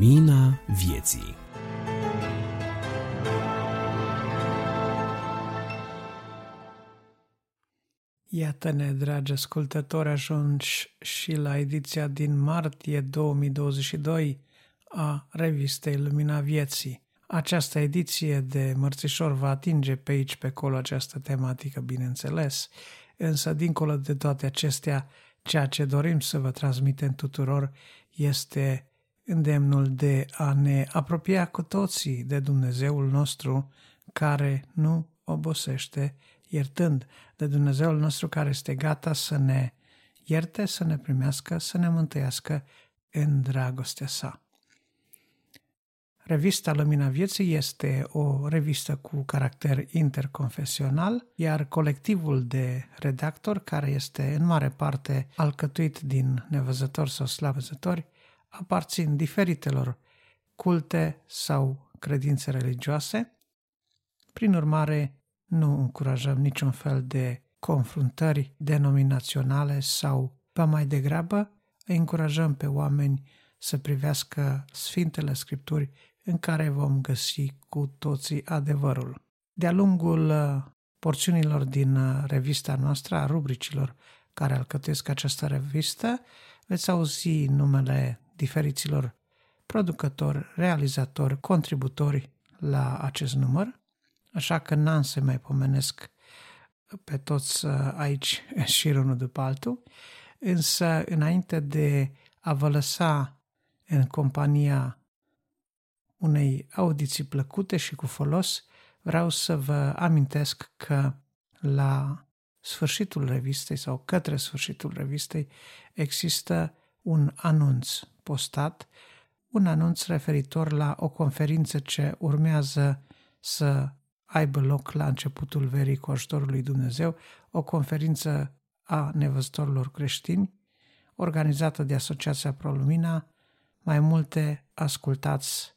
Lumina vieții Iată-ne, dragi ascultători, ajungi și la ediția din martie 2022 a revistei Lumina Vieții. Această ediție de mărțișor va atinge pe aici, pe acolo această tematică, bineînțeles, însă dincolo de toate acestea, ceea ce dorim să vă transmitem tuturor este îndemnul de a ne apropia cu toții de Dumnezeul nostru care nu obosește iertând, de Dumnezeul nostru care este gata să ne ierte, să ne primească, să ne mântuiască în dragostea sa. Revista Lumina Vieții este o revistă cu caracter interconfesional, iar colectivul de redactor, care este în mare parte alcătuit din nevăzători sau slavăzători, aparțin diferitelor culte sau credințe religioase. Prin urmare, nu încurajăm niciun fel de confruntări denominaționale sau, pe mai degrabă, îi încurajăm pe oameni să privească Sfintele Scripturi în care vom găsi cu toții adevărul. De-a lungul uh, porțiunilor din uh, revista noastră, a rubricilor care alcătuiesc această revistă, veți auzi numele diferiților producători, realizatori, contributori la acest număr, așa că n-am să mai pomenesc pe toți uh, aici și unul după altul, însă înainte de a vă lăsa în compania unei audiții plăcute și cu folos, vreau să vă amintesc că la sfârșitul revistei sau către sfârșitul revistei există un anunț postat, un anunț referitor la o conferință ce urmează să aibă loc la începutul verii cu ajutorul lui Dumnezeu, o conferință a nevăzătorilor creștini, organizată de Asociația ProLumina, mai multe ascultați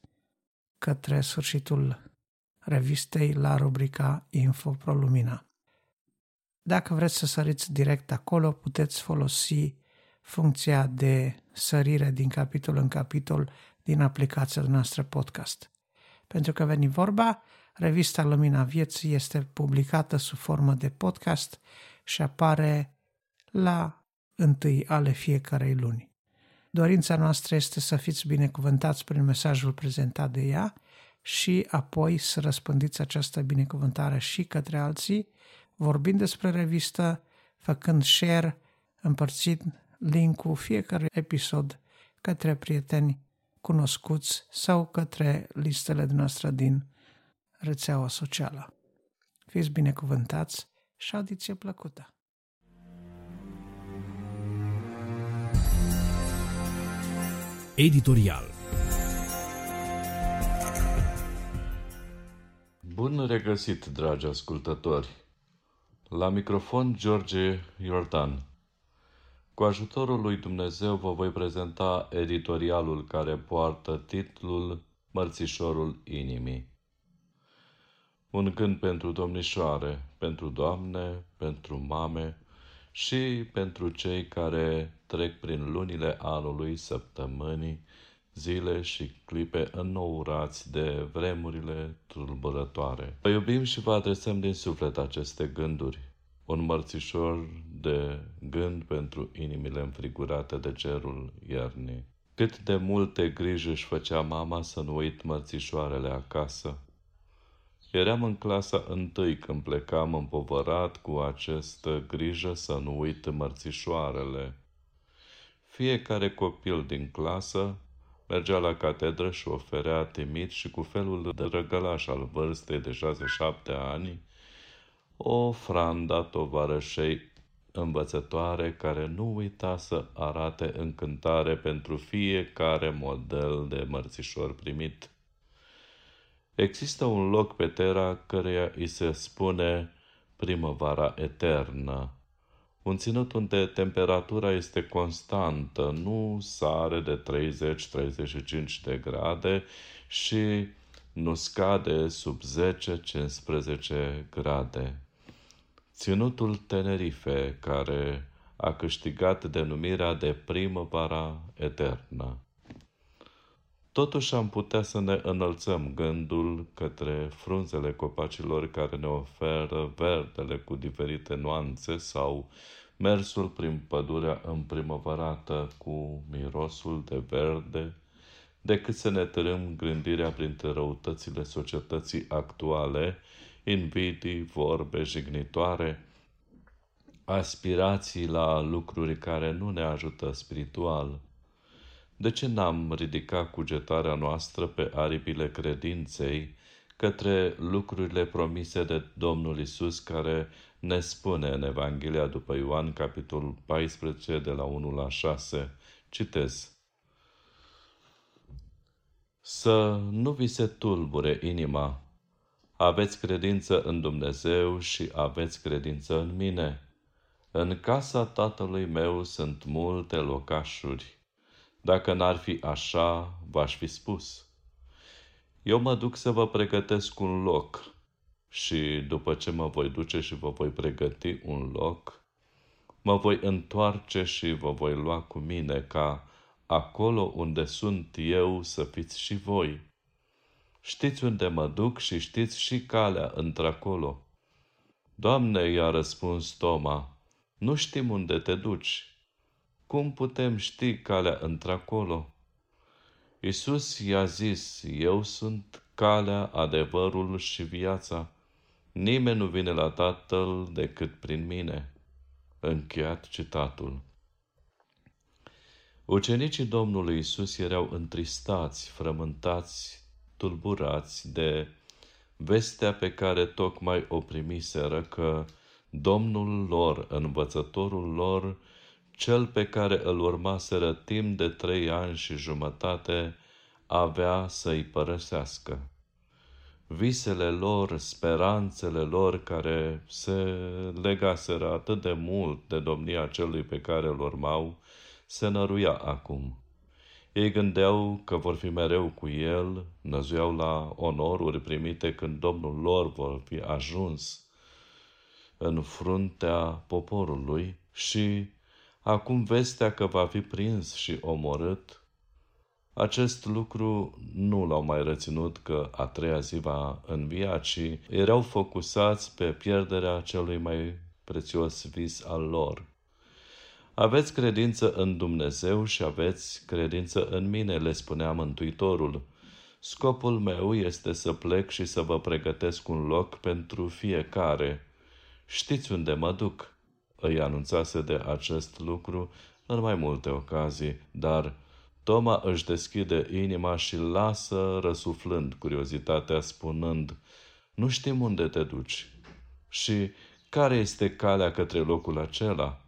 către sfârșitul revistei la rubrica Info ProLumina. Dacă vreți să săriți direct acolo, puteți folosi funcția de sărire din capitol în capitol din aplicația noastră podcast. Pentru că veni vorba, revista Lumina Vieții este publicată sub formă de podcast și apare la întâi ale fiecarei luni. Dorința noastră este să fiți binecuvântați prin mesajul prezentat de ea și apoi să răspândiți această binecuvântare și către alții, vorbind despre revistă, făcând share, împărțind link-ul fiecare episod către prieteni cunoscuți sau către listele noastre din rețeaua socială. Fiți binecuvântați și audiție plăcută! Editorial Bun regăsit, dragi ascultători! La microfon George Iordan. Cu ajutorul lui Dumnezeu vă voi prezenta editorialul care poartă titlul Mărțișorul inimii. Un gând pentru domnișoare, pentru doamne, pentru mame și pentru cei care trec prin lunile anului, săptămânii, zile și clipe înnourați de vremurile tulburătoare. Vă iubim și vă adresăm din suflet aceste gânduri, un mărțișor de gând pentru inimile înfrigurate de cerul iernii. Cât de multe griji își făcea mama să nu uit mărțișoarele acasă. Eram în clasa întâi când plecam împovărat cu această grijă să nu uit mărțișoarele. Fiecare copil din clasă mergea la catedră și oferea timid și cu felul de răgălaș al vârstei de șase-șapte ani o franda tovarășei învățătoare care nu uita să arate încântare pentru fiecare model de mărțișor primit. Există un loc pe Terra căreia îi se spune primăvara eternă, un ținut unde temperatura este constantă, nu sare de 30-35 de grade și nu scade sub 10-15 grade. Ținutul Tenerife, care a câștigat denumirea de primăvara eternă. Totuși am putea să ne înălțăm gândul către frunzele copacilor care ne oferă verdele cu diferite nuanțe sau mersul prin pădurea împrimăvărată cu mirosul de verde, decât să ne tărâm gândirea printre răutățile societății actuale, invidii, vorbe jignitoare, aspirații la lucruri care nu ne ajută spiritual. De ce n-am ridicat cugetarea noastră pe aripile credinței către lucrurile promise de Domnul Isus care ne spune în Evanghelia după Ioan, capitolul 14, de la 1 la 6. Citez. Să nu vi se tulbure inima. Aveți credință în Dumnezeu și aveți credință în mine. În casa tatălui meu sunt multe locașuri. Dacă n-ar fi așa, v-aș fi spus. Eu mă duc să vă pregătesc un loc și după ce mă voi duce și vă voi pregăti un loc, mă voi întoarce și vă voi lua cu mine ca acolo unde sunt eu să fiți și voi. Știți unde mă duc și știți și calea într-acolo. Doamne, i-a răspuns Toma, nu știm unde te duci. Cum putem ști calea într-acolo? Iisus i-a zis, eu sunt calea, adevărul și viața. Nimeni nu vine la Tatăl decât prin mine. Încheiat citatul. Ucenicii Domnului Isus erau întristați, frământați, tulburați de vestea pe care tocmai o primiseră că Domnul lor, învățătorul lor, cel pe care îl urmaseră timp de trei ani și jumătate, avea să-i părăsească visele lor, speranțele lor care se legaseră atât de mult de domnia celui pe care îl urmau, se năruia acum. Ei gândeau că vor fi mereu cu el, năzuiau la onoruri primite când Domnul lor vor fi ajuns în fruntea poporului și acum vestea că va fi prins și omorât acest lucru nu l-au mai reținut că a treia zi va învia, ci erau focusați pe pierderea celui mai prețios vis al lor. Aveți credință în Dumnezeu și aveți credință în mine, le spunea Mântuitorul. Scopul meu este să plec și să vă pregătesc un loc pentru fiecare. Știți unde mă duc? Îi anunțase de acest lucru în mai multe ocazii, dar Toma își deschide inima și lasă răsuflând curiozitatea spunând, nu știm unde te duci și care este calea către locul acela.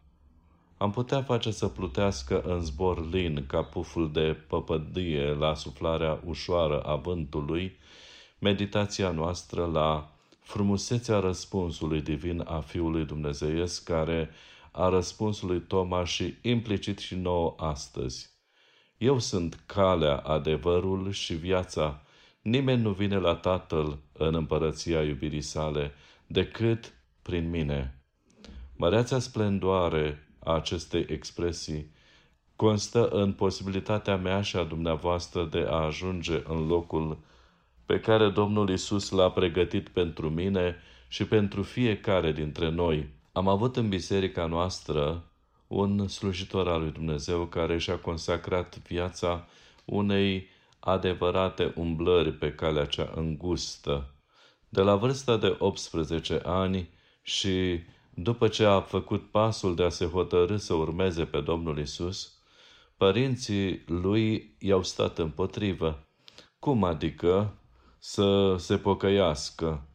Am putea face să plutească în zbor lin ca puful de păpădie la suflarea ușoară a vântului, meditația noastră la frumusețea răspunsului divin a Fiului Dumnezeiesc care a răspunsului Toma și implicit și nouă astăzi – eu sunt calea, adevărul și viața. Nimeni nu vine la Tatăl în împărăția iubirii sale decât prin mine. Măreața splendoare a acestei expresii constă în posibilitatea mea și a dumneavoastră de a ajunge în locul pe care Domnul Isus l-a pregătit pentru mine și pentru fiecare dintre noi. Am avut în biserica noastră un slujitor al lui Dumnezeu care și-a consacrat viața unei adevărate umblări pe calea cea îngustă. De la vârsta de 18 ani și după ce a făcut pasul de a se hotărâ să urmeze pe Domnul Isus, părinții lui i-au stat împotrivă. Cum adică să se pocăiască?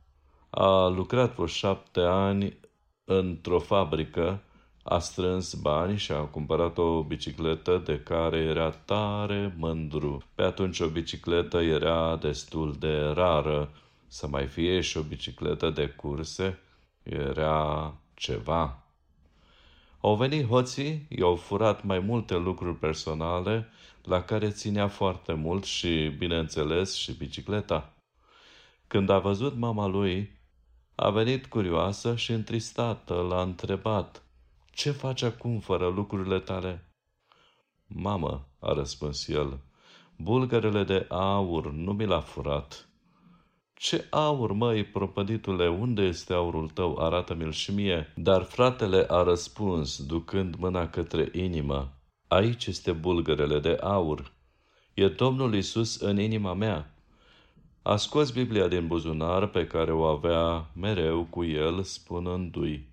A lucrat vreo șapte ani într-o fabrică a strâns bani și a cumpărat o bicicletă de care era tare mândru. Pe atunci o bicicletă era destul de rară. Să mai fie și o bicicletă de curse era ceva. Au venit hoții, i-au furat mai multe lucruri personale la care ținea foarte mult și, bineînțeles, și bicicleta. Când a văzut mama lui, a venit curioasă și întristată, l-a întrebat – ce faci acum fără lucrurile tale? Mamă, a răspuns el, bulgărele de aur nu mi l-a furat. Ce aur, măi, propăditule, unde este aurul tău? Arată-mi-l și mie. Dar fratele a răspuns, ducând mâna către inimă, aici este bulgărele de aur. E Domnul Isus în inima mea. A scos Biblia din buzunar pe care o avea mereu cu el, spunându-i,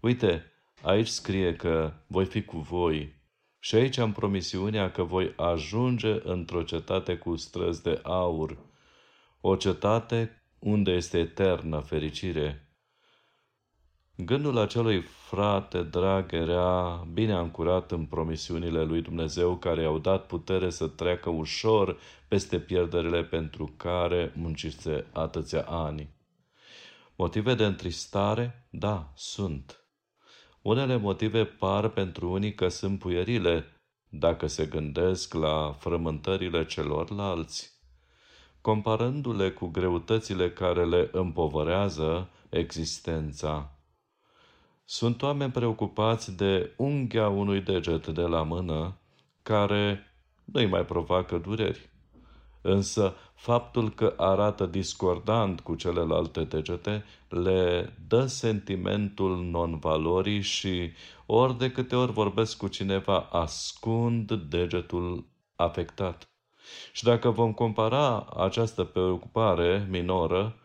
Uite, aici scrie că voi fi cu voi și aici am promisiunea că voi ajunge într-o cetate cu străzi de aur, o cetate unde este eternă fericire. Gândul acelui frate drag era bine ancurat în promisiunile lui Dumnezeu care i-au dat putere să treacă ușor peste pierderile pentru care muncise atâția ani. Motive de întristare? Da, sunt. Unele motive par pentru unii că sunt puierile, dacă se gândesc la frământările celorlalți. Comparându-le cu greutățile care le împovărează existența. Sunt oameni preocupați de unghia unui deget de la mână, care nu-i mai provoacă dureri. Însă faptul că arată discordant cu celelalte degete le dă sentimentul non-valorii și ori de câte ori vorbesc cu cineva, ascund degetul afectat. Și dacă vom compara această preocupare minoră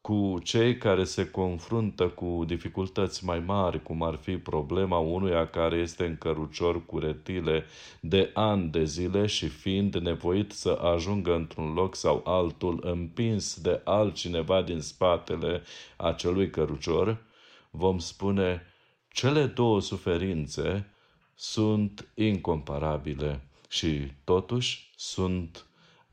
cu cei care se confruntă cu dificultăți mai mari, cum ar fi problema unuia care este în cărucior cu retile de ani de zile și fiind nevoit să ajungă într-un loc sau altul împins de altcineva din spatele acelui cărucior, vom spune cele două suferințe sunt incomparabile și totuși sunt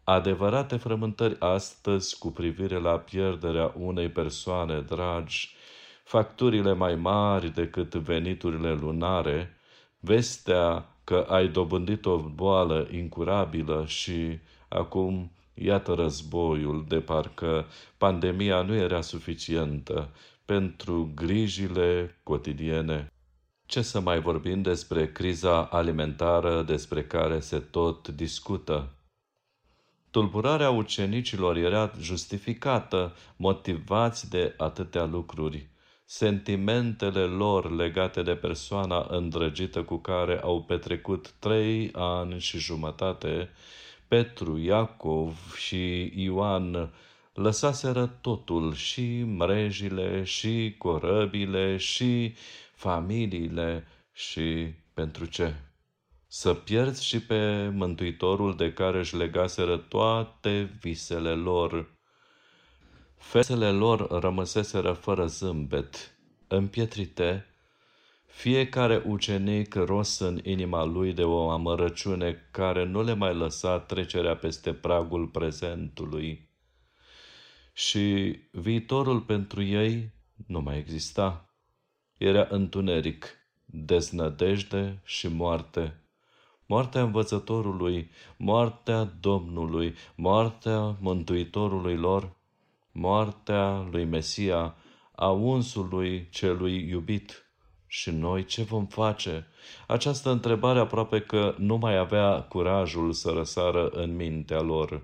adevărate frământări astăzi cu privire la pierderea unei persoane dragi, facturile mai mari decât veniturile lunare, vestea că ai dobândit o boală incurabilă și acum iată războiul, de parcă pandemia nu era suficientă pentru grijile cotidiene. Ce să mai vorbim despre criza alimentară despre care se tot discută? Tulburarea ucenicilor era justificată, motivați de atâtea lucruri. Sentimentele lor legate de persoana îndrăgită cu care au petrecut trei ani și jumătate, Petru, Iacov și Ioan lăsaseră totul, și mrejile, și corăbile, și familiile, și pentru ce? să pierzi și pe Mântuitorul de care își legaseră toate visele lor. Fesele lor rămăseseră fără zâmbet, împietrite, fiecare ucenic ros în inima lui de o amărăciune care nu le mai lăsa trecerea peste pragul prezentului. Și viitorul pentru ei nu mai exista. Era întuneric, deznădejde și moarte moartea învățătorului, moartea Domnului, moartea Mântuitorului lor, moartea lui Mesia, a unsului celui iubit. Și noi ce vom face? Această întrebare aproape că nu mai avea curajul să răsară în mintea lor.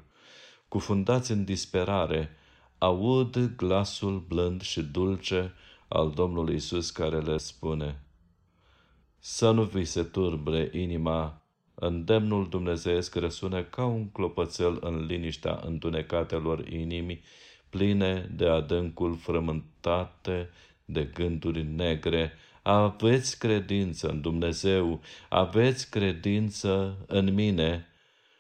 Cufundați în disperare, aud glasul blând și dulce al Domnului Isus care le spune, Să nu vi se turbre inima Îndemnul dumnezeiesc răsună ca un clopățel în liniștea întunecatelor inimii, pline de adâncul frământate de gânduri negre. Aveți credință în Dumnezeu, aveți credință în mine.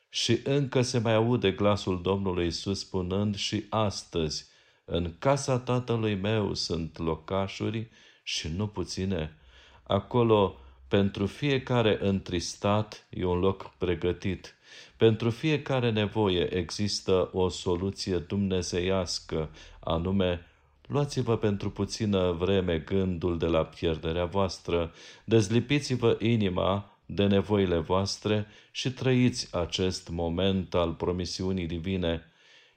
Și încă se mai aude glasul Domnului Isus spunând și astăzi, în casa tatălui meu sunt locașuri și nu puține. Acolo pentru fiecare întristat e un loc pregătit. Pentru fiecare nevoie există o soluție dumnezeiască, anume Luați-vă pentru puțină vreme gândul de la pierderea voastră, dezlipiți-vă inima de nevoile voastre și trăiți acest moment al promisiunii divine.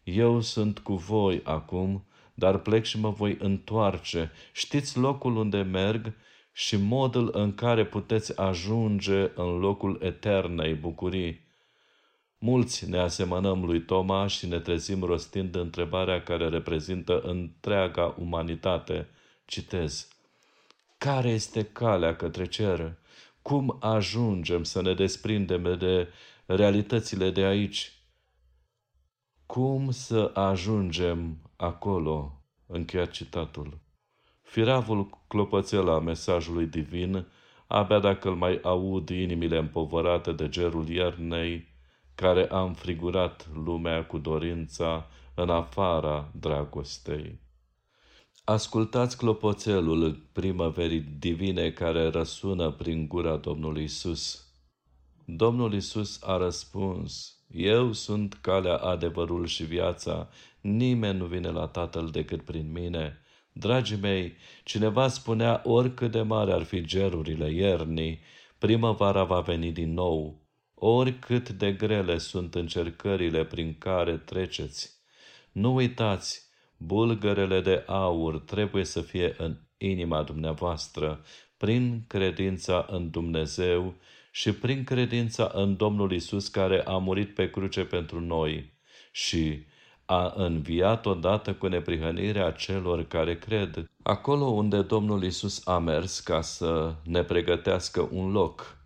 Eu sunt cu voi acum, dar plec și mă voi întoarce. Știți locul unde merg și modul în care puteți ajunge în locul eternei bucurii. Mulți ne asemănăm lui Toma și ne trezim rostind întrebarea care reprezintă întreaga umanitate. Citez. Care este calea către cer? Cum ajungem să ne desprindem de realitățile de aici? Cum să ajungem acolo? Încheia citatul. Firavul clopățel a mesajului divin, abia dacă îl mai aud inimile împovărate de gerul iernei, care a înfrigurat lumea cu dorința în afara dragostei. Ascultați clopoțelul primăverii divine care răsună prin gura Domnului Isus. Domnul Isus a răspuns, Eu sunt calea, adevărul și viața, nimeni nu vine la Tatăl decât prin mine. Dragii mei, cineva spunea oricât de mare ar fi gerurile iernii, primăvara va veni din nou. Oricât de grele sunt încercările prin care treceți. Nu uitați, bulgărele de aur trebuie să fie în inima dumneavoastră, prin credința în Dumnezeu și prin credința în Domnul Isus care a murit pe cruce pentru noi și a înviat odată cu neprihănirea celor care cred. Acolo unde Domnul Isus a mers ca să ne pregătească un loc,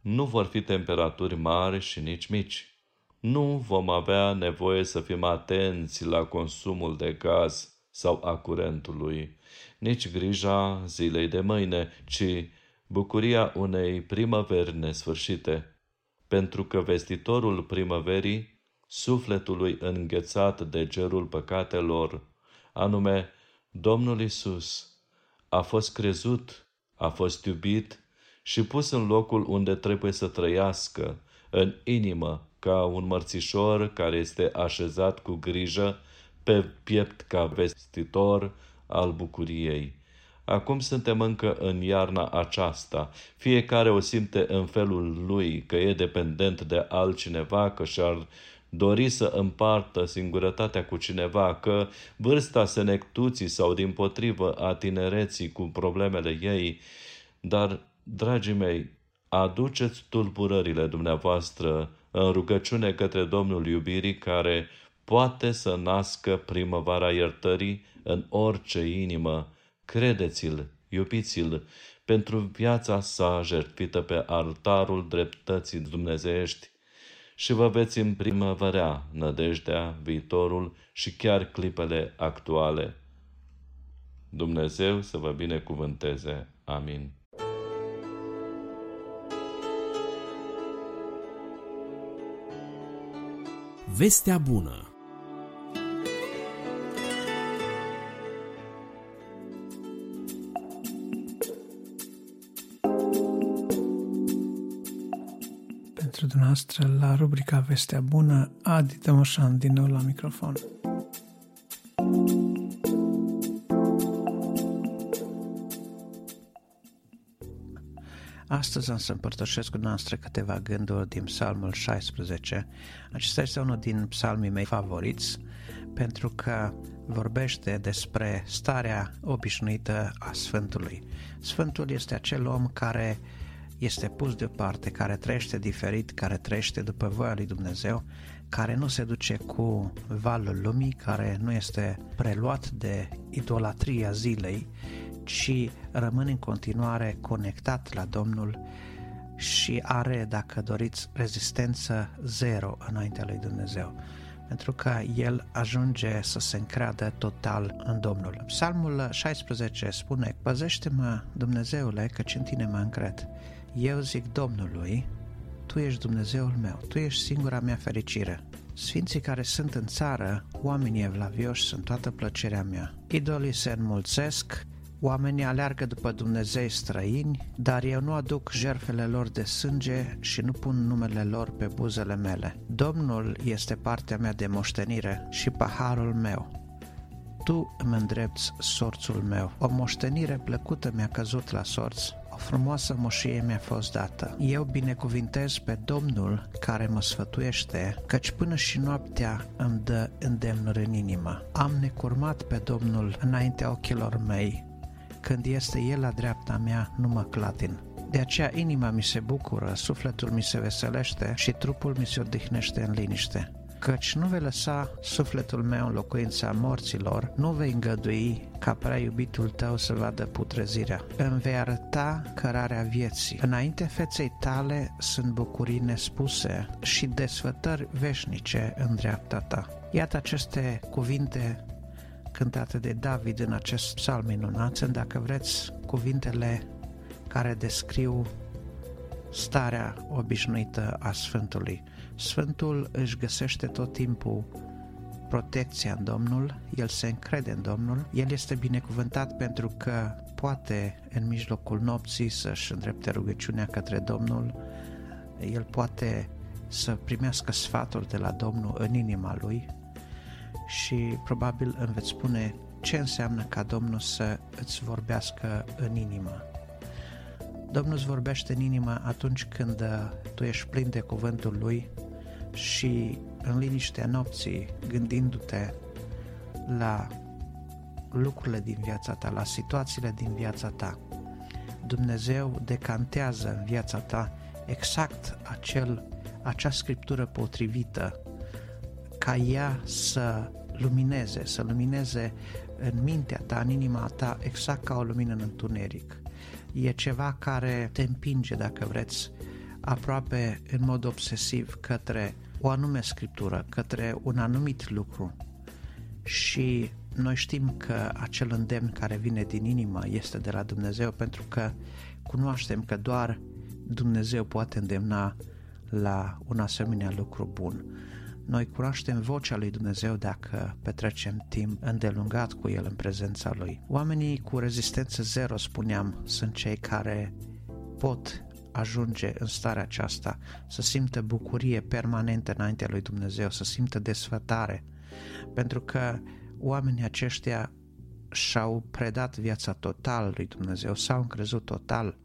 nu vor fi temperaturi mari și nici mici. Nu vom avea nevoie să fim atenți la consumul de gaz sau a curentului, nici grija zilei de mâine, ci bucuria unei primăveri nesfârșite, pentru că vestitorul primăverii sufletului înghețat de gerul păcatelor, anume Domnul Isus, a fost crezut, a fost iubit și pus în locul unde trebuie să trăiască, în inimă, ca un mărțișor care este așezat cu grijă pe piept ca vestitor al bucuriei. Acum suntem încă în iarna aceasta. Fiecare o simte în felul lui că e dependent de altcineva, că și-ar dori să împartă singurătatea cu cineva, că vârsta senectuții sau din potrivă a tinereții cu problemele ei, dar, dragii mei, aduceți tulburările dumneavoastră în rugăciune către Domnul iubirii care poate să nască primăvara iertării în orice inimă. Credeți-l, iubiți-l, pentru viața sa jertfită pe altarul dreptății dumnezeiești și vă veți împrimăvărea nădejdea, viitorul și chiar clipele actuale. Dumnezeu să vă binecuvânteze. Amin. Vestea bună pentru dumneavoastră la rubrica Vestea Bună, Adi Tămoșan din nou la microfon. Astăzi am să împărtășesc cu noastră câteva gânduri din Psalmul 16. Acesta este unul din psalmii mei favoriți pentru că vorbește despre starea obișnuită a Sfântului. Sfântul este acel om care este pus deoparte, care trăiește diferit, care trăiește după voia lui Dumnezeu, care nu se duce cu valul lumii, care nu este preluat de idolatria zilei, ci rămâne în continuare conectat la Domnul și are, dacă doriți, rezistență zero înaintea lui Dumnezeu pentru că el ajunge să se încreadă total în Domnul. Psalmul 16 spune, Păzește-mă, Dumnezeule, căci în tine mă încred. Eu zic Domnului, Tu ești Dumnezeul meu, Tu ești singura mea fericire. Sfinții care sunt în țară, oamenii evlavioși sunt toată plăcerea mea. Idolii se înmulțesc, Oamenii aleargă după Dumnezei străini, dar eu nu aduc jerfele lor de sânge și nu pun numele lor pe buzele mele. Domnul este partea mea de moștenire și paharul meu. Tu îmi îndrepți sorțul meu. O moștenire plăcută mi-a căzut la sorți frumoasă moșie mi-a fost dată. Eu binecuvintez pe Domnul care mă sfătuiește, căci până și noaptea îmi dă îndemnuri în inimă. Am necurmat pe Domnul înaintea ochilor mei când este El la dreapta mea, nu mă clatin. De aceea inima mi se bucură, sufletul mi se veselește și trupul mi se odihnește în liniște căci nu vei lăsa sufletul meu în locuința morților, nu vei îngădui ca prea iubitul tău să vadă putrezirea. Îmi vei arăta cărarea vieții. Înainte feței tale sunt bucurii nespuse și desfătări veșnice în dreapta ta. Iată aceste cuvinte cântate de David în acest psalm minunat, sunt, dacă vreți, cuvintele care descriu starea obișnuită a Sfântului. Sfântul își găsește tot timpul protecția în Domnul, el se încrede în Domnul, el este binecuvântat pentru că poate în mijlocul nopții să-și îndrepte rugăciunea către Domnul, el poate să primească sfaturi de la Domnul în inima lui și probabil îmi veți spune ce înseamnă ca Domnul să îți vorbească în inimă. Domnul îți vorbește în inimă atunci când tu ești plin de cuvântul Lui și în liniștea nopții, gândindu-te la lucrurile din viața ta, la situațiile din viața ta, Dumnezeu decantează în viața ta exact acel, acea scriptură potrivită ca ea să lumineze, să lumineze în mintea ta, în inima ta, exact ca o lumină în întuneric. E ceva care te împinge, dacă vreți, aproape în mod obsesiv către o anume scriptură, către un anumit lucru și noi știm că acel îndemn care vine din inimă este de la Dumnezeu pentru că cunoaștem că doar Dumnezeu poate îndemna la un asemenea lucru bun. Noi cunoaștem vocea lui Dumnezeu dacă petrecem timp îndelungat cu El în prezența Lui. Oamenii cu rezistență zero, spuneam, sunt cei care pot ajunge în starea aceasta, să simtă bucurie permanentă înaintea lui Dumnezeu, să simtă desfătare, pentru că oamenii aceștia și-au predat viața total lui Dumnezeu, s-au încrezut total,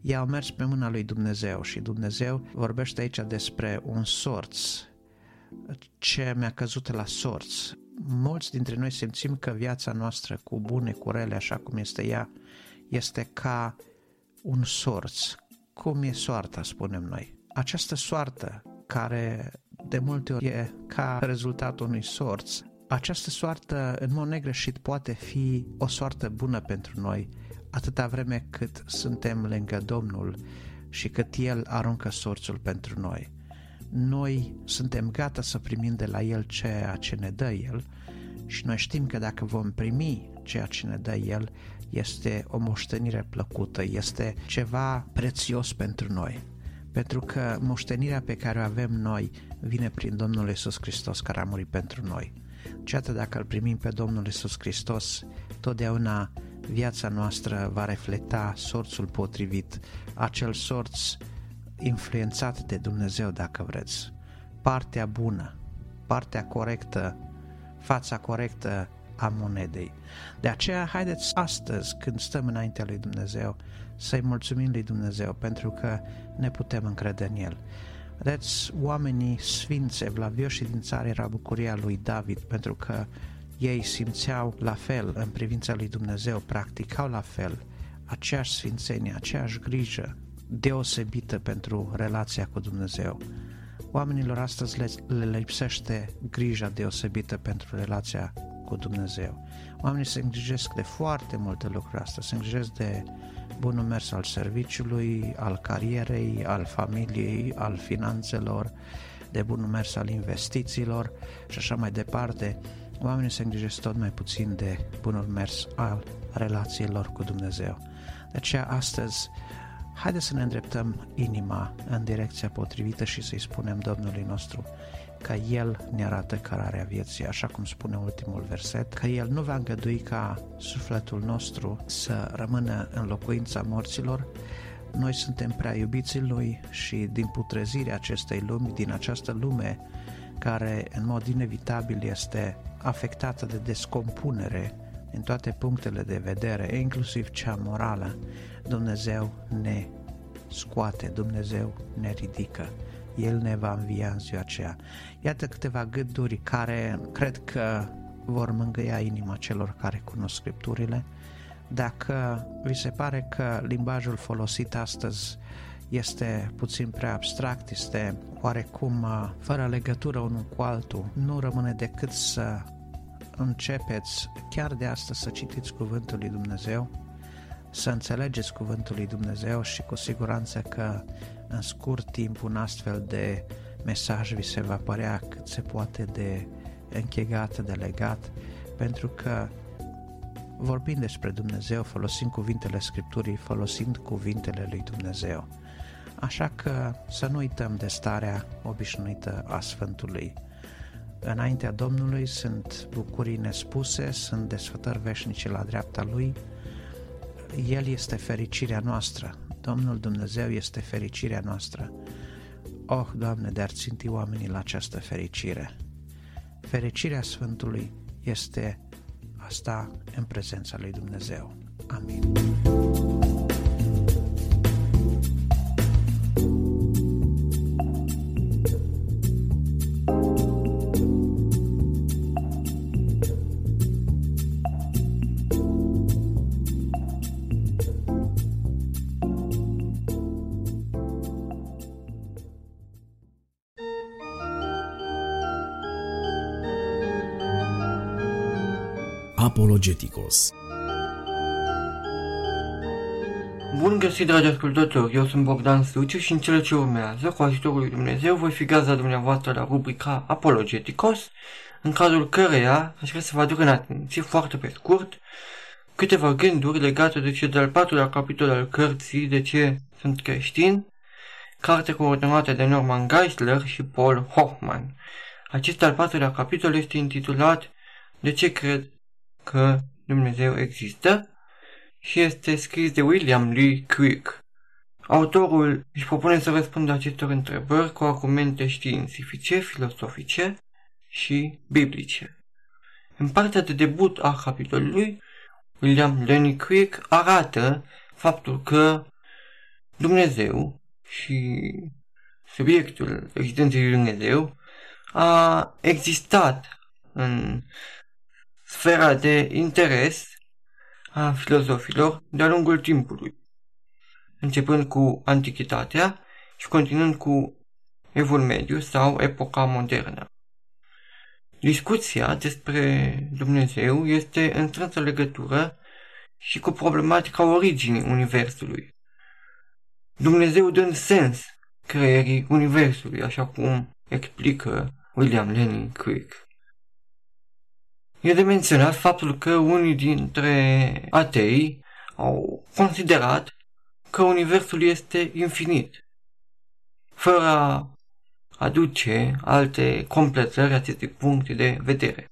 ei au mers pe mâna lui Dumnezeu și Dumnezeu vorbește aici despre un sorț, ce mi-a căzut la sorț. Mulți dintre noi simțim că viața noastră, cu bune, cu rele, așa cum este ea, este ca un sorț, cum e soarta, spunem noi. Această soartă care de multe ori e ca rezultatul unui sorț, această soartă în mod negreșit poate fi o soartă bună pentru noi atâta vreme cât suntem lângă Domnul și cât El aruncă sorțul pentru noi. Noi suntem gata să primim de la El ceea ce ne dă El și noi știm că dacă vom primi ceea ce ne dă El, este o moștenire plăcută, este ceva prețios pentru noi. Pentru că moștenirea pe care o avem noi vine prin Domnul Isus Hristos care a murit pentru noi. Și atât dacă îl primim pe Domnul Isus Hristos, totdeauna viața noastră va reflecta sorțul potrivit, acel sorț influențat de Dumnezeu, dacă vreți. Partea bună, partea corectă, fața corectă a monedei. De aceea, haideți astăzi, când stăm înaintea lui Dumnezeu, să-i mulțumim lui Dumnezeu pentru că ne putem încrede în El. Vedeți, oamenii sfinți, evlavioși din țară era bucuria lui David pentru că ei simțeau la fel în privința lui Dumnezeu, practicau la fel aceeași sfințenie, aceeași grijă deosebită pentru relația cu Dumnezeu. Oamenilor astăzi le, le lipsește grija deosebită pentru relația cu Dumnezeu. Oamenii se îngrijesc de foarte multe lucruri astea, se îngrijesc de bunul mers al serviciului, al carierei, al familiei, al finanțelor, de bunul mers al investițiilor și așa mai departe. Oamenii se îngrijesc tot mai puțin de bunul mers al relațiilor cu Dumnezeu. De aceea astăzi haideți să ne îndreptăm inima în direcția potrivită și să-i spunem Domnului nostru că El ne arată cărarea vieții, așa cum spune ultimul verset, că El nu va îngădui ca sufletul nostru să rămână în locuința morților, noi suntem prea iubiții Lui și din putrezirea acestei lumi, din această lume care în mod inevitabil este afectată de descompunere în toate punctele de vedere, inclusiv cea morală, Dumnezeu ne scoate, Dumnezeu ne ridică. El ne va învia în ziua aceea. Iată câteva gânduri care cred că vor mângâia inima celor care cunosc Scripturile, Dacă vi se pare că limbajul folosit astăzi este puțin prea abstract, este oarecum uh, fără legătură unul cu altul, nu rămâne decât să începeți chiar de astăzi să citiți Cuvântul lui Dumnezeu, să înțelegeți Cuvântul lui Dumnezeu și cu siguranță că în scurt timp un astfel de mesaj vi se va părea cât se poate de închegat, de legat, pentru că vorbim despre Dumnezeu, folosind cuvintele Scripturii, folosind cuvintele lui Dumnezeu. Așa că să nu uităm de starea obișnuită a Sfântului. Înaintea Domnului sunt bucurii nespuse, sunt desfătări veșnice la dreapta Lui. El este fericirea noastră. Domnul Dumnezeu este fericirea noastră. Oh, Doamne, de-ar ținti oamenii la această fericire. Fericirea Sfântului este asta în prezența lui Dumnezeu. Amin. Apologeticos. Bun găsit, dragi ascultători! Eu sunt Bogdan Suciu și în cele ce urmează, cu ajutorul lui Dumnezeu, voi fi gazda dumneavoastră la rubrica Apologeticos, în cazul căreia aș vrea să vă aduc în atenție, foarte pe scurt, câteva gânduri legate de cel de-al patrulea capitol al cărții De ce sunt creștin, carte coordonată de Norman Geisler și Paul Hoffman. Acest al patrulea capitol este intitulat De ce cred că Dumnezeu există și este scris de William Lee Quick. Autorul își propune să răspundă acestor întrebări cu argumente științifice, filosofice și biblice. În partea de debut a capitolului, William Lenny Quick arată faptul că Dumnezeu și subiectul existenței lui Dumnezeu a existat în sfera de interes a filozofilor de-a lungul timpului, începând cu Antichitatea și continuând cu Evul Mediu sau epoca modernă. Discuția despre Dumnezeu este în strânsă legătură și cu problematica originii Universului. Dumnezeu dând sens creierii Universului, așa cum explică William Lenin Quick. E de menționat faptul că unii dintre atei au considerat că Universul este infinit, fără a aduce alte completări acestui punct de vedere,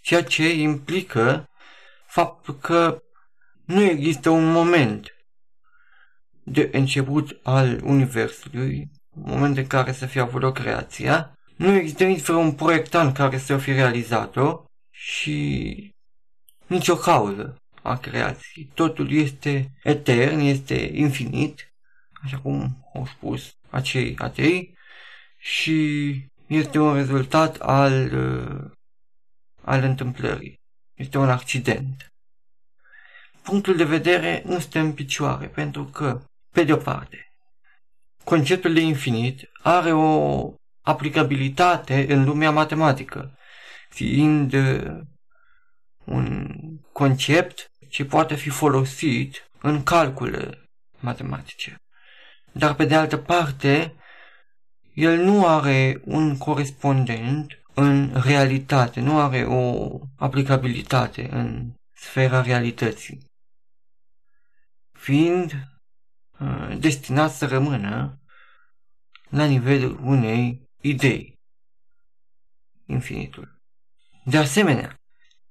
ceea ce implică faptul că nu există un moment de început al Universului, un moment în care să fie avut o creația, nu există nici un proiectant care să fi realizat-o și nicio cauză a creației. Totul este etern, este infinit, așa cum au spus acei atei, și este un rezultat al, uh, al întâmplării. Este un accident. Punctul de vedere nu stă în picioare, pentru că, pe de o parte, conceptul de infinit are o aplicabilitate în lumea matematică fiind uh, un concept ce poate fi folosit în calcule matematice. Dar pe de altă parte, el nu are un corespondent în realitate, nu are o aplicabilitate în sfera realității, fiind uh, destinat să rămână la nivelul unei idei, infinitul. De asemenea,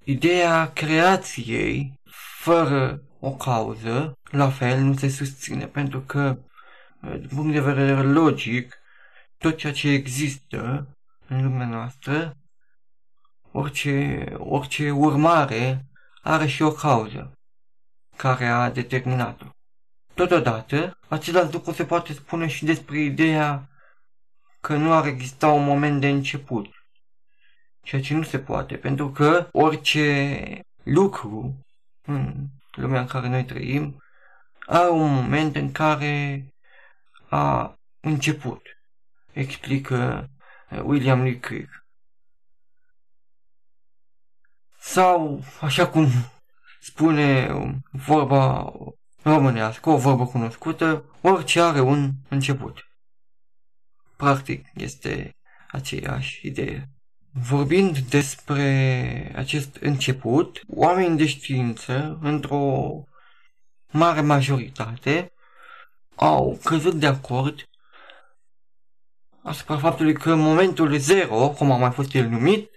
ideea creației fără o cauză, la fel, nu se susține, pentru că, din punct de vedere logic, tot ceea ce există în lumea noastră, orice, orice urmare are și o cauză care a determinat-o. Totodată, același lucru se poate spune și despre ideea că nu ar exista un moment de început ceea ce nu se poate, pentru că orice lucru în lumea în care noi trăim, are un moment în care a început, explică uh, William Lee Crick. Sau, așa cum spune vorba românească, o vorbă cunoscută, orice are un început. Practic, este aceeași idee. Vorbind despre acest început, oamenii de știință, într-o mare majoritate, au căzut de acord asupra faptului că momentul zero, cum a mai fost el numit,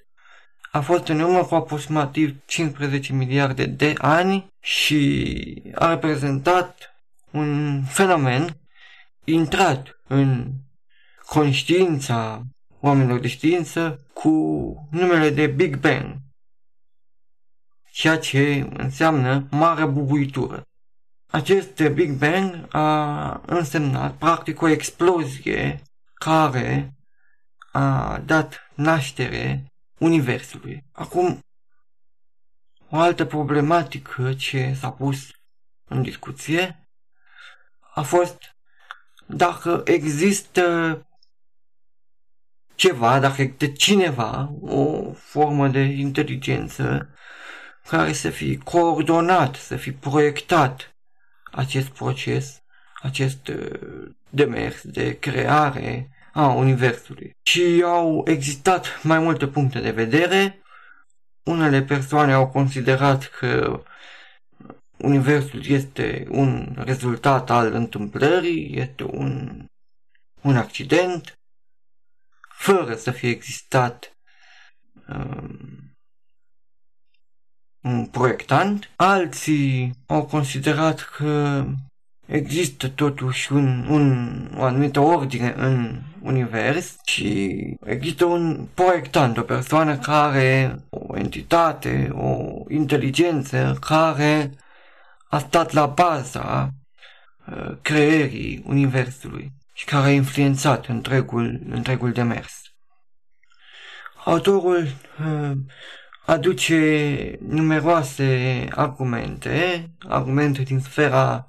a fost în urmă cu aproximativ 15 miliarde de ani și a reprezentat un fenomen intrat în conștiința oamenilor de știință cu numele de Big Bang, ceea ce înseamnă mare bubuitură. Acest Big Bang a însemnat practic o explozie care a dat naștere Universului. Acum, o altă problematică ce s-a pus în discuție a fost dacă există ceva, dacă există cineva, o formă de inteligență care să fie coordonat, să fie proiectat acest proces, acest uh, demers de creare a Universului. Și au existat mai multe puncte de vedere. Unele persoane au considerat că Universul este un rezultat al întâmplării, este un, un accident, fără să fie existat um, un proiectant. Alții au considerat că există totuși un, un, o anumită ordine în univers și există un proiectant, o persoană care, o entitate, o inteligență care a stat la baza uh, creierii universului și care a influențat întregul, întregul demers. Autorul uh, aduce numeroase argumente, argumente din sfera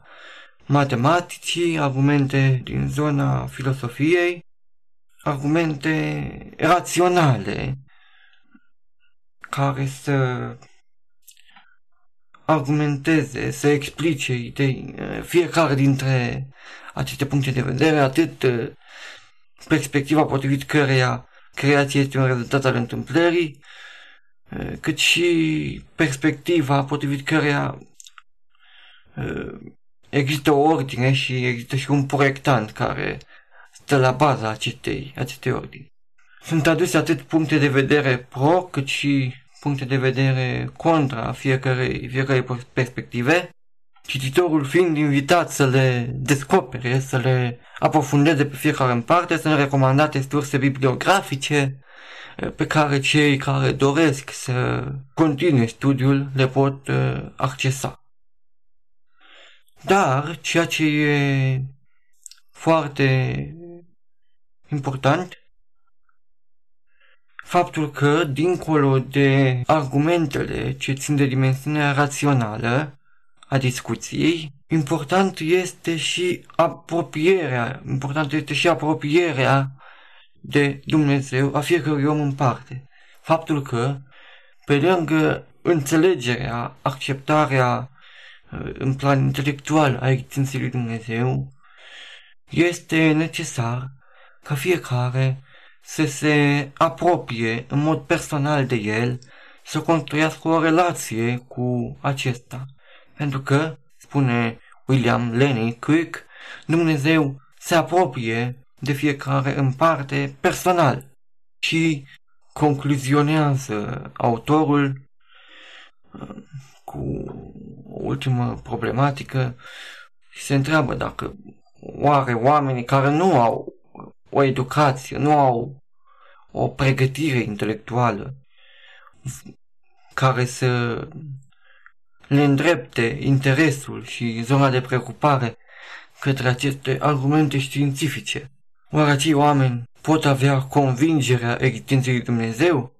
matematicii, argumente din zona filosofiei, argumente raționale care să argumenteze, să explice idei, fiecare dintre aceste puncte de vedere, atât uh, perspectiva potrivit căreia creația este un rezultat al întâmplării, uh, cât și perspectiva potrivit căreia uh, există o ordine și există și un proiectant care stă la baza acestei, acestei ordini. Sunt aduse atât puncte de vedere pro, cât și puncte de vedere contra fiecărei, fiecărei perspective, cititorul fiind invitat să le descopere, să le aprofundeze pe fiecare în parte, să ne recomandate surse bibliografice eh, pe care cei care doresc să continue studiul le pot eh, accesa. Dar ceea ce e foarte important, faptul că, dincolo de argumentele ce țin de dimensiunea rațională a discuției, important este și apropierea, important este și apropierea de Dumnezeu a fiecărui om în parte. Faptul că, pe lângă înțelegerea, acceptarea în plan intelectual a existenței lui Dumnezeu, este necesar ca fiecare să se apropie în mod personal de el, să construiască o relație cu acesta. Pentru că, spune William Lenny Quick, Dumnezeu se apropie de fiecare în parte personal și concluzionează autorul cu o ultimă problematică. Și se întreabă dacă oare oamenii care nu au o educație, nu au o pregătire intelectuală care să le îndrepte interesul și zona de preocupare către aceste argumente științifice. Oare acei oameni pot avea convingerea existenței lui Dumnezeu?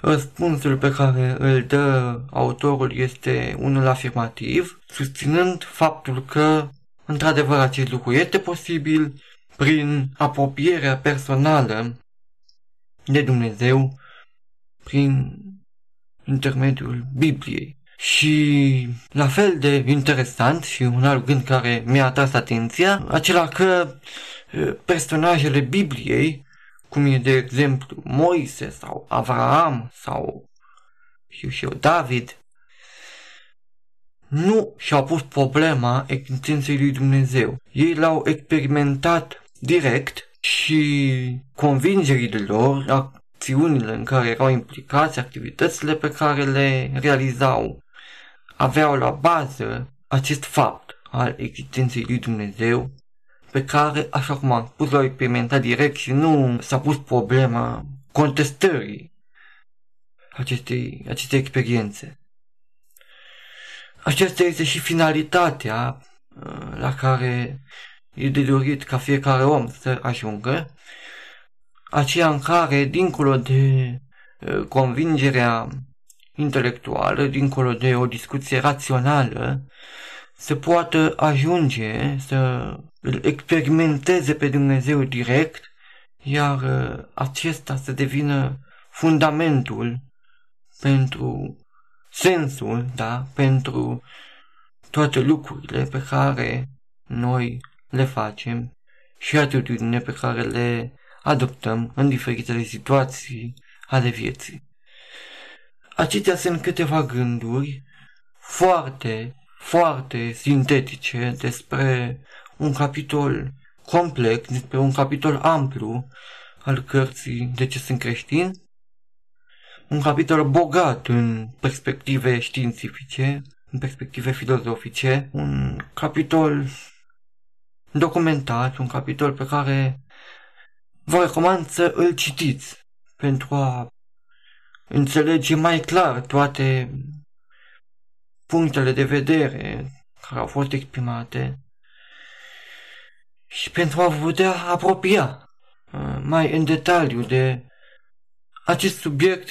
Răspunsul pe care îl dă autorul este unul afirmativ, susținând faptul că, într-adevăr, acest lucru este posibil prin apropierea personală de Dumnezeu, prin intermediul Bibliei. Și la fel de interesant și un alt gând care mi-a atras atenția, acela că personajele Bibliei, cum e de exemplu Moise sau Avraam sau știu și eu, David, nu și-au pus problema existenței lui Dumnezeu. Ei l-au experimentat direct și convingerile lor, acțiunile în care erau implicați, activitățile pe care le realizau, aveau la bază acest fapt al existenței lui Dumnezeu, pe care, așa cum am spus, l-au experimentat direct și nu s-a pus problema contestării acestei, acestei experiențe. Aceasta este și finalitatea uh, la care e de dorit ca fiecare om să ajungă, aceea în care, dincolo de uh, convingerea intelectuală, dincolo de o discuție rațională, să poată ajunge să îl experimenteze pe Dumnezeu direct, iar uh, acesta să devină fundamentul pentru sensul, da, pentru toate lucrurile pe care noi le facem și atitudine pe care le adoptăm în diferitele situații ale vieții. Acestea sunt câteva gânduri foarte, foarte sintetice despre un capitol complex, despre un capitol amplu al cărții De ce sunt creștin, un capitol bogat în perspective științifice, în perspective filozofice, un capitol documentat, un capitol pe care vă recomand să îl citiți pentru a înțelege mai clar toate punctele de vedere care au fost exprimate și pentru a vă putea apropia uh, mai în detaliu de acest subiect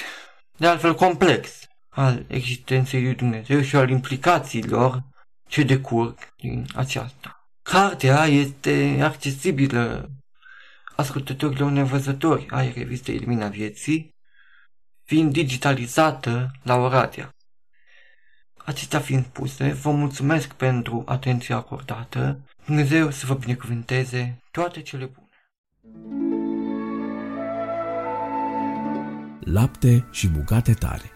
de altfel complex al existenței lui Dumnezeu și al implicațiilor ce decurg din aceasta. Cartea este accesibilă ascultătorilor nevăzători ai revistei Lumina Vieții, fiind digitalizată la Oradea. Acestea fiind puse, vă mulțumesc pentru atenția acordată. Dumnezeu să vă binecuvânteze toate cele bune. Lapte și bucate tare.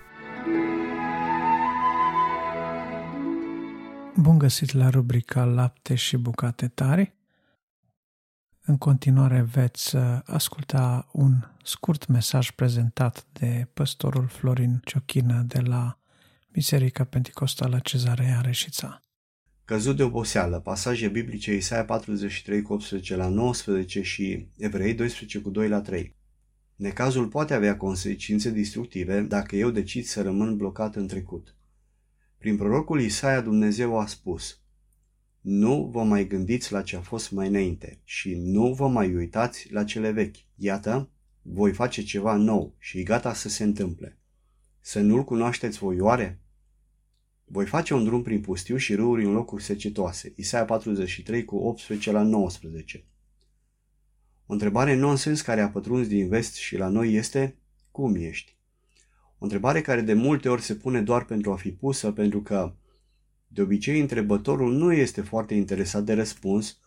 Bun găsit la rubrica Lapte și bucate tare. În continuare veți uh, asculta un scurt mesaj prezentat de păstorul Florin Ciochină de la Biserica Pentecostală Cezarea Reșița. Căzut de oboseală, pasaje biblice Isaia 43 cu 18 la 19 și Evrei 12 cu 2 la 3. Necazul poate avea consecințe destructive dacă eu decid să rămân blocat în trecut. Prin prorocul Isaia Dumnezeu a spus Nu vă mai gândiți la ce a fost mai înainte și nu vă mai uitați la cele vechi. Iată, voi face ceva nou și gata să se întâmple. Să nu-l cunoașteți voi oare? Voi face un drum prin pustiu și râuri în locuri secetoase. Isaia 43 cu 18 la 19. O întrebare nonsens care a pătruns din vest și la noi este cum ești? O întrebare care de multe ori se pune doar pentru a fi pusă, pentru că de obicei întrebătorul nu este foarte interesat de răspuns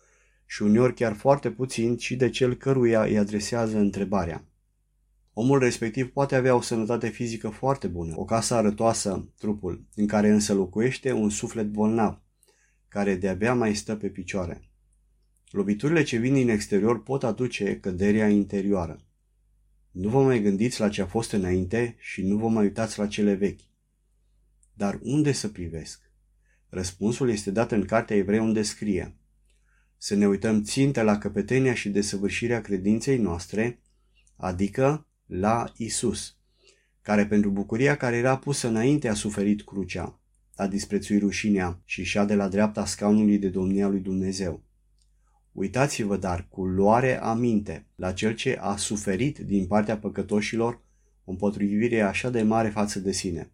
și uneori chiar foarte puțin și de cel căruia îi adresează întrebarea. Omul respectiv poate avea o sănătate fizică foarte bună, o casă arătoasă, trupul, în care însă locuiește un suflet bolnav, care de-abia mai stă pe picioare. Loviturile ce vin din exterior pot aduce căderea interioară. Nu vă mai gândiți la ce a fost înainte și nu vă mai uitați la cele vechi. Dar unde să privesc? Răspunsul este dat în Cartea Evrei unde scrie Să ne uităm țintă la căpetenia și desăvârșirea credinței noastre, adică la Isus, care pentru bucuria care era pusă înainte a suferit crucea, a disprețuit rușinea și și de la dreapta scaunului de domnia lui Dumnezeu. Uitați-vă dar cu luare aminte la cel ce a suferit din partea păcătoșilor o împotrivire așa de mare față de sine,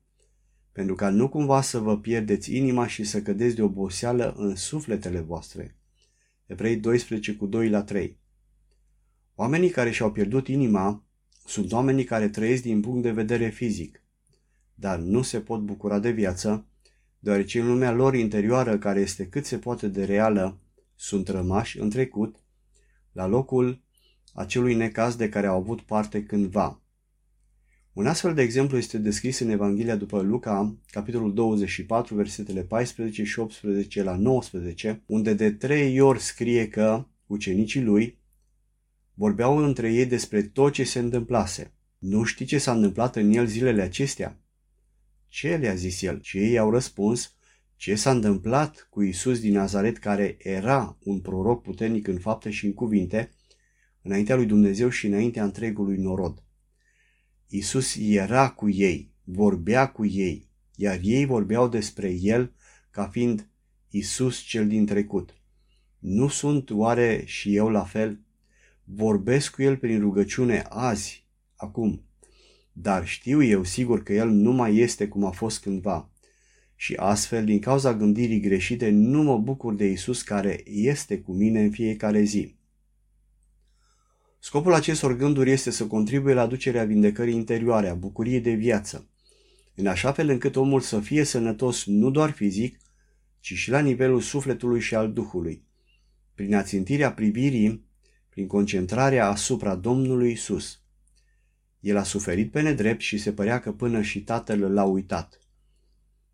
pentru ca nu cumva să vă pierdeți inima și să cădeți de oboseală în sufletele voastre. Evrei 12 cu 2 la 3 Oamenii care și-au pierdut inima sunt oamenii care trăiesc din punct de vedere fizic, dar nu se pot bucura de viață, deoarece în lumea lor interioară, care este cât se poate de reală, sunt rămași în trecut, la locul acelui necaz de care au avut parte cândva. Un astfel de exemplu este descris în Evanghelia după Luca, capitolul 24, versetele 14 și 18 la 19, unde de trei ori scrie că ucenicii lui vorbeau între ei despre tot ce se întâmplase. Nu știi ce s-a întâmplat în el zilele acestea? Ce le-a zis el? Și ei au răspuns, ce s-a întâmplat cu Isus din Nazaret care era un proroc puternic în fapte și în cuvinte, înaintea lui Dumnezeu și înaintea întregului norod. Isus era cu ei, vorbea cu ei, iar ei vorbeau despre el ca fiind Isus cel din trecut. Nu sunt oare și eu la fel? Vorbesc cu el prin rugăciune azi, acum, dar știu eu sigur că el nu mai este cum a fost cândva. Și astfel, din cauza gândirii greșite, nu mă bucur de Isus care este cu mine în fiecare zi. Scopul acestor gânduri este să contribuie la aducerea vindecării interioare, a bucuriei de viață, în așa fel încât omul să fie sănătos nu doar fizic, ci și la nivelul sufletului și al Duhului, prin ațintirea privirii, prin concentrarea asupra Domnului Isus. El a suferit pe nedrept și se părea că până și tatăl l-a uitat.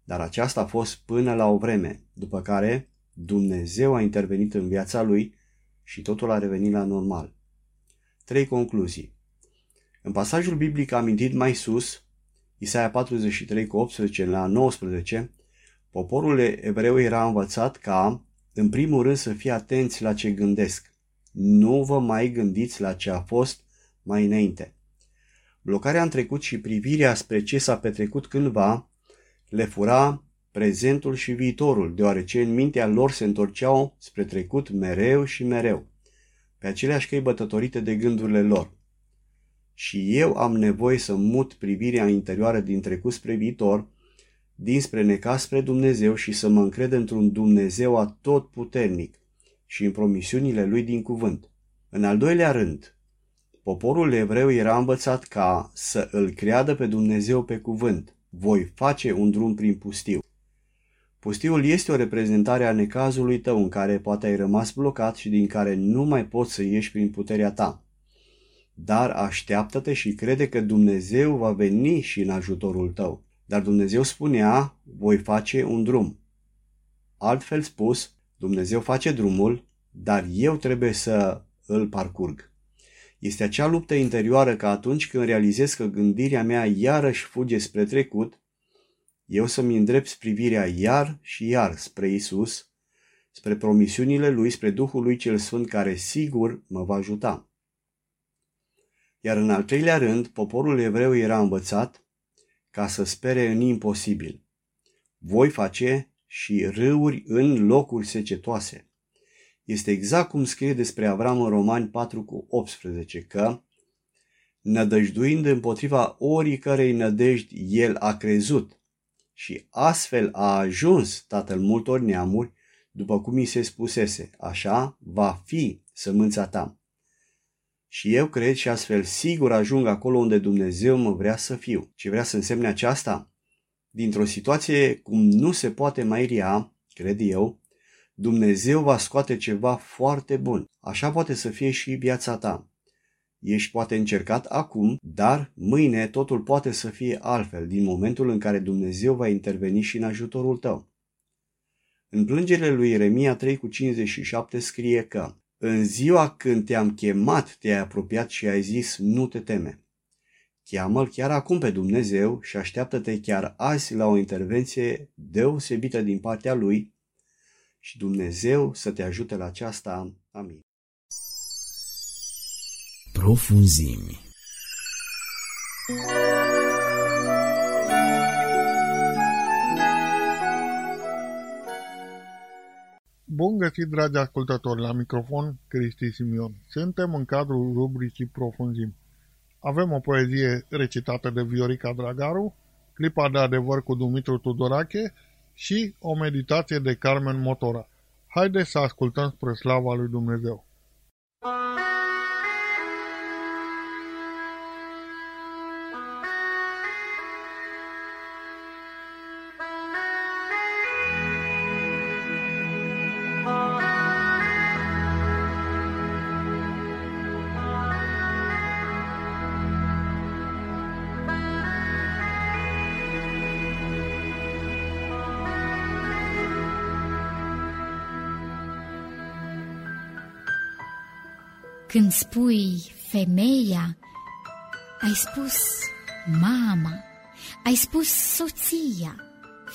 Dar aceasta a fost până la o vreme, după care Dumnezeu a intervenit în viața lui și totul a revenit la normal. Trei concluzii. În pasajul biblic amintit mai sus, Isaia 43 cu 18 la 19, poporul evreu era învățat ca, în primul rând, să fie atenți la ce gândesc. Nu vă mai gândiți la ce a fost mai înainte. Blocarea în trecut și privirea spre ce s-a petrecut cândva le fura prezentul și viitorul, deoarece în mintea lor se întorceau spre trecut mereu și mereu pe aceleași căi bătătorite de gândurile lor. Și eu am nevoie să mut privirea interioară din trecut spre viitor, dinspre necas spre Dumnezeu și să mă încred într-un Dumnezeu atotputernic și în promisiunile lui din cuvânt. În al doilea rând, poporul evreu era învățat ca să îl creadă pe Dumnezeu pe cuvânt. Voi face un drum prin pustiu. Pustiul este o reprezentare a necazului tău în care poate ai rămas blocat și din care nu mai poți să ieși prin puterea ta. Dar așteaptă-te și crede că Dumnezeu va veni și în ajutorul tău. Dar Dumnezeu spunea, voi face un drum. Altfel spus, Dumnezeu face drumul, dar eu trebuie să îl parcurg. Este acea luptă interioară că atunci când realizez că gândirea mea iarăși fuge spre trecut, eu să-mi îndrept privirea iar și iar spre Isus, spre promisiunile Lui, spre Duhul Lui cel Sfânt care sigur mă va ajuta. Iar în al treilea rând, poporul evreu era învățat ca să spere în imposibil. Voi face și râuri în locuri secetoase. Este exact cum scrie despre Avram în Romani 4 cu 18 că nădăjduind împotriva oricărei nădejdi, el a crezut și astfel a ajuns tatăl multor neamuri, după cum i se spusese, așa va fi sămânța ta. Și eu cred și astfel sigur ajung acolo unde Dumnezeu mă vrea să fiu. Ce vrea să însemne aceasta? Dintr-o situație cum nu se poate mai ria, cred eu, Dumnezeu va scoate ceva foarte bun. Așa poate să fie și viața ta. Ești poate încercat acum, dar mâine totul poate să fie altfel din momentul în care Dumnezeu va interveni și în ajutorul tău. În plângerile lui Ieremia 3 cu 57 scrie că În ziua când te-am chemat, te-ai apropiat și ai zis, nu te teme. Cheamă-L chiar acum pe Dumnezeu și așteaptă-te chiar azi la o intervenție deosebită din partea Lui și Dumnezeu să te ajute la aceasta. Amin profunzimi. Bun găsit, dragi ascultători, la microfon Cristi Simion. Suntem în cadrul rubricii Profunzim. avem o poezie recitată de Viorica Dragaru, clipa de adevăr cu Dumitru Tudorache și o meditație de Carmen Motora. Haideți să ascultăm spre slava lui Dumnezeu. Când spui femeia, ai spus mama, ai spus soția,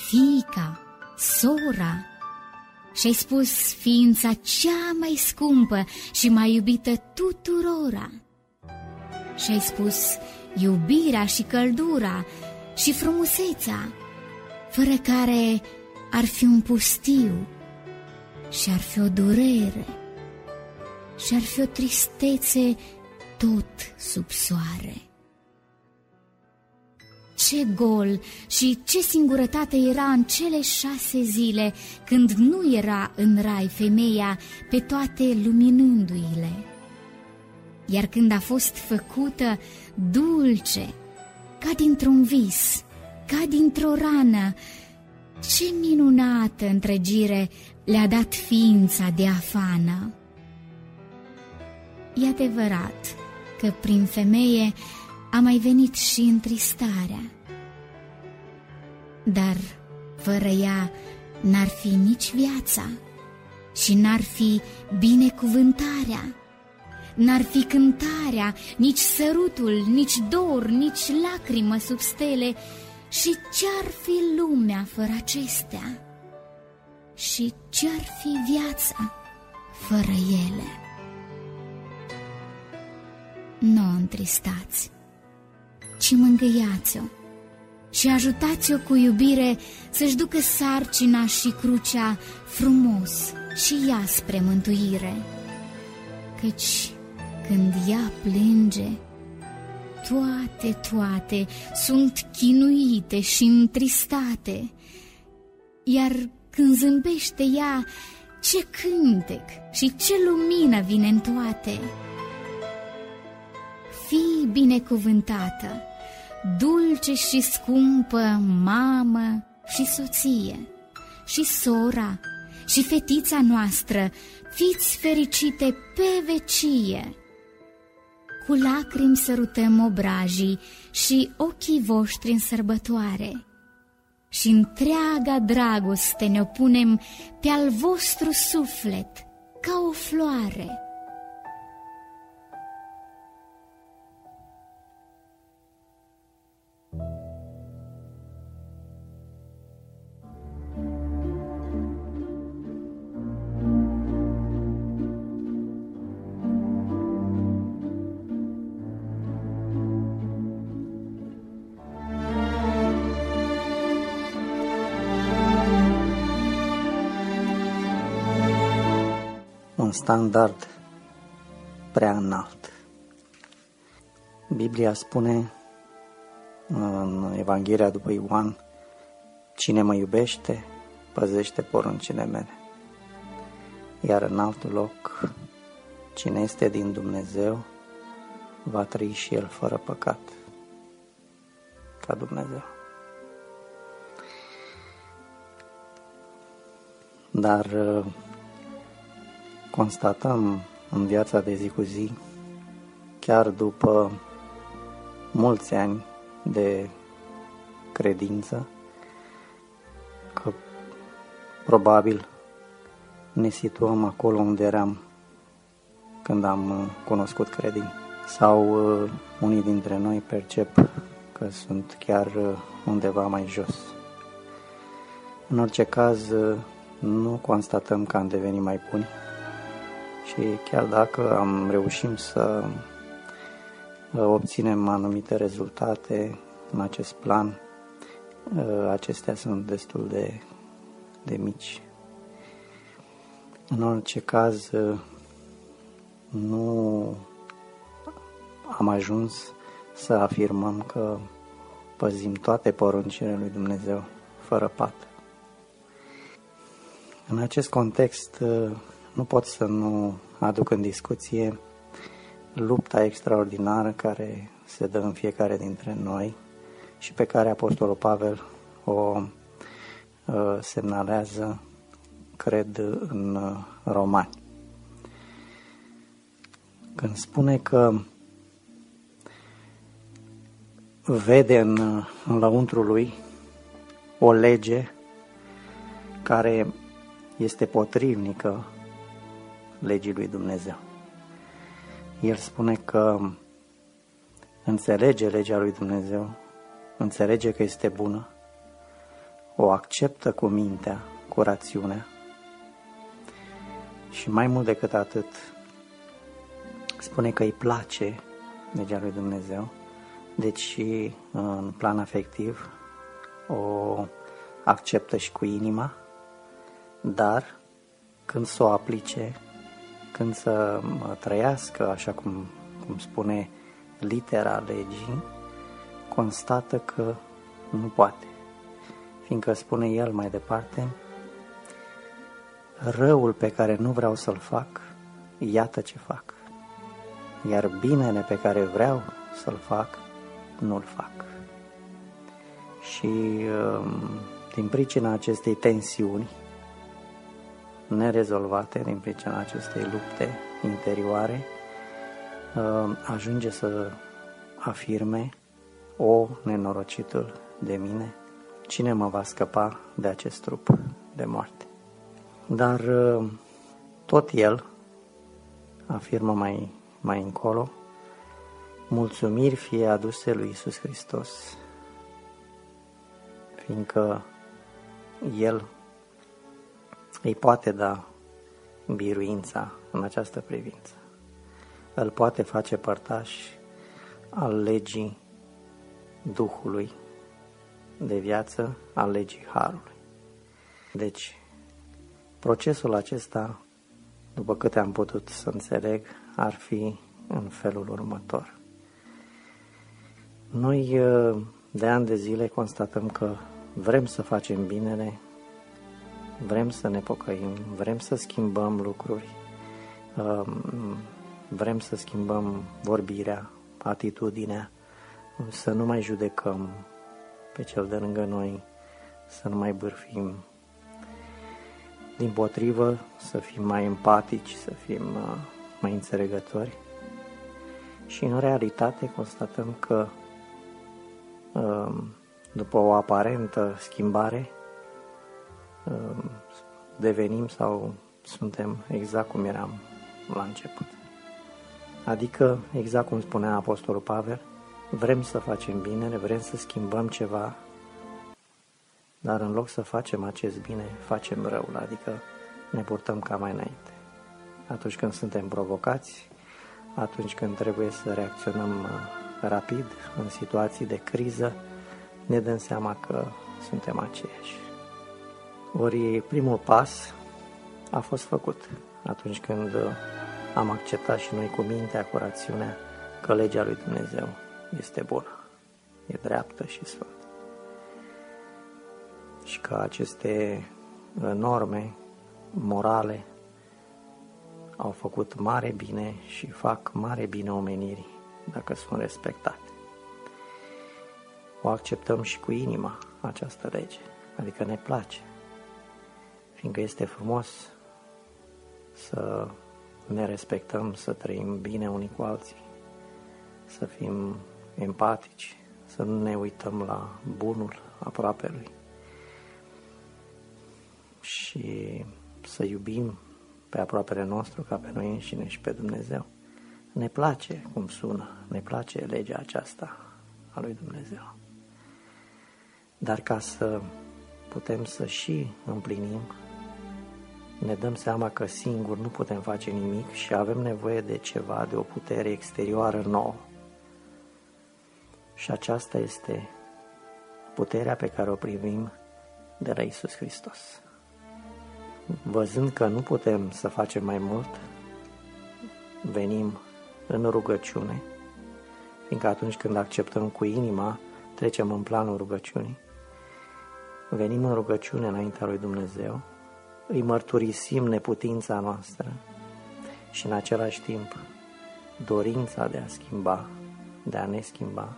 fica, sora și ai spus ființa cea mai scumpă și mai iubită tuturora. Și ai spus iubirea și căldura și frumusețea, fără care ar fi un pustiu și ar fi o durere și ar fi o tristețe tot sub soare. Ce gol și ce singurătate era în cele șase zile când nu era în rai femeia pe toate luminându-ile. Iar când a fost făcută dulce, ca dintr-un vis, ca dintr-o rană, ce minunată întregire le-a dat ființa de afană. E adevărat că prin femeie a mai venit și întristarea. Dar fără ea n-ar fi nici viața și n-ar fi binecuvântarea, n-ar fi cântarea, nici sărutul, nici dor, nici lacrimă sub stele și ce-ar fi lumea fără acestea? Și ce-ar fi viața fără ele? Nu o întristați, ci mângâiați-o și ajutați-o cu iubire să-și ducă sarcina și crucea frumos și ea spre mântuire. Căci când ea plânge, toate, toate sunt chinuite și întristate, iar când zâmbește ea, ce cântec și ce lumină vine în toate! Fii binecuvântată, dulce și scumpă mamă și soție, și sora, și fetița noastră, fiți fericite pe vecie. Cu lacrimi sărutăm obrajii și ochii voștri în sărbătoare și întreaga dragoste ne opunem pe al vostru suflet ca o floare. Standard prea înalt. Biblia spune în Evanghelia după Ioan, cine mă iubește, păzește poruncile mele. Iar în altul loc, cine este din Dumnezeu, va trăi și el fără păcat, ca Dumnezeu. Dar constatăm în viața de zi cu zi, chiar după mulți ani de credință, că probabil ne situăm acolo unde eram când am cunoscut credin. Sau uh, unii dintre noi percep că sunt chiar uh, undeva mai jos. În orice caz, uh, nu constatăm că am devenit mai buni, și chiar dacă am reușit să uh, obținem anumite rezultate în acest plan, uh, acestea sunt destul de, de mici. În orice caz, uh, nu am ajuns să afirmăm că păzim toate poruncile lui Dumnezeu fără pată. În acest context nu pot să nu aduc în discuție lupta extraordinară care se dă în fiecare dintre noi și pe care Apostolul Pavel o uh, semnalează, cred, în uh, Romani. Când spune că vede în, în lăuntru lui o lege care este potrivnică legii lui Dumnezeu. El spune că înțelege legea lui Dumnezeu, înțelege că este bună, o acceptă cu mintea, cu rațiunea și mai mult decât atât spune că îi place legea lui Dumnezeu, deci în plan afectiv o acceptă și cu inima, dar când să o aplice, când să trăiască așa cum, cum spune litera legii, constată că nu poate. Fiindcă spune el mai departe, răul pe care nu vreau să-l fac, iată ce fac. Iar binele pe care vreau să-l fac, nu-l fac. Și um, din pricina acestei tensiuni nerezolvate, din pricina acestei lupte interioare, um, ajunge să afirme, o, nenorocitul de mine, cine mă va scăpa de acest trup de moarte? Dar um, tot el afirmă mai, mai încolo, mulțumiri fie aduse lui Isus Hristos, fiindcă El îi poate da biruința în această privință. Îl poate face părtaș al legii Duhului de viață, al legii Harului. Deci, procesul acesta, după câte am putut să înțeleg, ar fi în felul următor. Noi de ani de zile constatăm că vrem să facem binele, vrem să ne pocăim, vrem să schimbăm lucruri, um, vrem să schimbăm vorbirea, atitudinea, să nu mai judecăm pe cel de lângă noi, să nu mai bârfim. Din potrivă, să fim mai empatici, să fim uh, mai înțelegători. Și în realitate constatăm că um, după o aparentă schimbare, um, devenim sau suntem exact cum eram la început. Adică, exact cum spunea Apostolul Pavel, vrem să facem binele, vrem să schimbăm ceva, dar în loc să facem acest bine, facem răul, adică ne purtăm ca mai înainte. Atunci când suntem provocați, atunci când trebuie să reacționăm uh, rapid în situații de criză, ne dăm seama că suntem aceiași. Ori primul pas a fost făcut atunci când uh, am acceptat și noi cu mintea, cu rațiunea, că legea lui Dumnezeu este bună, e dreaptă și sfântă. Și că aceste uh, norme morale au făcut mare bine și fac mare bine omenirii dacă sunt respectate. O acceptăm și cu inima această lege, adică ne place, fiindcă este frumos să ne respectăm, să trăim bine unii cu alții, să fim empatici, să nu ne uităm la bunul aproapelui și să iubim pe aproapele nostru ca pe noi înșine și pe Dumnezeu. Ne place cum sună, ne place legea aceasta a lui Dumnezeu. Dar ca să putem să și împlinim ne dăm seama că singur nu putem face nimic și avem nevoie de ceva, de o putere exterioară nouă. Și aceasta este puterea pe care o primim de la Isus Hristos. Văzând că nu putem să facem mai mult, venim în rugăciune fiindcă atunci când acceptăm cu inima, trecem în planul rugăciunii, venim în rugăciune înaintea lui Dumnezeu, îi mărturisim neputința noastră și în același timp dorința de a schimba, de a ne schimba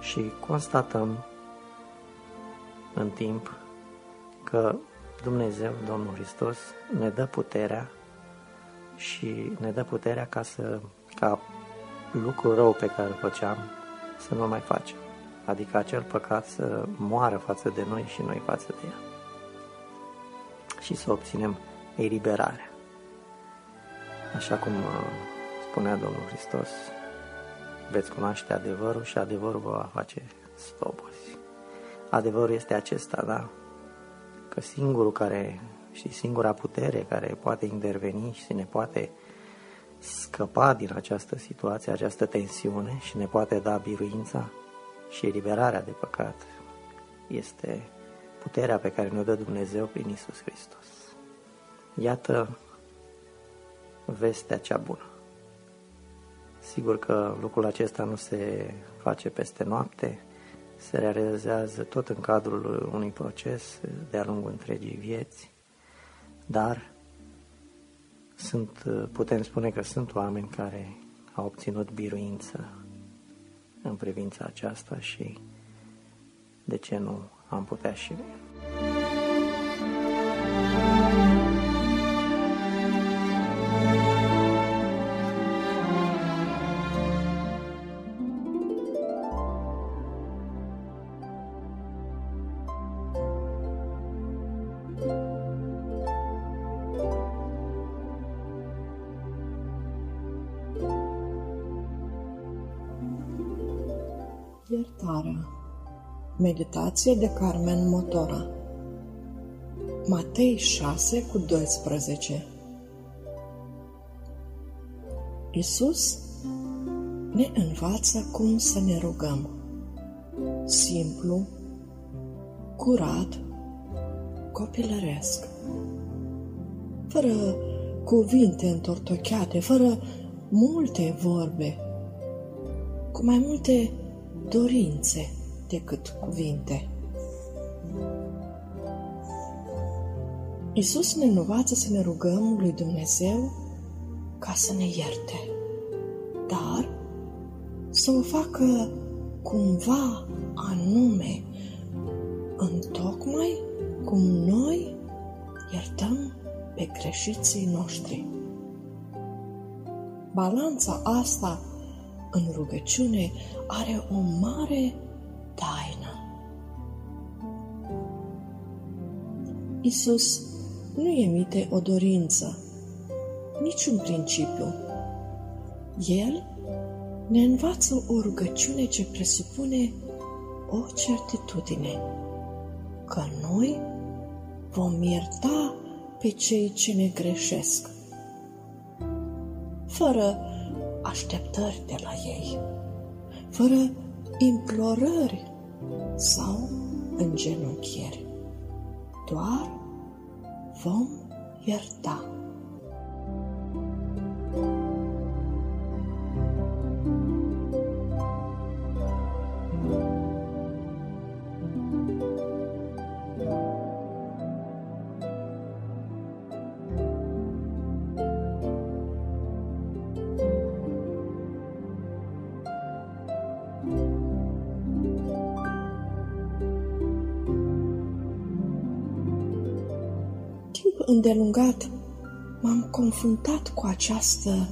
și constatăm în timp că Dumnezeu, Domnul Hristos, ne dă puterea și ne dă puterea ca să ca lucrul rău pe care îl făceam să nu mai facem. Adică acel păcat să moară față de noi și noi față de ea. Și să obținem eliberarea. Așa cum uh, spunea Domnul Hristos, veți cunoaște adevărul și adevărul vă va face slobozi. Adevărul este acesta, da? Că singurul care și singura putere care poate interveni și ne poate scăpa din această situație, această tensiune și ne poate da biruința și eliberarea de păcat este puterea pe care ne-o dă Dumnezeu prin Isus Hristos. Iată vestea cea bună. Sigur că lucrul acesta nu se face peste noapte, se realizează tot în cadrul unui proces de-a lungul întregii vieți, dar sunt, putem spune că sunt oameni care au obținut biruință în privința aceasta și de ce nu am putea și Meditație de Carmen Motora Matei 6 cu 12 Iisus ne învață cum să ne rugăm. Simplu, curat, copilăresc. Fără cuvinte întortocheate, fără multe vorbe, cu mai multe dorințe decât cuvinte. Iisus ne învață să ne rugăm lui Dumnezeu ca să ne ierte, dar să o facă cumva anume, în tocmai cum noi iertăm pe greșiții noștri. Balanța asta în rugăciune are o mare taină. Isus nu emite o dorință, niciun principiu. El ne învață o rugăciune ce presupune o certitudine, că noi vom ierta pe cei ce ne greșesc, fără așteptări de la ei, fără implorări sau îngenunchieri. Doar vom ierta. Îndelungat m-am confruntat cu această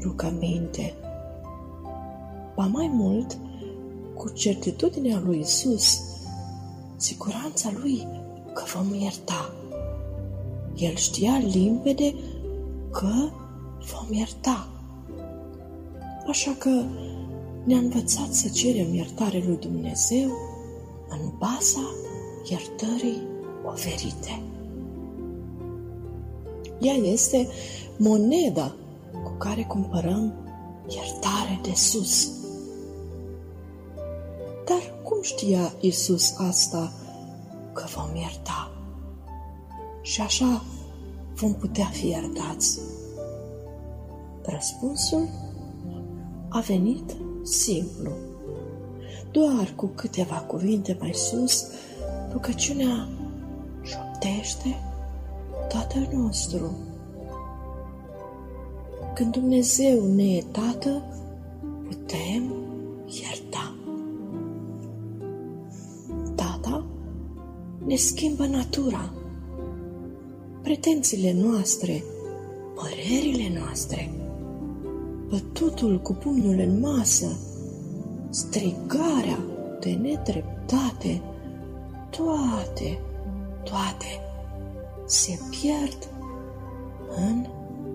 rugăminte. Ba mai mult, cu certitudinea lui Isus, siguranța lui că vom ierta. El știa limpede că vom ierta. Așa că ne-a învățat să cerem iertare lui Dumnezeu în baza iertării oferite. Ea este moneda cu care cumpărăm iertare de sus. Dar cum știa Isus asta că vom ierta? Și așa vom putea fi iertați. Răspunsul a venit simplu. Doar cu câteva cuvinte mai sus, rugăciunea șoptește Tatăl nostru. Când Dumnezeu ne e Tată, putem ierta. Tata ne schimbă natura, pretențiile noastre, părerile noastre, bătutul cu pumnul în masă, strigarea de nedreptate, toate, toate se pierd în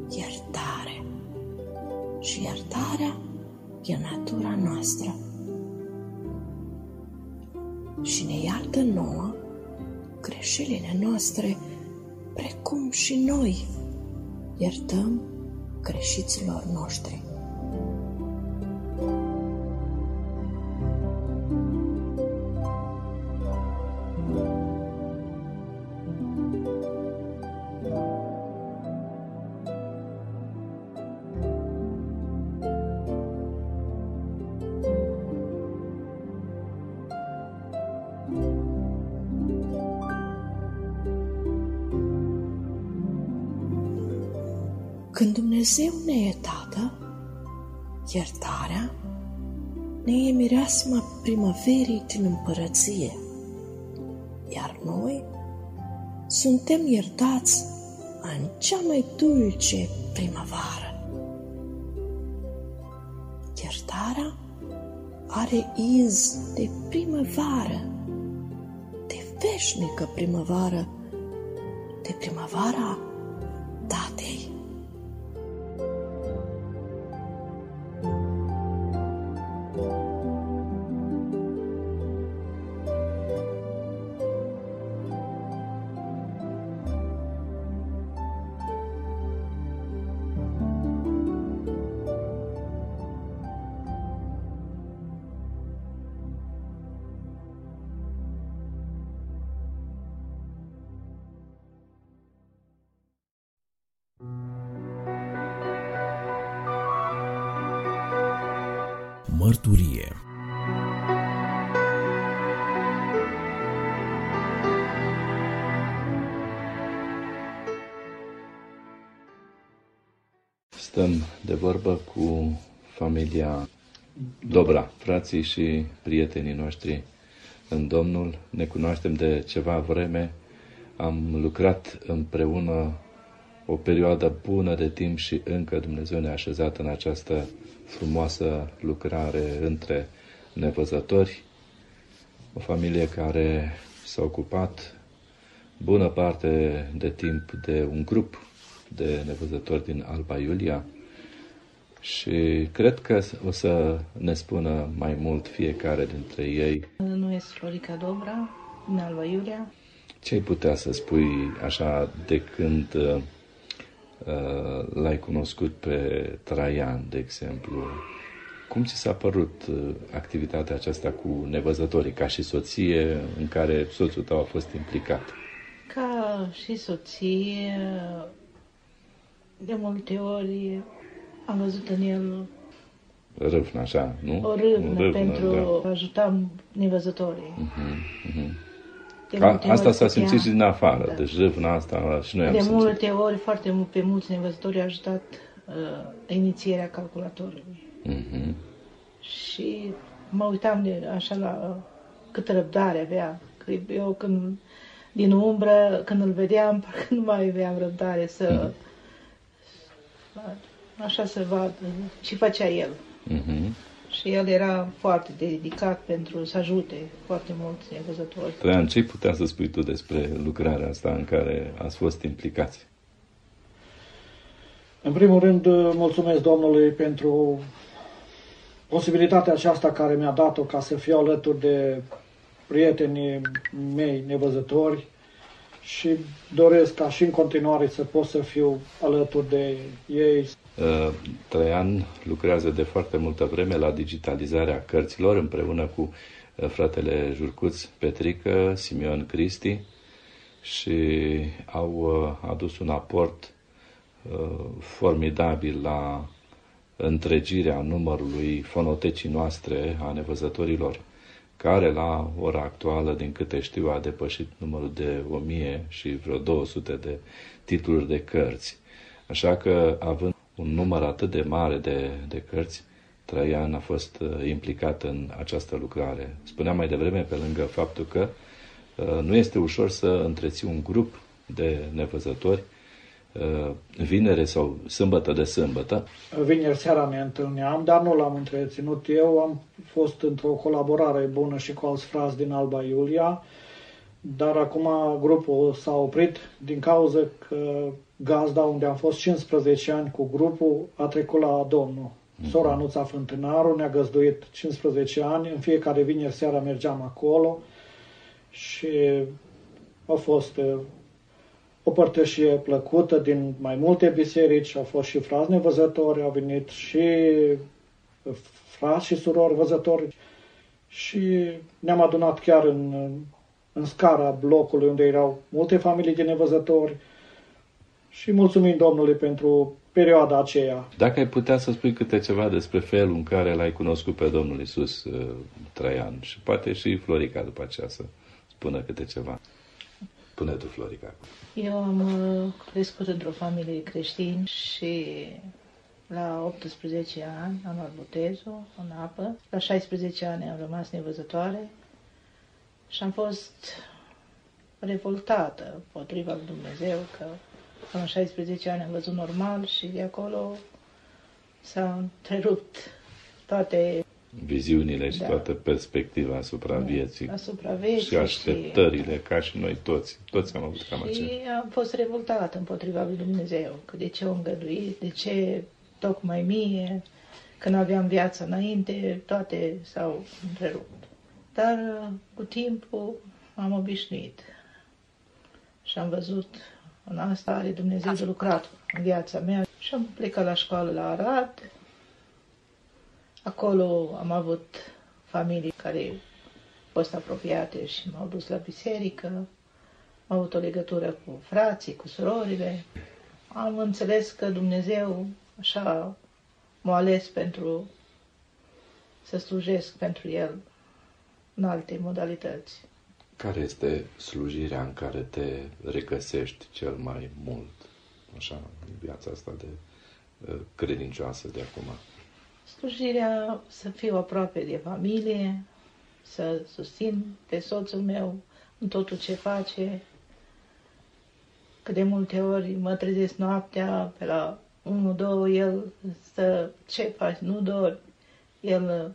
iertare. Și iertarea e natura noastră. Și ne iartă nouă greșelile noastre, precum și noi iertăm greșiților noștri. Dumnezeu ne e tată, iertarea ne e mireasma primăverii din împărăție, iar noi suntem iertați în cea mai dulce primăvară. Iertarea are iz de primăvară, de veșnică primăvară, de primăvara Tatei. Vorbă cu familia Dobra, frații și prietenii noștri în Domnul. Ne cunoaștem de ceva vreme, am lucrat împreună o perioadă bună de timp și încă Dumnezeu ne-a așezat în această frumoasă lucrare între nevăzători, o familie care s-a ocupat bună parte de timp de un grup de nevăzători din Alba Iulia și cred că o să ne spună mai mult fiecare dintre ei. Numesc Florica Dobra, din Alba Iulia. Ce ai putea să spui așa de când uh, l-ai cunoscut pe Traian, de exemplu? Cum ți s-a părut uh, activitatea aceasta cu nevăzătorii, ca și soție în care soțul tău a fost implicat? Ca și soție, de multe ori am văzut în el Râvnă, așa, nu? o râvnă, râvnă pentru da. a ajuta nevăzătorii. Mhm, mhm. De A, multe asta ori s-a putea- simțit și din afară, Da. deci râvna asta și noi am De simțit. multe ori, foarte mult, pe mulți nevăzători a ajutat uh, inițierea calculatorului. Mhm. Și mă uitam de, așa la uh, câtă răbdare avea. Că eu când, din umbră, când îl vedeam, parcă nu mai aveam răbdare să... Așa să vad ce facea el. Mhm. Și el era foarte dedicat pentru să ajute foarte mulți nevăzători. Traian, ce putea să spui tu despre lucrarea asta în care ați fost implicați? În primul rând, mulțumesc Domnului pentru posibilitatea aceasta care mi-a dat-o ca să fiu alături de prietenii mei nevăzători și doresc ca și în continuare să pot să fiu alături de ei. Uh, Traian lucrează de foarte multă vreme la digitalizarea cărților împreună cu uh, fratele Jurcuț Petrică, Simeon Cristi și au uh, adus un aport uh, formidabil la întregirea numărului fonotecii noastre a nevăzătorilor, care la ora actuală, din câte știu, a depășit numărul de 1000 și vreo 200 de titluri de cărți. Așa că, având un număr atât de mare de, de cărți, Traian a fost uh, implicat în această lucrare. Spuneam mai devreme, pe lângă faptul că uh, nu este ușor să întreții un grup de nevăzători uh, vinere sau sâmbătă de sâmbătă. Vineri seara ne întâlneam, dar nu l-am întreținut eu. Am fost într-o colaborare bună și cu alți frați din Alba Iulia, dar acum grupul s-a oprit din cauza că gazda unde am fost 15 ani cu grupul a trecut la Domnul. Mhm. Sora Nuța Fântânaru ne-a găzduit 15 ani, în fiecare vineri seara mergeam acolo și a fost uh, o părtășie plăcută din mai multe biserici, au fost și frați nevăzători, au venit și uh, frați și surori văzători și ne-am adunat chiar în, în scara blocului unde erau multe familii de nevăzători și mulțumim Domnului pentru perioada aceea. Dacă ai putea să spui câte ceva despre felul în care l-ai cunoscut pe Domnul Isus uh, Traian și poate și Florica după aceea să spună câte ceva. Pune tu, Florica. Eu am uh, crescut într-o familie creștină și la 18 ani am luat botezul în apă. La 16 ani am rămas nevăzătoare și am fost revoltată potriva lui Dumnezeu că în 16 ani am văzut normal și de acolo s-a întrerupt toate viziunile și da. toată perspectiva asupra da, vieții. Asupra vieții. Și așteptările, și... ca și noi toți. Toți am avut cam aceea. Și am fost revoltat împotriva lui Dumnezeu. Că de ce o îngăduit, de ce tocmai mie, când aveam viața înainte, toate s-au întrerupt. Dar cu timpul am obișnuit. Și am văzut în asta are Dumnezeu de lucrat în viața mea. Și am plecat la școală la Arad. Acolo am avut familii care au fost apropiate și m-au dus la biserică. Am avut o legătură cu frații, cu surorile. Am înțeles că Dumnezeu așa m-a ales pentru să slujesc pentru El în alte modalități. Care este slujirea în care te regăsești cel mai mult, așa, în viața asta de uh, credincioasă de acum? Slujirea să fiu aproape de familie, să susțin pe soțul meu în totul ce face, că de multe ori mă trezesc noaptea pe la 1-2, el să ce faci, nu dor, el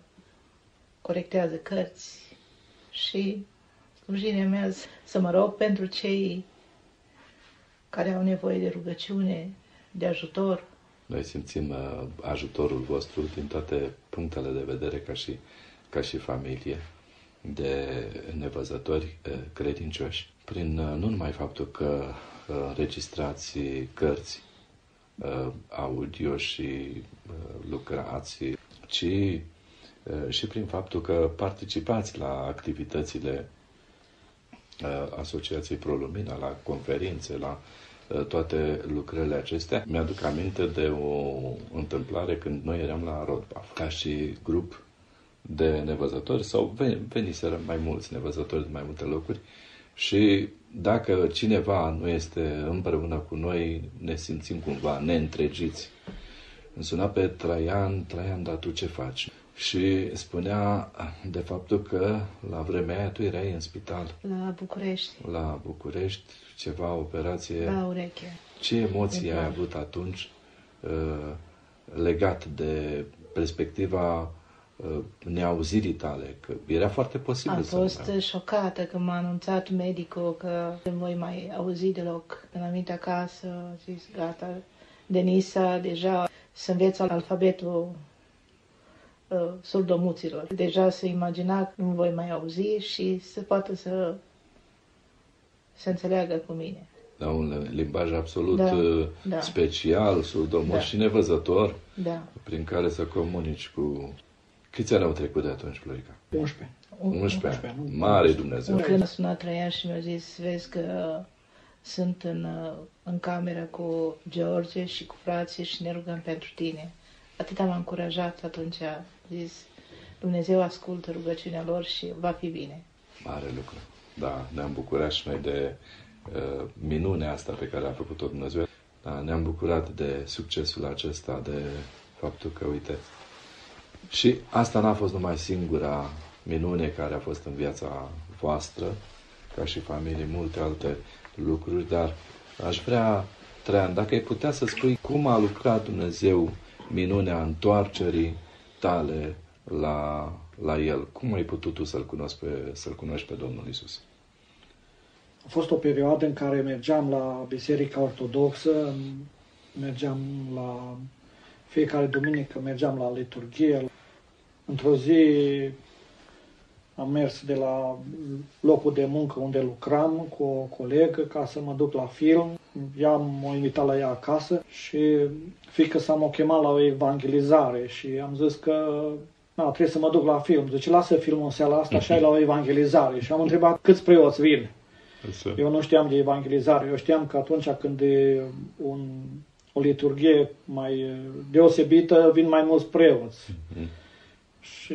corectează cărți și slujirea mea să mă rog pentru cei care au nevoie de rugăciune, de ajutor. Noi simțim uh, ajutorul vostru din toate punctele de vedere ca și, ca și familie de nevăzători uh, credincioși. Prin uh, nu numai faptul că înregistrați cărți audio și lucrați, ci și prin faptul că participați la activitățile Asociației Prolumina, la conferințe, la toate lucrările acestea. Mi-aduc aminte de o întâmplare când noi eram la Rodbaf, ca și grup de nevăzători sau veniseră mai mulți nevăzători din mai multe locuri și dacă cineva nu este împreună cu noi, ne simțim cumva neîntregiți. Îmi suna pe Traian, Traian, dar tu ce faci? Și spunea de faptul că la vremea aia tu erai în spital. La București. La București, ceva operație. La ureche. Ce emoții ai avut atunci uh, legat de perspectiva uh, neauzirii tale? Că era foarte posibil Am fost șocată când m-a anunțat medicul că nu voi mai auzi deloc. Când am venit acasă, zis, gata, Denisa, deja să înveț alfabetul uh, surdomuților. Deja se imagina că nu voi mai auzi și se poate să se înțeleagă cu mine. Da, un limbaj absolut da, uh, da. special, surdomos da. și nevăzător, da. prin care să comunici cu... Câți ani au trecut de atunci, Florica? 11. 11, 11 ani. Mare Dumnezeu. Când a sunat Traian și mi-a zis, vezi că sunt în, uh, în cameră cu George și cu frații și ne rugăm pentru tine atât m-a încurajat atunci, a zis, Dumnezeu ascultă rugăciunea lor și va fi bine. Mare lucru. Da, ne-am bucurat și noi de uh, minunea asta pe care a făcut-o Dumnezeu. Da, ne-am bucurat de succesul acesta, de faptul că, uite, și asta n-a fost numai singura minune care a fost în viața voastră, ca și familie, multe alte lucruri, dar aș vrea, Traian, dacă ai putea să spui cum a lucrat Dumnezeu minunea întoarcerii tale la, la El. Cum ai putut tu să-L cunoști pe, să-L cunoști pe Domnul Isus? A fost o perioadă în care mergeam la Biserica Ortodoxă, mergeam la fiecare duminică, mergeam la liturghie. Într-o zi am mers de la locul de muncă unde lucram cu o colegă ca să mă duc la film. Ea m-a invitat la ea acasă și fică s-a m-a chemat la o evangelizare și am zis că na, trebuie să mă duc la film. Zice, lasă filmul în seara asta și ai la o evangelizare. Și am întrebat câți preoți vin. Eu nu știam de evangelizare. Eu știam că atunci când e un, o liturghie mai deosebită, vin mai mulți preoți. Mm-hmm. Și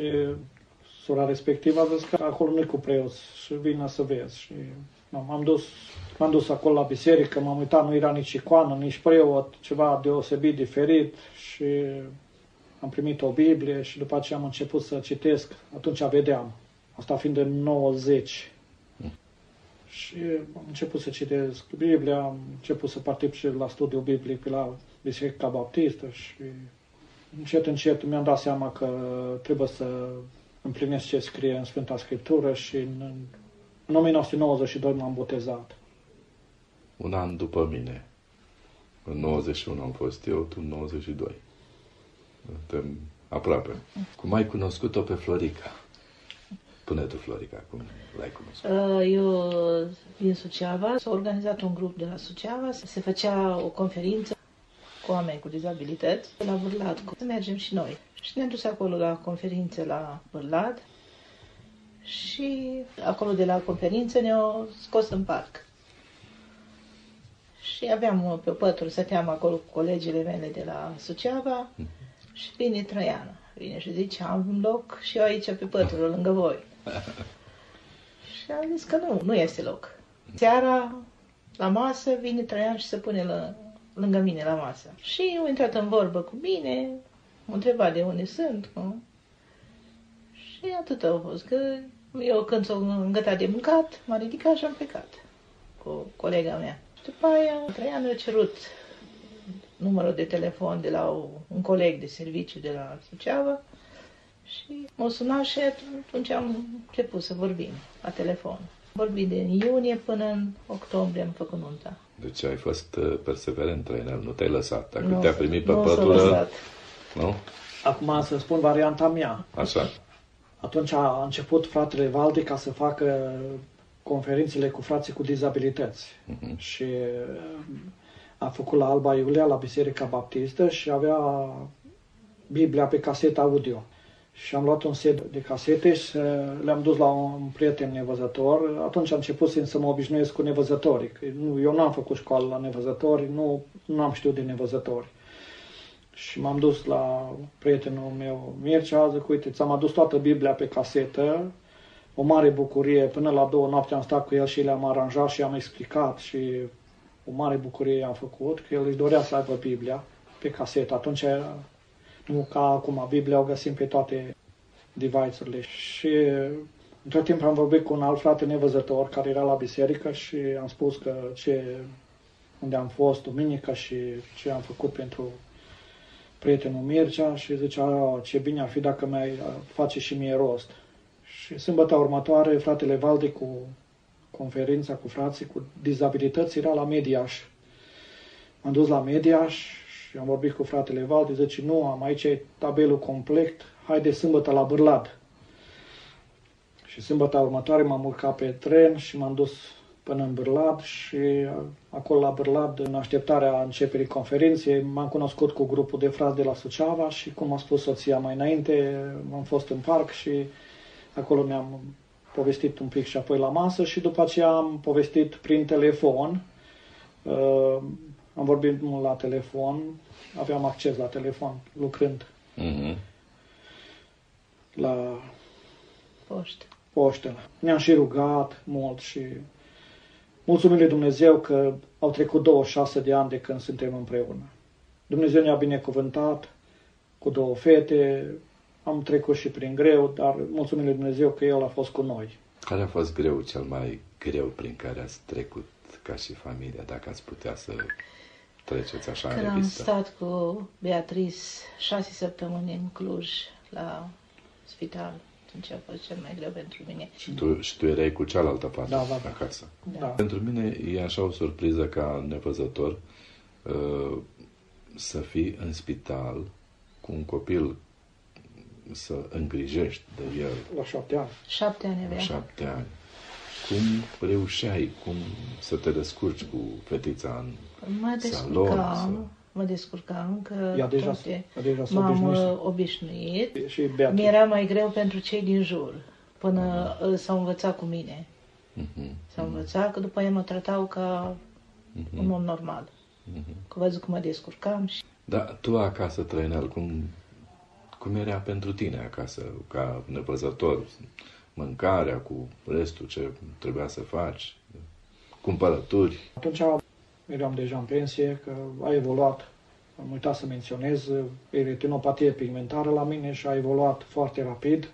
sora respectivă a zis că acolo nu e cu preoți și vină să vezi. Și m-am dus, m-am dus acolo la biserică, m-am uitat, nu era nici icoană, nici preot, ceva deosebit, diferit și am primit o Biblie și după aceea am început să citesc, atunci vedeam, asta fiind în 90. Mm. Și am început să citesc Biblia, am început să particip și la studiul biblic pe la Biserica Baptistă și încet, încet mi-am dat seama că trebuie să împlinesc ce scrie în Sfânta Scriptură și în, în 1992 m-am botezat. Un an după mine. În 91 am fost eu, tu în 92. Suntem aproape. Cum ai cunoscut-o pe Florica? Pune tu, Florica, cum l-ai cunoscut? Uh, eu din Suceava. S-a organizat un grup de la Suceava. Se făcea o conferință cu oameni cu dizabilități la Vârlat. Să mergem și noi. Și ne-am dus acolo la conferințe la Bârlad și acolo de la conferință ne-au scos în parc. Și aveam pe pături, stăteam acolo cu colegile mele de la Suceava și vine Traiana. Vine și zice, am un loc și eu aici pe pătură, lângă voi. și am zis că nu, nu este loc. Seara, la masă, vine Traian și se pune la, lângă mine la masă. Și au intrat în vorbă cu mine, m-a întrebat de unde sunt, mă. Și atât a fost, că eu când s-o îngătat de mâncat, m-a ridicat și am plecat cu colega mea. Și după aia, Traian a cerut numărul de telefon de la o, un coleg de serviciu de la Suceava și m-a sunat și atunci am început să vorbim la telefon. Vorbim de iunie până în octombrie am făcut nunta. Deci ai fost uh, perseverent, trainer, nu te-ai lăsat. Dacă nu, te-a primit pe pătură, nu? Acum să spun varianta mea. Așa. Atunci a început fratele Valdi ca să facă conferințele cu frații cu dizabilități. Uh-huh. Și a făcut la Alba Iulia, la Biserica Baptistă și avea Biblia pe casetă audio. Și am luat un set de casete și le-am dus la un prieten nevăzător. Atunci am început să mă obișnuiesc cu nevăzătorii. Eu nu am făcut școală la nevăzători, nu, nu am știut de nevăzători. Și m-am dus la prietenul meu, Mircea, zic, uite, ți-am adus toată Biblia pe casetă, o mare bucurie, până la două noapte am stat cu el și le-am aranjat și am explicat și o mare bucurie am făcut, că el își dorea să aibă Biblia pe casetă. Atunci, nu ca acum, Biblia o găsim pe toate device-urile. Și tot timpul am vorbit cu un alt frate nevăzător care era la biserică și am spus că ce, unde am fost duminică și ce am făcut pentru prietenul Mircea și zicea, ce bine ar fi dacă mai face și mie rost. Și sâmbătă următoare, fratele Valde cu conferința cu frații cu dizabilități era la Mediaș. M-am dus la Mediaș și am vorbit cu fratele Valde, zice, nu, am aici tabelul complet, haide sâmbătă la Bârlad. Și sâmbătă următoare m-am urcat pe tren și m-am dus până în Bârlad și acolo la Bârlad, în așteptarea începerii conferinței, m-am cunoscut cu grupul de frați de la Suceava și, cum a spus soția mai înainte, am fost în parc și acolo mi-am povestit un pic și apoi la masă și după aceea am povestit prin telefon. Uh, am vorbit mult la telefon, aveam acces la telefon, lucrând Mhm. la Poștă. poștă. Ne-am și rugat mult și mulțumim lui Dumnezeu că au trecut 26 de ani de când suntem împreună. Dumnezeu ne-a binecuvântat cu două fete, am trecut și prin greu, dar mulțumim lui Dumnezeu că El a fost cu noi. Care a fost greu, cel mai greu prin care ați trecut ca și familia, dacă ați putea să treceți așa Când în am revistă? stat cu Beatrice șase săptămâni în Cluj la spital, atunci a fost cel mai greu pentru mine. Și tu, și tu erai cu cealaltă parte Da, da, da. acasă. Da. Pentru mine e așa o surpriză ca nevăzător uh, să fii în spital cu un copil să îngrijești de el La șapte ani. Șapte ani la avea. șapte ani. Cum reușeai, cum să te descurci cu fetița în Mă salon? descurcam, mă descurcam că Ea deja, toate ea deja s-a m-am obișnuit. uh, obișnuit. Și Beatrice. Mi era mai greu pentru cei din jur, până uh, s-au învățat cu mine. Mhm, S-au învățat că după aia mă tratau ca mhm, un om normal. mhm. Că văzut cum mă descurcam și Da, tu acasă, Trăinel, cum, cum era pentru tine acasă, ca nevăzător? Mâncarea cu restul ce trebuia să faci? Cumpărături? Atunci eram deja în pensie, că a evoluat, am uitat să menționez, e retinopatie pigmentară la mine și a evoluat foarte rapid.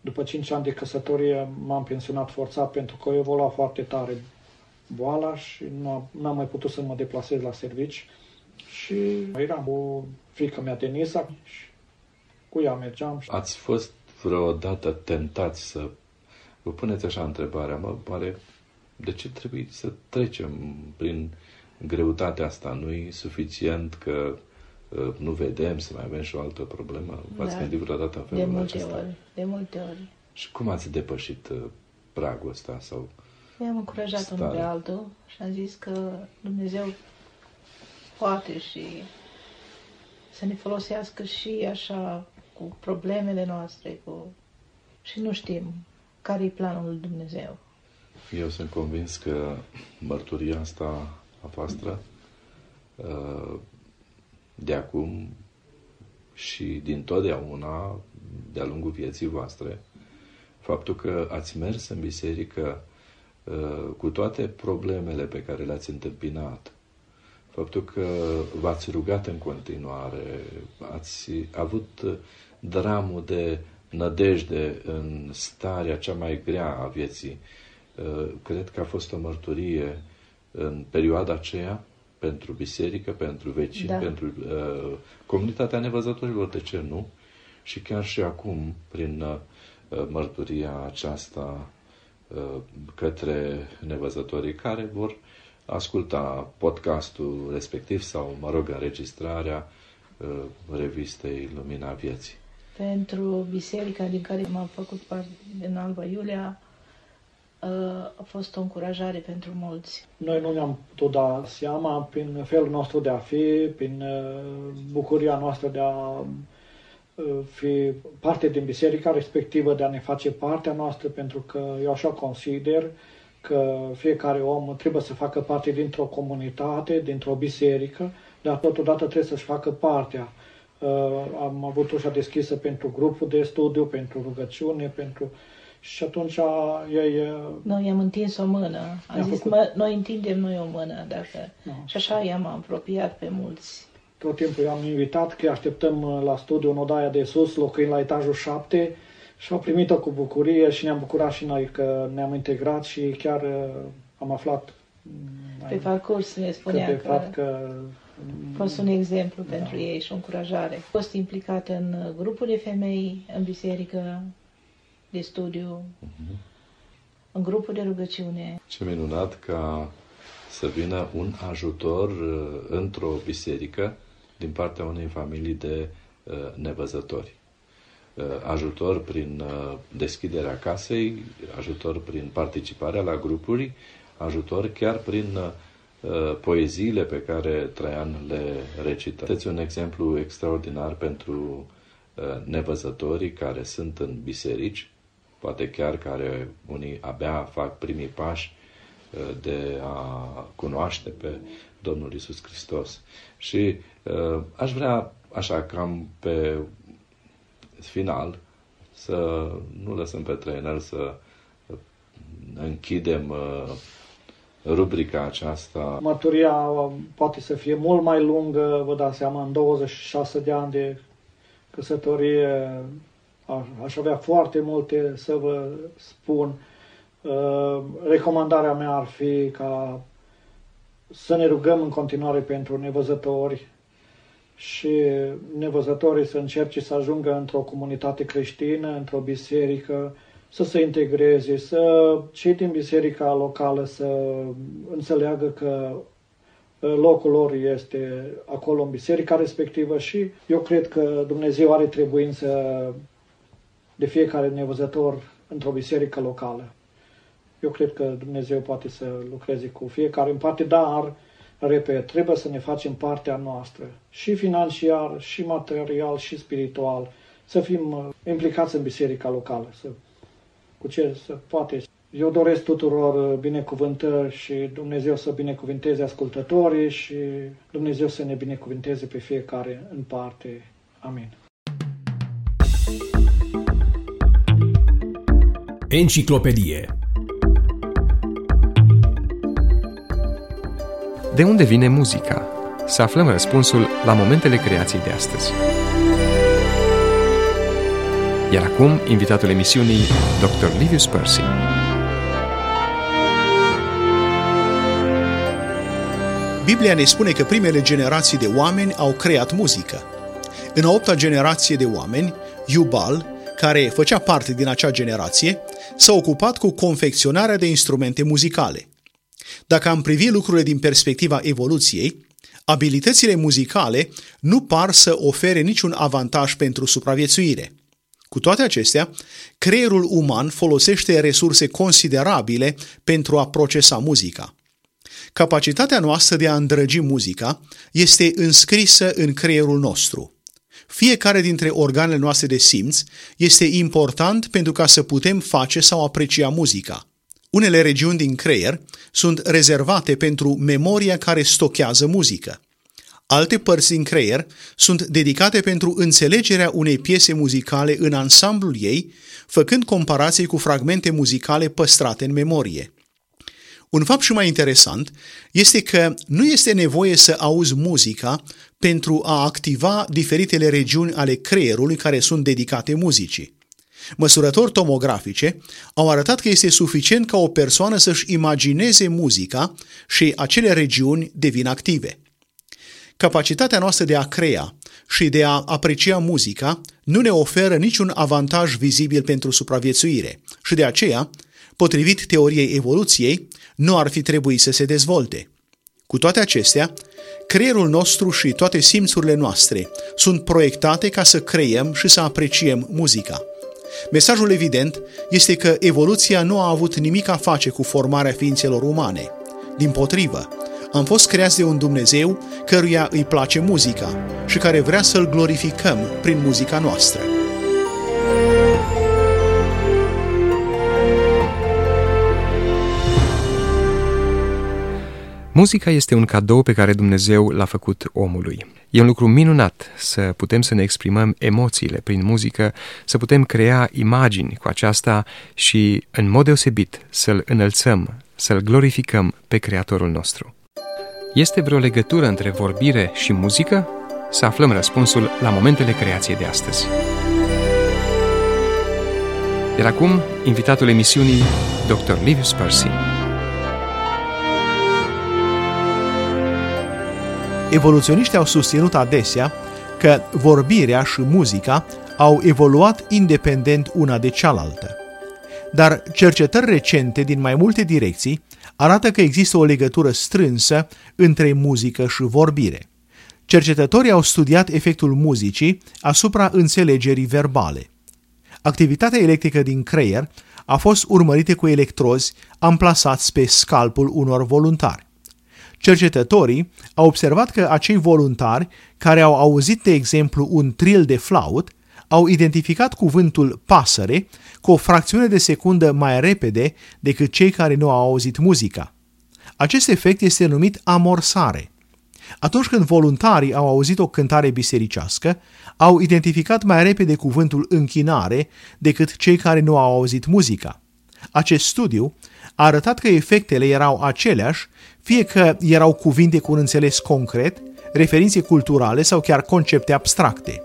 După 5 ani de căsătorie m-am pensionat forțat pentru că a evoluat foarte tare boala și nu am- n-am mai putut să mă deplasez la servici. Și eram cu fica mea Denisa și cu ea mergeam. și- Ați fost vreodată tentați să vă puneți așa întrebarea, mă, oare de ce trebuie să trecem prin greutatea asta? Nu e suficient că uh, nu vedem, să mai avem și o altă problemă? V-ați Da. gândit vreodată în de felul multe acesta? ori, de multe ori. Și cum ați depășit uh, pragul ăsta? Sau I-am încurajat unul Stare. pe altul și am zis că Dumnezeu poate și să ne folosească și așa cu problemele noastre, cu... și nu știm care e planul lui Dumnezeu. Eu sunt convins că mărturia asta a voastră uh, de acum și din totdeauna, de-a lungul vieții voastre, faptul că ați mers în biserică uh, cu toate problemele pe care le-ați întâmpinat, faptul că v-ați rugat în continuare, ați avut uh, dramul de nădejde în starea cea mai grea a vieții, Uh, cred că a fost o mărturie în perioada aceea pentru biserică, pentru vecini, Da. pentru uh, comunitatea nevăzătorilor, de ce nu? Și chiar și acum, prin uh, mărturia aceasta uh, către nevăzătorii care vor asculta podcastul respectiv sau, mă rog, înregistrarea uh, revistei Lumina Vieții. Pentru biserica din care m-am făcut parte în Alba Iulia, uh, a fost o încurajare pentru mulți. Noi nu ne-am putut da seama prin felul nostru de a fi, prin uh, bucuria noastră de a uh, fi parte din biserica respectivă, de a ne face partea noastră, pentru că eu așa consider că fiecare om trebuie să facă parte dintr-o comunitate, dintr-o biserică, dar totodată trebuie să-și facă partea. Uh, Am avut ușa deschisă pentru grupul de studiu, pentru rugăciune, pentru... Și atunci ei uh, Noi i-am întins o mână. Am Ne-am zis, făcut- mă, noi întindem noi o mână. Dacă... Da. Și așa i-am apropiat pe mulți. Tot timpul i-am invitat că îi așteptăm uh, la studiu în odaia de sus, locuind la etajul 7 și au primit-o cu bucurie și ne-am bucurat și noi că ne-am integrat și chiar uh, am aflat mm, Pe parcurs ne că spunea de că fapt că a fost un exemplu pentru ei și o încurajare. A fost implicat în grupul de femei, în biserică, de studiu, în grupul de rugăciune. Ce minunat ca să vină un ajutor uh, într-o biserică din partea unei familii de uh, nevăzători. Uh, Ajutor prin uh, deschiderea casei, ajutor prin participarea la grupuri, ajutor chiar prin uh, poeziile pe care Traian le recită. Este un exemplu extraordinar pentru uh, nevăzătorii care sunt în biserici, poate chiar care unii abia fac primii pași de a cunoaște pe Domnul Isus Hristos. Și uh, aș vrea, așa, cam pe final, să nu lăsăm pe trainer să închidem uh, rubrica aceasta. Mărturia poate să fie mult mai lungă, vă dați seama, în 26 de ani de căsătorie aș avea foarte multe să vă spun. Uh, recomandarea mea ar fi ca să ne rugăm în continuare pentru nevăzători și nevăzătorii să încerce să ajungă într-o comunitate creștină, într-o biserică, să se integreze, să cei din biserica locală să înțeleagă că uh, locul lor este acolo în biserica respectivă și eu cred că Dumnezeu are trebuință de fiecare nevăzător într-o biserică locală. Eu cred că Dumnezeu poate să lucreze cu fiecare în parte, dar, repet, trebuie să ne facem partea noastră, și financiar, și material, și spiritual, să fim uh, implicați în biserica locală, să, cu ce să poate. Eu doresc tuturor uh, binecuvântări și Dumnezeu să binecuvinteze ascultătorii și Dumnezeu să ne binecuvinteze pe fiecare în parte. Amin. Enciclopedie De unde vine muzica? Să aflăm răspunsul la momentele creației de astăzi. Iar acum, invitatul emisiunii, Dr. Livius Percy. Biblia ne spune că primele generații de oameni au creat muzică. În a opta generație de oameni, Iubal, care făcea parte din acea generație, s-a ocupat cu confecționarea de instrumente muzicale. Dacă am privi lucrurile din perspectiva evoluției, abilitățile muzicale nu par să ofere niciun avantaj pentru supraviețuire. Cu toate acestea, creierul uman folosește resurse considerabile pentru a procesa muzica. Capacitatea noastră de a îndrăgi muzica este înscrisă în creierul nostru. Fiecare dintre organele noastre de simț este important pentru ca să putem face sau aprecia muzica. Unele regiuni din creier sunt rezervate pentru memoria care stochează muzică. Alte părți din creier sunt dedicate pentru înțelegerea unei piese muzicale în ansamblul ei, făcând comparații cu fragmente muzicale păstrate în memorie. Un fapt și mai interesant este că nu este nevoie să auzi muzica pentru a activa diferitele regiuni ale creierului care sunt dedicate muzicii. Măsurători tomografice au arătat că este suficient ca o persoană să-și imagineze muzica și acele regiuni devin active. Capacitatea noastră de a crea și de a aprecia muzica nu ne oferă niciun avantaj vizibil pentru supraviețuire și de aceea, potrivit teoriei evoluției, nu ar fi trebuit să se dezvolte. Cu toate acestea, creierul nostru și toate simțurile noastre sunt proiectate ca să creiem și să apreciem muzica. Mesajul evident este că evoluția nu a avut nimic a face cu formarea ființelor umane. Din potrivă, am fost creați de un Dumnezeu căruia îi place muzica și care vrea să-L glorificăm prin muzica noastră. Muzica este un cadou pe care Dumnezeu l-a făcut omului. E un lucru minunat să putem să ne exprimăm emoțiile prin muzică, să putem crea imagini cu aceasta și, în mod deosebit, să-L înălțăm, să-L glorificăm pe Creatorul nostru. Este vreo legătură între vorbire și muzică? Să aflăm răspunsul la momentele creației de astăzi. Iar acum, invitatul emisiunii, Dr. Livius Percy. Evoluționiștii au susținut adesea că vorbirea și muzica au evoluat independent una de cealaltă. Dar cercetări recente din mai multe direcții arată că există o legătură strânsă între muzică și vorbire. Cercetătorii au studiat efectul muzicii asupra înțelegerii verbale. Activitatea electrică din creier a fost urmărită cu electrozi amplasați pe scalpul unor voluntari. Cercetătorii au observat că acei voluntari care au auzit, de exemplu, un tril de flaut, au identificat cuvântul pasăre cu o fracțiune de secundă mai repede decât cei care nu au auzit muzica. Acest efect este numit amorsare. Atunci când voluntarii au auzit o cântare bisericească, au identificat mai repede cuvântul închinare decât cei care nu au auzit muzica. Acest studiu a arătat că efectele erau aceleași, fie că erau cuvinte cu un înțeles concret, referințe culturale sau chiar concepte abstracte.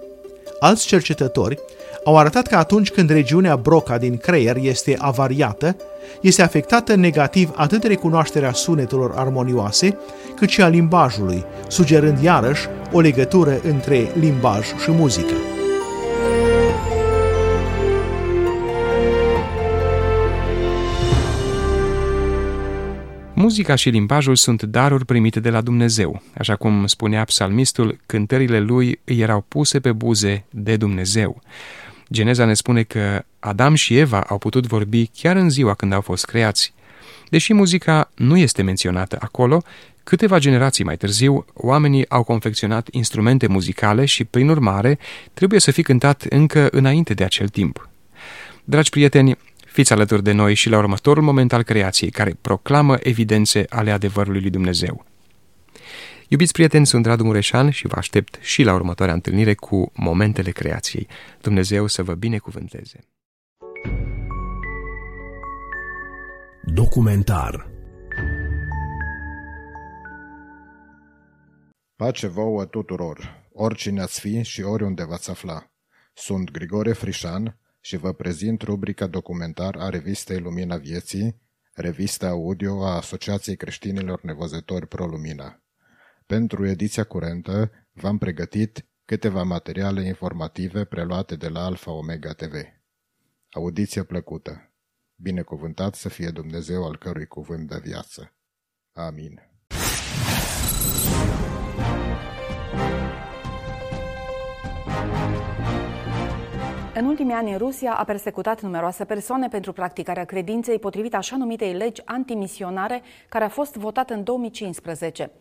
Alți cercetători au arătat că atunci când regiunea Broca din creier este avariată, este afectată negativ atât recunoașterea sunetelor armonioase, cât și a limbajului, sugerând iarăși o legătură între limbaj și muzică. Muzica și limbajul sunt daruri primite de la Dumnezeu. Așa cum spunea psalmistul, cântările lui îi erau puse pe buze de Dumnezeu. Geneza ne spune că Adam și Eva au putut vorbi chiar în ziua când au fost creați. Deși muzica nu este menționată acolo, câteva generații mai târziu, oamenii au confecționat instrumente muzicale și, prin urmare, trebuie să fi cântat încă înainte de acel timp. Dragi prieteni, fiți alături de noi și la următorul moment al creației, care proclamă evidențe ale adevărului lui Dumnezeu. Iubiți prieteni, sunt Radu Mureșan și vă aștept și la următoarea întâlnire cu Momentele Creației. Dumnezeu să vă binecuvânteze! Documentar Pace vouă tuturor, oricine ați fi și oriunde v-ați afla. Sunt Grigore Frișan și vă prezint rubrica documentar a revistei Lumina Vieții, revista audio a Asociației Creștinilor Nevăzători Pro Lumina. Pentru ediția curentă v-am pregătit câteva materiale informative preluate de la Alfa Omega TV. Audiție plăcută! Binecuvântat să fie Dumnezeu al cărui cuvânt de viață. Amin. În ultimii ani, Rusia a persecutat numeroase persoane pentru practicarea credinței potrivit așa numitei legi antimisionare care a fost votată în 2015.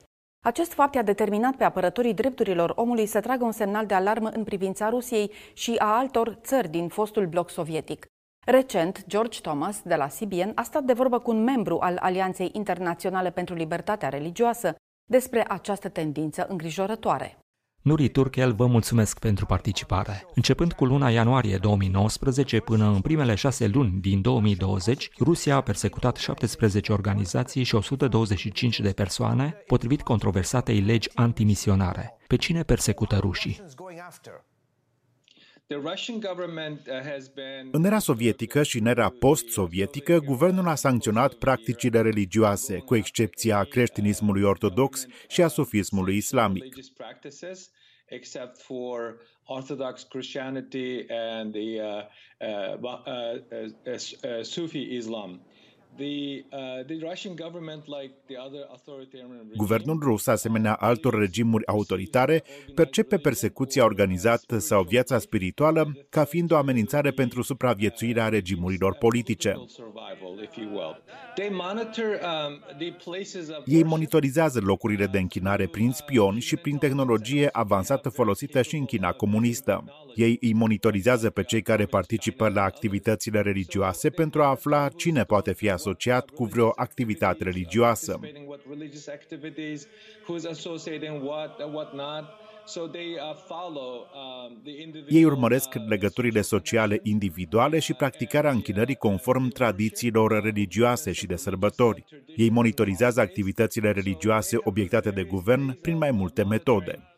Acest fapt a determinat pe apărătorii drepturilor omului să tragă un semnal de alarmă în privința Rusiei și a altor țări din fostul bloc sovietic. Recent, George Thomas, de la CBN, a stat de vorbă cu un membru al Alianței Internaționale pentru Libertatea Religioasă despre această tendință îngrijorătoare. Nuri Turkel, vă mulțumesc pentru participare. Începând cu luna ianuarie 2019 până în primele șase luni din 2020, Rusia a persecutat 17 organizații și 125 de persoane, potrivit controversatei legi antimisionare. Pe cine persecută rușii? În era sovietică și în era post-sovietică, guvernul a sancționat practicile religioase, cu excepția creștinismului ortodox și a sufismului islamic. except for Orthodox Christianity and the uh, uh, uh, uh Sufi Islam. Uh, Guvernul rus, asemenea altor regimuri autoritare, percepe persecuția organizată sau viața spirituală ca fiind o amenințare pentru supraviețuirea regimurilor politice. Um, Ei monitorizează locurile de închinare prin spioni și prin tehnologie avansată folosită și în China comunistă. Ei îi monitorizează pe cei care participă la activitățile religioase pentru a afla cine poate fi asociat cu vreo activitate religioasă. Ei urmăresc legăturile sociale individuale și practicarea închinării conform tradițiilor religioase și de sărbători. Ei monitorizează activitățile religioase obiectate de guvern prin mai multe metode.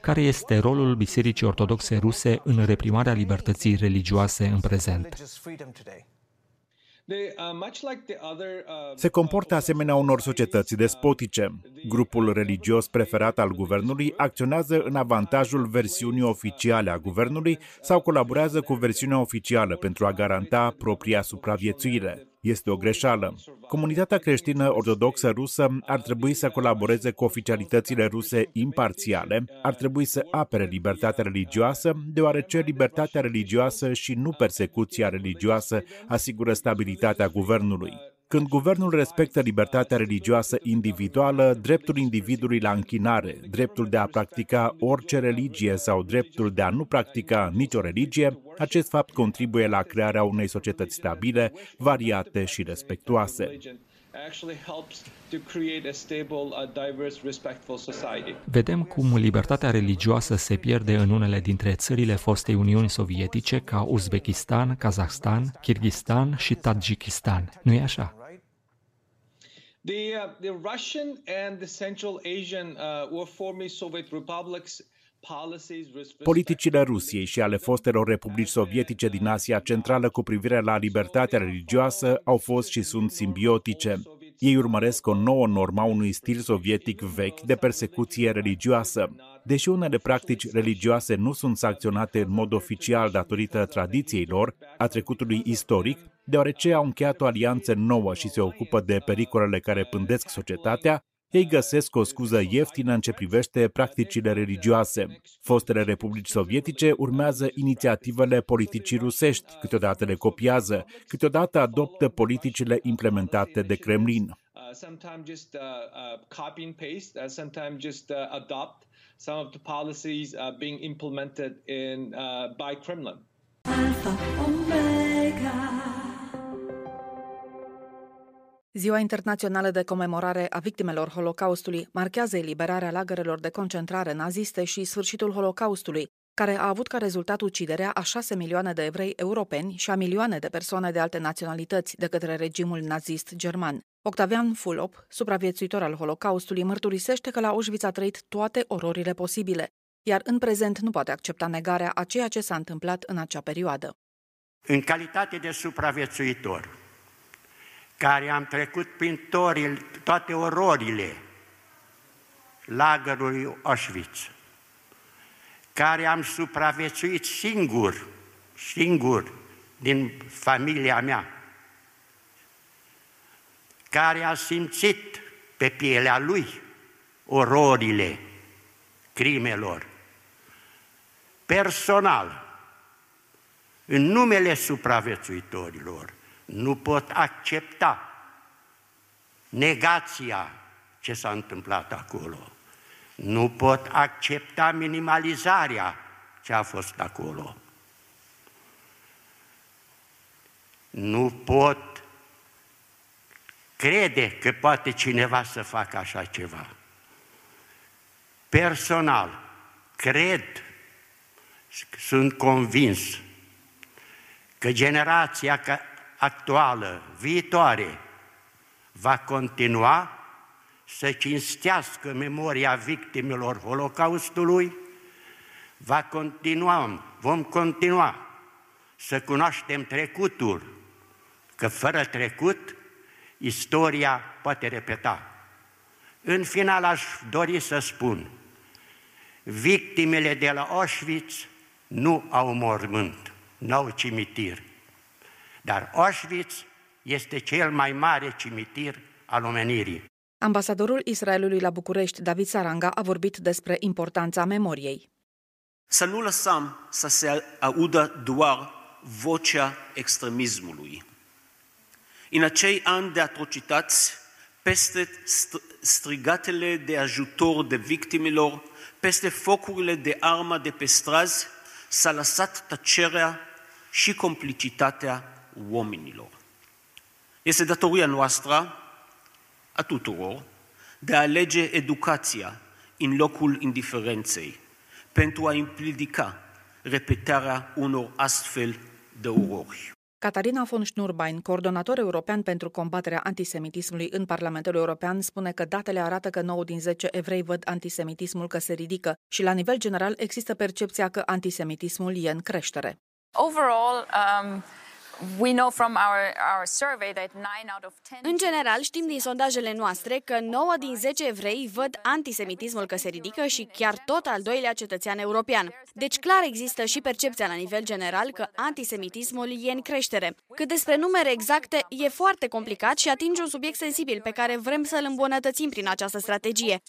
Care este rolul Bisericii Ortodoxe Ruse în reprimarea libertății religioase în prezent? Se comportă asemenea unor societăți despotice. Grupul religios preferat al guvernului acționează în avantajul versiunii oficiale a guvernului sau colaborează cu versiunea oficială pentru a garanta propria supraviețuire este o greșeală. Comunitatea creștină ortodoxă rusă ar trebui să colaboreze cu oficialitățile ruse imparțiale, ar trebui să apere libertatea religioasă, deoarece libertatea religioasă și nu persecuția religioasă asigură stabilitatea guvernului. Când guvernul respectă libertatea religioasă individuală, dreptul individului la închinare, dreptul de a practica orice religie sau dreptul de a nu practica nicio religie, acest fapt contribuie la crearea unei societăți stabile, variate și respectuoase. Vedem cum libertatea religioasă se pierde în unele dintre țările fostei Uniuni Sovietice, ca Uzbekistan, Kazahstan, Kirghistan și Tajikistan. nu e așa? The, uh, the Russian and the Central Asian uh, or former Soviet republics Politicile Rusiei și ale fostelor republici sovietice din Asia Centrală cu privire la libertatea religioasă au fost și sunt simbiotice. Ei urmăresc o nouă normă unui stil sovietic vechi de persecuție religioasă. Deși unele practici religioase nu sunt sancționate în mod oficial datorită tradiției lor, a trecutului istoric, deoarece au încheiat o alianță nouă și se ocupă de pericolele care pândesc societatea, ei găsesc o scuză ieftină în ce privește practicile religioase. Fostele republici sovietice urmează inițiativele politicii rusești, câteodată le copiază, câteodată adoptă politicile implementate de Kremlin. some of the policies uh, being implemented in, uh, by Kremlin. Alpha, Omega. Ziua Internațională de Comemorare a Victimelor Holocaustului marchează eliberarea lagărelor de concentrare naziste și sfârșitul Holocaustului, care a avut ca rezultat uciderea a șase milioane de evrei europeni și a milioane de persoane de alte naționalități de către regimul nazist german. Octavian Fulop, supraviețuitor al Holocaustului, mărturisește că la Auschwitz a trăit toate ororile posibile, iar în prezent nu poate accepta negarea a ceea ce s-a întâmplat în acea perioadă. În calitate de supraviețuitor, care am trecut prin toril, toate ororile lagărului Auschwitz, care am supraviețuit singur, singur, din familia mea, care a simțit pe pielea lui ororile crimelor, personal, în numele supraviețuitorilor, nu pot accepta negația ce s-a întâmplat acolo. Nu pot accepta minimalizarea ce a fost acolo. Nu pot crede că poate cineva să facă așa ceva. Personal, cred, sunt convins că generația actuală, viitoare, va continua să cinstească memoria victimelor Holocaustului, va continua, vom continua să cunoaștem trecutul, că fără trecut, istoria poate repeta. În final aș dori să spun, victimele de la Auschwitz nu au mormânt, nu au cimitir. Dar Auschwitz este cel mai mare cimitir al omenirii. Ambasadorul Israelului la București, David Saranga, a vorbit despre importanța memoriei. Să nu lăsăm să se audă doar vocea extremismului. În acei ani de atrocități, peste strigatele de ajutor de victimilor, peste focurile de armă de pe străzi, s-a lăsat tăcerea și complicitatea oamenilor. Este datoria noastră, a tuturor, de a alege educația în locul indiferenței, pentru a împiedica repetarea unor astfel de orori. Catarina von Schnurbein, coordonator european pentru combaterea antisemitismului în Parlamentul European, spune că datele arată că 9 din 10 evrei văd antisemitismul că se ridică și la nivel general există percepția că antisemitismul e în creștere. Overall, um... În general, știm din sondajele noastre că 9 din 10 evrei văd antisemitismul că se ridică și chiar tot al doilea cetățean european. Deci clar există și percepția la nivel general că antisemitismul e în creștere. Cât despre numere exacte, e foarte complicat și atinge un subiect sensibil pe care vrem să-l îmbunătățim prin această strategie.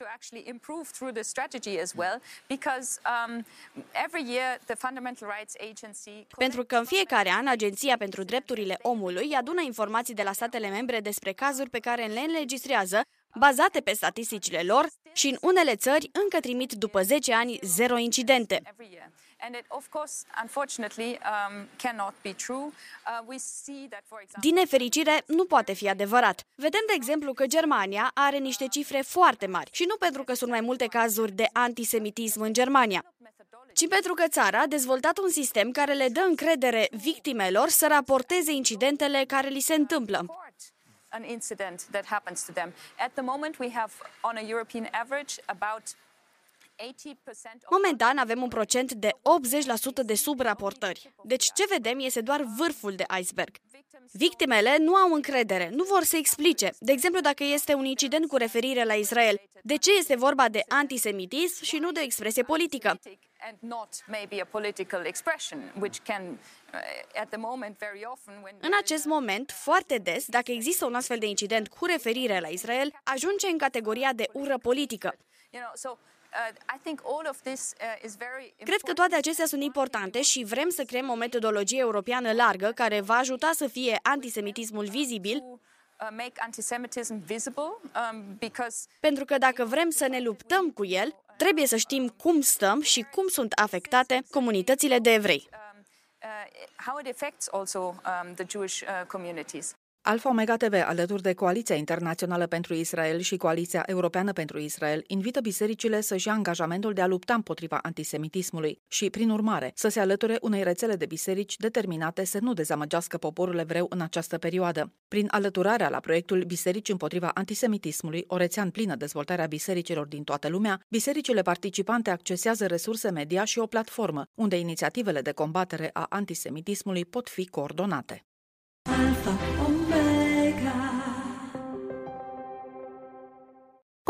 Pentru că în fiecare an Agenția pentru pentru Drepturile Omului adună informații de la statele membre despre cazuri pe care le înregistrează, bazate pe statisticile lor și în unele țări încă trimit după 10 ani zero incidente. Din nefericire, nu poate fi adevărat. Vedem, de exemplu, că Germania are niște cifre foarte mari și nu pentru că sunt mai multe cazuri de antisemitism în Germania, ci pentru că țara a dezvoltat un sistem care le dă încredere victimelor să raporteze incidentele care li se întâmplă. An incident that happens to them. At the moment we have on a European average about Momentan avem un procent de 80% de subraportări. Deci ce vedem este doar vârful de iceberg. Victimele nu au încredere, nu vor să explice. De exemplu, dacă este un incident cu referire la Israel, de ce este vorba de antisemitism și nu de o expresie politică? În acest moment, foarte des, dacă există un astfel de incident cu referire la Israel, ajunge în categoria de ură politică. Uh, uh, Cred că toate acestea sunt importante și vrem să creăm o metodologie europeană largă care va ajuta să fie antisemitismul vizibil uh, um, pentru că dacă vrem să ne luptăm cu el, trebuie să știm cum stăm și cum sunt afectate comunitățile de evrei. Alfa Omega TV, alături de Coaliția Internațională pentru Israel și Coaliția Europeană pentru Israel, invită bisericile să-și ia angajamentul de a lupta împotriva antisemitismului și, prin urmare, să se alăture unei rețele de biserici determinate să nu dezamăgească poporul evreu în această perioadă. Prin alăturarea la proiectul Biserici împotriva antisemitismului, o rețea în plină dezvoltare a bisericilor din toată lumea, bisericile participante accesează resurse media și o platformă, unde inițiativele de combatere a antisemitismului pot fi coordonate. Alpha,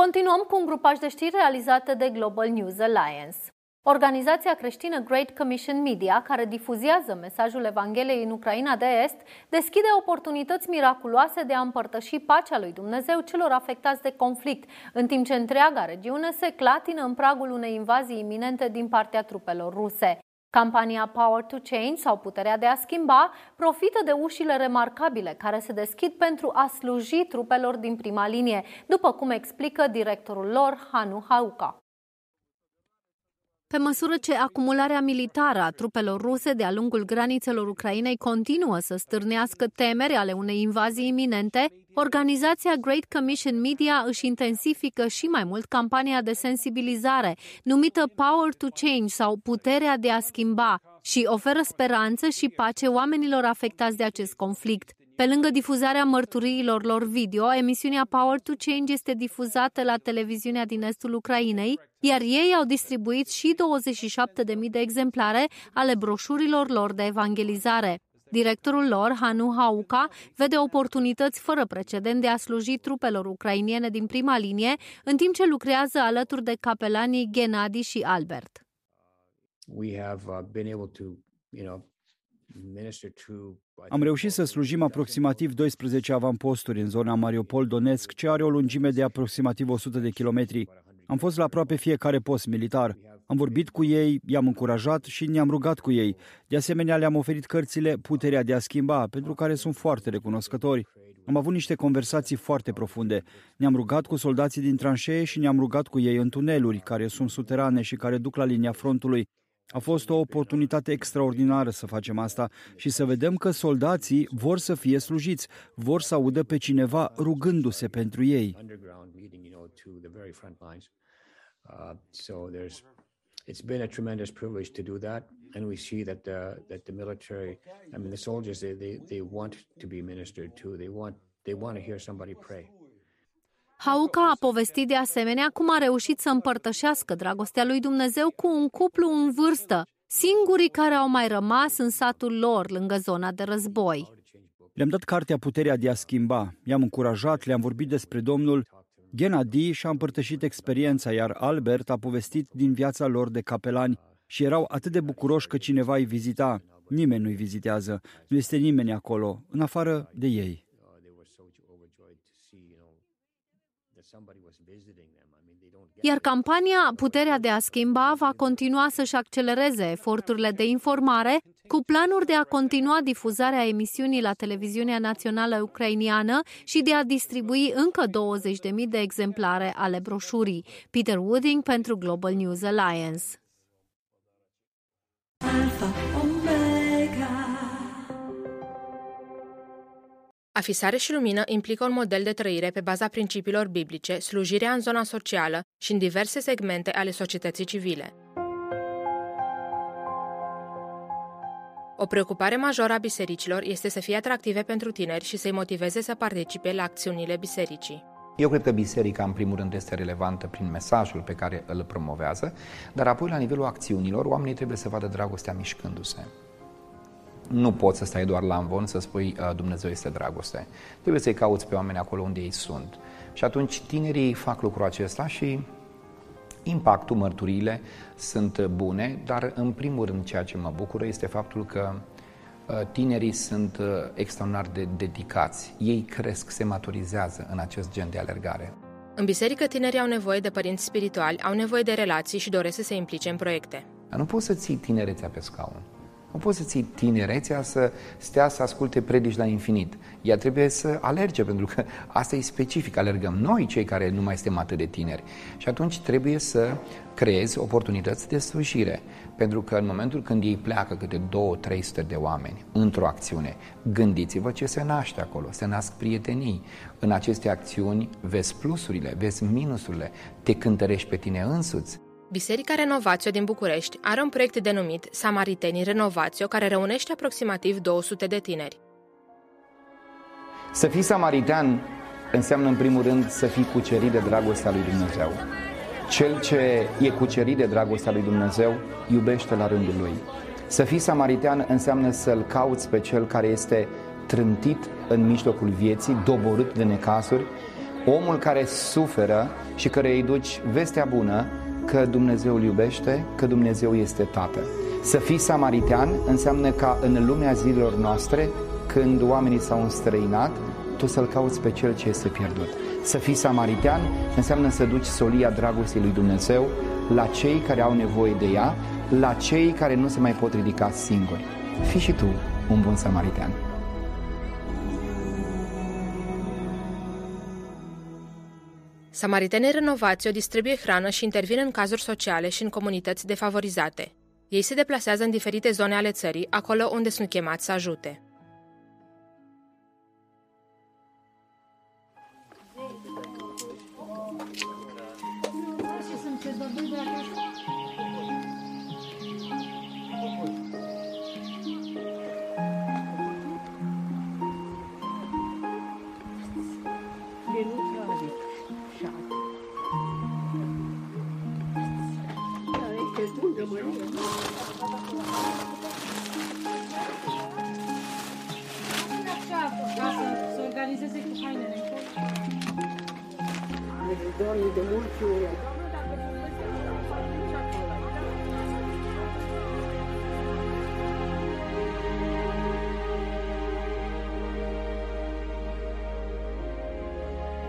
Continuăm cu un grupaj de știri realizate de Global News Alliance. Organizația creștină Great Commission Media, care difuzează mesajul Evangheliei în Ucraina de Est, deschide oportunități miraculoase de a împărtăși pacea lui Dumnezeu celor afectați de conflict, în timp ce întreaga regiune se clatină în pragul unei invazii iminente din partea trupelor ruse. Campania Power to Change sau Puterea de a schimba profită de ușile remarcabile care se deschid pentru a sluji trupelor din prima linie, după cum explică directorul lor, Hanu Hauka. Pe măsură ce acumularea militară a trupelor ruse de-a lungul granițelor Ucrainei continuă să stârnească temeri ale unei invazii iminente, organizația Great Commission Media își intensifică și mai mult campania de sensibilizare, numită Power to Change sau Puterea de a schimba, și oferă speranță și pace oamenilor afectați de acest conflict. Pe lângă difuzarea mărturiilor lor video, emisiunea Power to Change este difuzată la televiziunea din estul Ucrainei, iar ei au distribuit și 27.000 de exemplare ale broșurilor lor de evangelizare. Directorul lor, Hanu Hauka, vede oportunități fără precedent de a sluji trupelor ucrainiene din prima linie, în timp ce lucrează alături de capelanii Gennady și Albert. We have uh, been able to, you know, am reușit să slujim aproximativ 12 avamposturi în zona Mariupol-Donetsk, ce are o lungime de aproximativ 100 de kilometri. Am fost la aproape fiecare post militar. Am vorbit cu ei, i-am încurajat și ne-am rugat cu ei. De asemenea, le-am oferit cărțile Puterea de a schimba, pentru care sunt foarte recunoscători. Am avut niște conversații foarte profunde. Ne-am rugat cu soldații din tranșee și ne-am rugat cu ei în tuneluri, care sunt suterane și care duc la linia frontului. A fost o oportunitate extraordinară să facem asta și să vedem că soldații vor să fie slujiți, vor să audă pe cineva rugându-se pentru ei. it's been a tremendous privilege to do that, and we see that the that the military, I mean, the soldiers, they they, they want to be ministered to. They want they want to hear somebody pray. Hauca a povestit de asemenea cum a reușit să împărtășească dragostea lui Dumnezeu cu un cuplu în vârstă, singurii care au mai rămas în satul lor lângă zona de război. Le-am dat cartea Puterea de a schimba, i-am încurajat, le-am vorbit despre Domnul. Gennady și-a împărtășit experiența, iar Albert a povestit din viața lor de capelani și erau atât de bucuroși că cineva îi vizita. Nimeni nu-i vizitează, nu este nimeni acolo, în afară de ei. Iar campania Puterea de a schimba va continua să-și accelereze eforturile de informare cu planuri de a continua difuzarea emisiunii la televiziunea națională ucrainiană și de a distribui încă 20.000 de exemplare ale broșurii. Peter Wooding pentru Global News Alliance. Alpha, Afisare și lumină implică un model de trăire pe baza principiilor biblice, slujirea în zona socială și în diverse segmente ale societății civile. O preocupare majoră a bisericilor este să fie atractive pentru tineri și să-i motiveze să participe la acțiunile bisericii. Eu cred că biserica, în primul rând, este relevantă prin mesajul pe care îl promovează, dar apoi, la nivelul acțiunilor, oamenii trebuie să vadă dragostea mișcându-se. Nu poți să stai doar la învon să spui Dumnezeu este dragoste. Trebuie să-i cauți pe oameni acolo unde ei sunt. Și atunci tinerii fac lucrul acesta și impactul, mărturile sunt bune, dar în primul rând ceea ce mă bucură este faptul că tinerii sunt extraordinar de dedicați. Ei cresc, se maturizează în acest gen de alergare. În biserică, tinerii au nevoie de părinți spirituali, au nevoie de relații și doresc să se implice în proiecte. Nu poți să ții tinerețea pe scaun. Nu poți să ții tinerețea să stea să asculte predici la infinit. Ea trebuie să alerge, pentru că asta e specific. Alergăm noi, cei care nu mai suntem atât de tineri. Și atunci trebuie să creezi oportunități de slujire. Pentru că în momentul când ei pleacă câte 2-300 de oameni într-o acțiune, gândiți-vă ce se naște acolo. Se nasc prietenii. În aceste acțiuni vezi plusurile, vezi minusurile, te cântărești pe tine însuți. Biserica Renovațio din București are un proiect denumit Samaritenii Renovațio, care reunește aproximativ 200 de tineri. Să fii samaritean înseamnă în primul rând să fii cucerit de dragostea lui Dumnezeu. Cel ce e cucerit de dragostea lui Dumnezeu iubește la rândul lui. Să fii samaritean înseamnă să-l cauți pe cel care este trântit în mijlocul vieții, doborât de necasuri, omul care suferă și care îi duci vestea bună că Dumnezeu îl iubește, că Dumnezeu este Tată. Să fii samaritean înseamnă ca în lumea zilelor noastre, când oamenii s-au înstrăinat, tu să-L cauți pe Cel ce este pierdut. Să fii samaritean înseamnă să duci solia dragostei lui Dumnezeu la cei care au nevoie de ea, la cei care nu se mai pot ridica singuri. Fii și tu un bun samaritean. Samaritenii Renovațio distribuie hrană și intervin în cazuri sociale și în comunități defavorizate. Ei se deplasează în diferite zone ale țării, acolo unde sunt chemați să ajute. De mult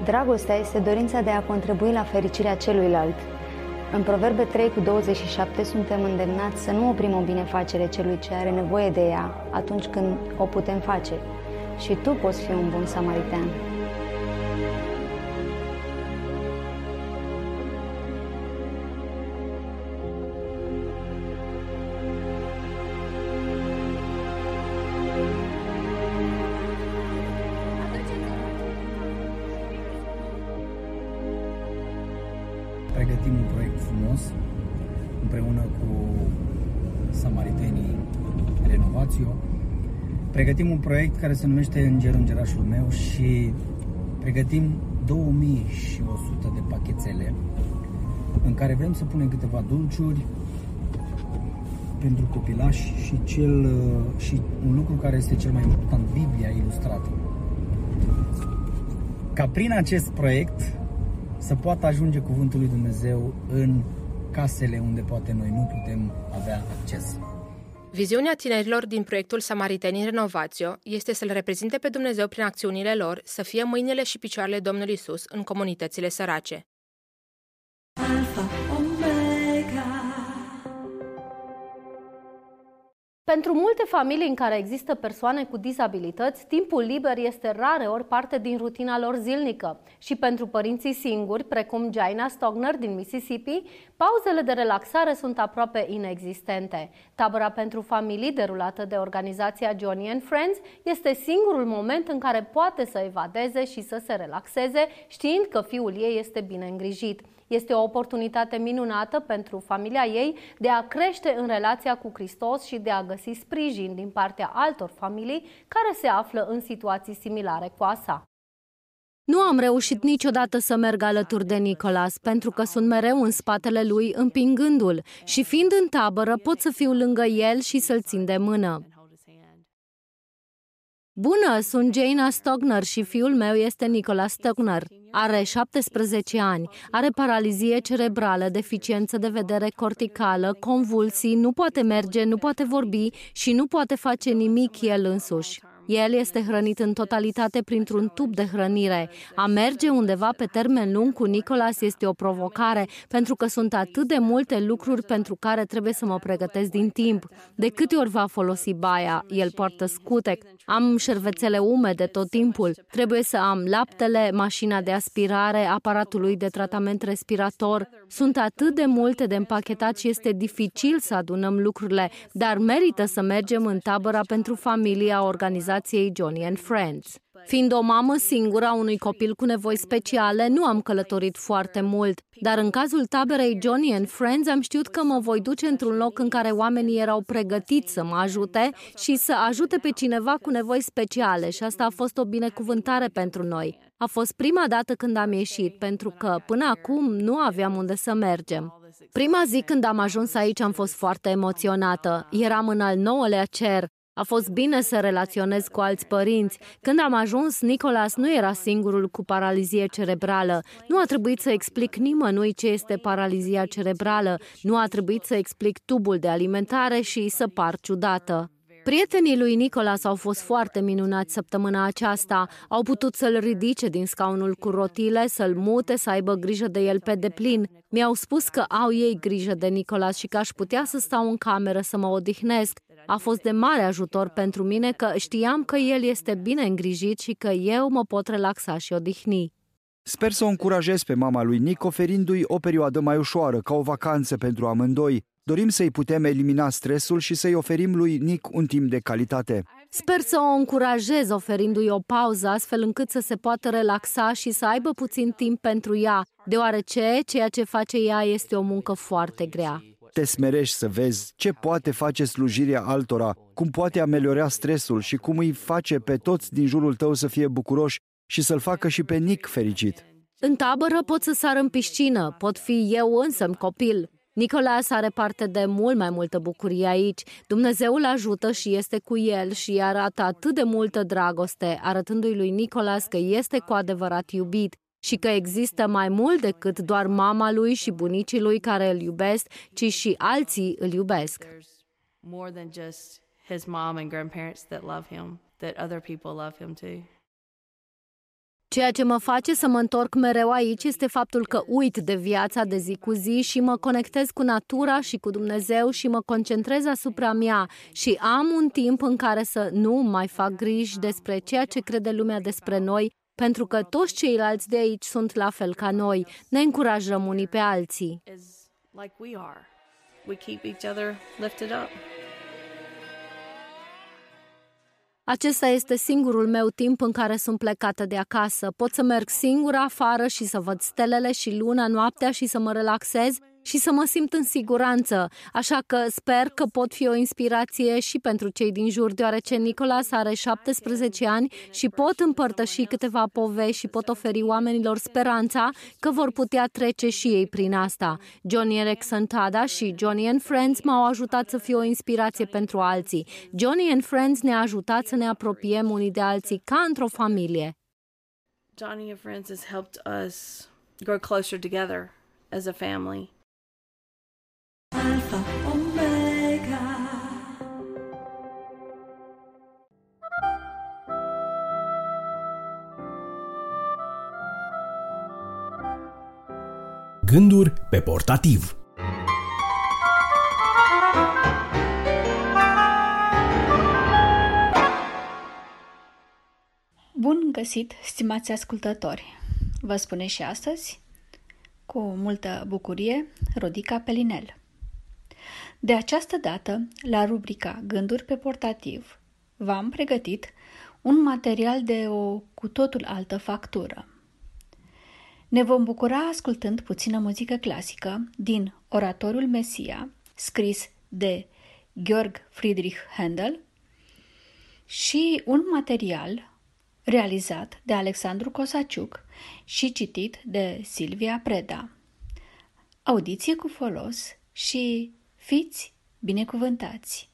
Dragostea este dorința de a contribui la fericirea celuilalt. În Proverbe 3 cu 27 suntem îndemnați să nu oprim o binefacere celui ce are nevoie de ea atunci când o putem face. Și tu poți fi un bun samaritean. Pregătim un proiect care se numește Înger Îngerașul meu și pregătim 2100 de pachețele în care vrem să punem câteva dulciuri pentru copilași și, cel, și un lucru care este cel mai important, Biblia ilustrată. Ca prin acest proiect să poată ajunge Cuvântul lui Dumnezeu în casele unde poate noi nu putem avea acces. Viziunea tinerilor din proiectul Samaritenii Renovațio este să-L reprezinte pe Dumnezeu prin acțiunile lor, să fie mâinile și picioarele Domnului Isus în comunitățile sărace. Alpha, Pentru multe familii în care există persoane cu dizabilități, timpul liber este rare ori parte din rutina lor zilnică. Și pentru părinții singuri, precum Jaina Stogner din Mississippi, pauzele de relaxare sunt aproape inexistente. Tabăra pentru familii derulată de organizația Johnny and Friends este singurul moment în care poate să evadeze și să se relaxeze, știind că fiul ei este bine îngrijit. Este o oportunitate minunată pentru familia ei de a crește în relația cu Hristos și de a găsi sprijin din partea altor familii care se află în situații similare cu a sa. Nu am reușit niciodată să merg alături de Nicolas, pentru că sunt mereu în spatele lui împingându-l și fiind în tabără pot să fiu lângă el și să-l țin de mână. Bună, sunt Jaina Stogner și fiul meu este Nicolas Stogner. Are 17 ani, are paralizie cerebrală, deficiență de vedere corticală, convulsii, nu poate merge, nu poate vorbi și nu poate face nimic el însuși. El este hrănit în totalitate printr-un tub de hrănire. A merge undeva pe termen lung cu Nicolas este o provocare, pentru că sunt atât de multe lucruri pentru care trebuie să mă pregătesc din timp. De câte ori va folosi baia, el poartă scutec. Am șervețele umede tot timpul. Trebuie să am laptele, mașina de aspirare, aparatul lui de tratament respirator. Sunt atât de multe de împachetat și este dificil să adunăm lucrurile, dar merită să mergem în tabăra pentru familia organizației Johnny and Friends. Fiind o mamă singură a unui copil cu nevoi speciale, nu am călătorit foarte mult, dar în cazul taberei Johnny and Friends am știut că mă voi duce într-un loc în care oamenii erau pregătiți să mă ajute și să ajute pe cineva cu nevoi speciale și asta a fost o binecuvântare pentru noi. A fost prima dată când am ieșit, pentru că până acum nu aveam unde să mergem. Prima zi când am ajuns aici am fost foarte emoționată. Eram în al nouălea cer, a fost bine să relaționez cu alți părinți. Când am ajuns, Nicolas nu era singurul cu paralizie cerebrală. Nu a trebuit să explic nimănui ce este paralizia cerebrală. Nu a trebuit să explic tubul de alimentare și să par ciudată. Prietenii lui Nicolas au fost foarte minunați săptămâna aceasta. Au putut să-l ridice din scaunul cu rotile, să-l mute, să aibă grijă de el pe deplin. Mi-au spus că au ei grijă de Nicolas și că aș putea să stau în cameră să mă odihnesc. A fost de mare ajutor pentru mine că știam că el este bine îngrijit și că eu mă pot relaxa și odihni. Sper să o încurajez pe mama lui Nick oferindu-i o perioadă mai ușoară, ca o vacanță pentru amândoi. Dorim să-i putem elimina stresul și să-i oferim lui Nick un timp de calitate. Sper să o încurajez oferindu-i o pauză astfel încât să se poată relaxa și să aibă puțin timp pentru ea, deoarece ceea ce face ea este o muncă foarte grea. Te smerești să vezi ce poate face slujirea altora, cum poate ameliora stresul și cum îi face pe toți din jurul tău să fie bucuroși și să-l facă și pe Nick fericit. În tabără pot să sar în piscină, pot fi eu însă copil. Nicolas are parte de mult mai multă bucurie aici. Dumnezeu îl ajută și este cu el și îi arată atât de multă dragoste, arătându-i lui Nicolas că este cu adevărat iubit și că există mai mult decât doar mama lui și bunicii lui care îl iubesc, ci și alții îl iubesc. More than just his mom and grandparents that love him, that other people love him too. Ceea ce mă face să mă întorc mereu aici este faptul că uit de viața de zi cu zi și mă conectez cu natura și cu Dumnezeu și mă concentrez asupra mea și am un timp în care să nu mai fac griji despre ceea ce crede lumea despre noi, pentru că toți ceilalți de aici sunt la fel ca noi, ne încurajăm unii pe alții. Acesta este singurul meu timp în care sunt plecată de acasă. Pot să merg singură afară și să văd stelele și luna noaptea și să mă relaxez și să mă simt în siguranță, așa că sper că pot fi o inspirație și pentru cei din jur, deoarece Nicolas are 17 ani și pot împărtăși câteva povești și pot oferi oamenilor speranța că vor putea trece și ei prin asta. Johnny Alexantada și Johnny and Friends m-au ajutat să fiu o inspirație pentru alții. Johnny and Friends ne-a ajutat să ne apropiem unii de alții ca într-o familie. Johnny and Friends has helped us grow closer together as a family. Alpha Omega. Gânduri pe portativ. Bun găsit, stimați ascultători! Vă spune și astăzi, cu multă bucurie, Rodica Pelinel. De această dată, la rubrica Gânduri pe portativ, v-am pregătit un material de o cu totul altă factură. Ne vom bucura ascultând puțină muzică clasică din Oratoriul Mesia, scris de Georg Friedrich Handel, și un material realizat de Alexandru Cosaciuc și citit de Silvia Preda. Audiție cu folos și fiți binecuvântați!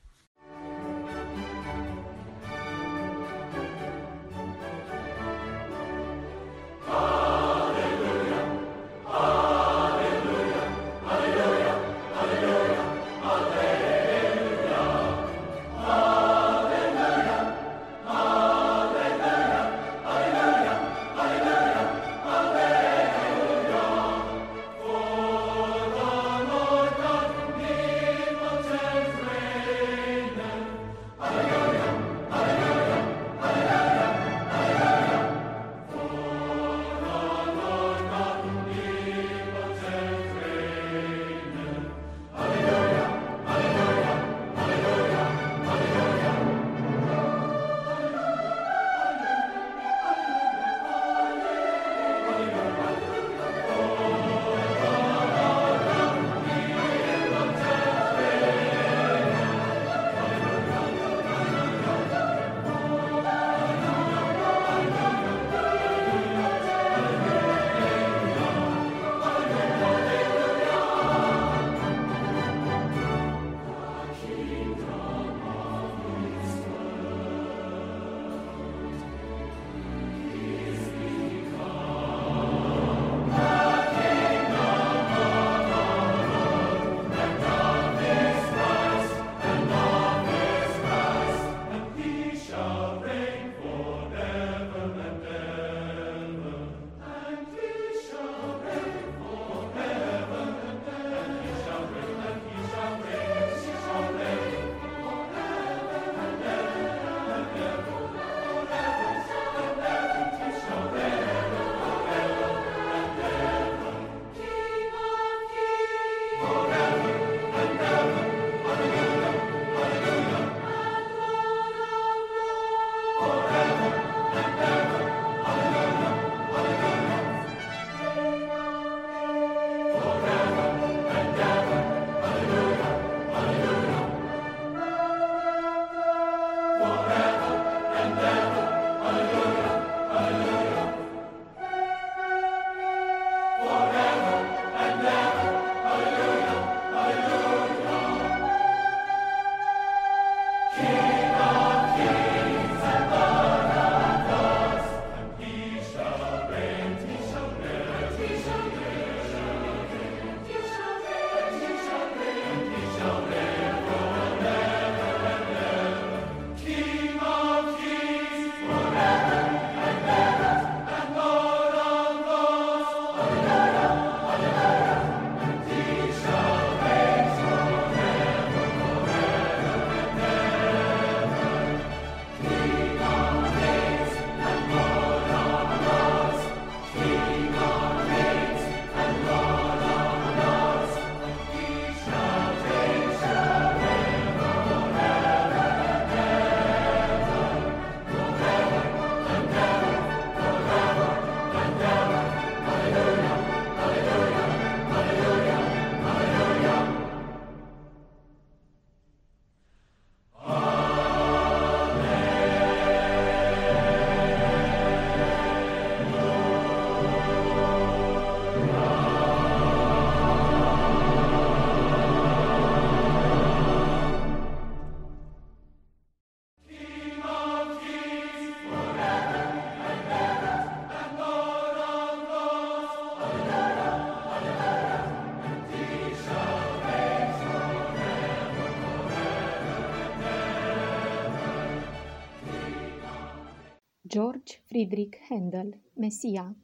Friedrich Handel, Mesia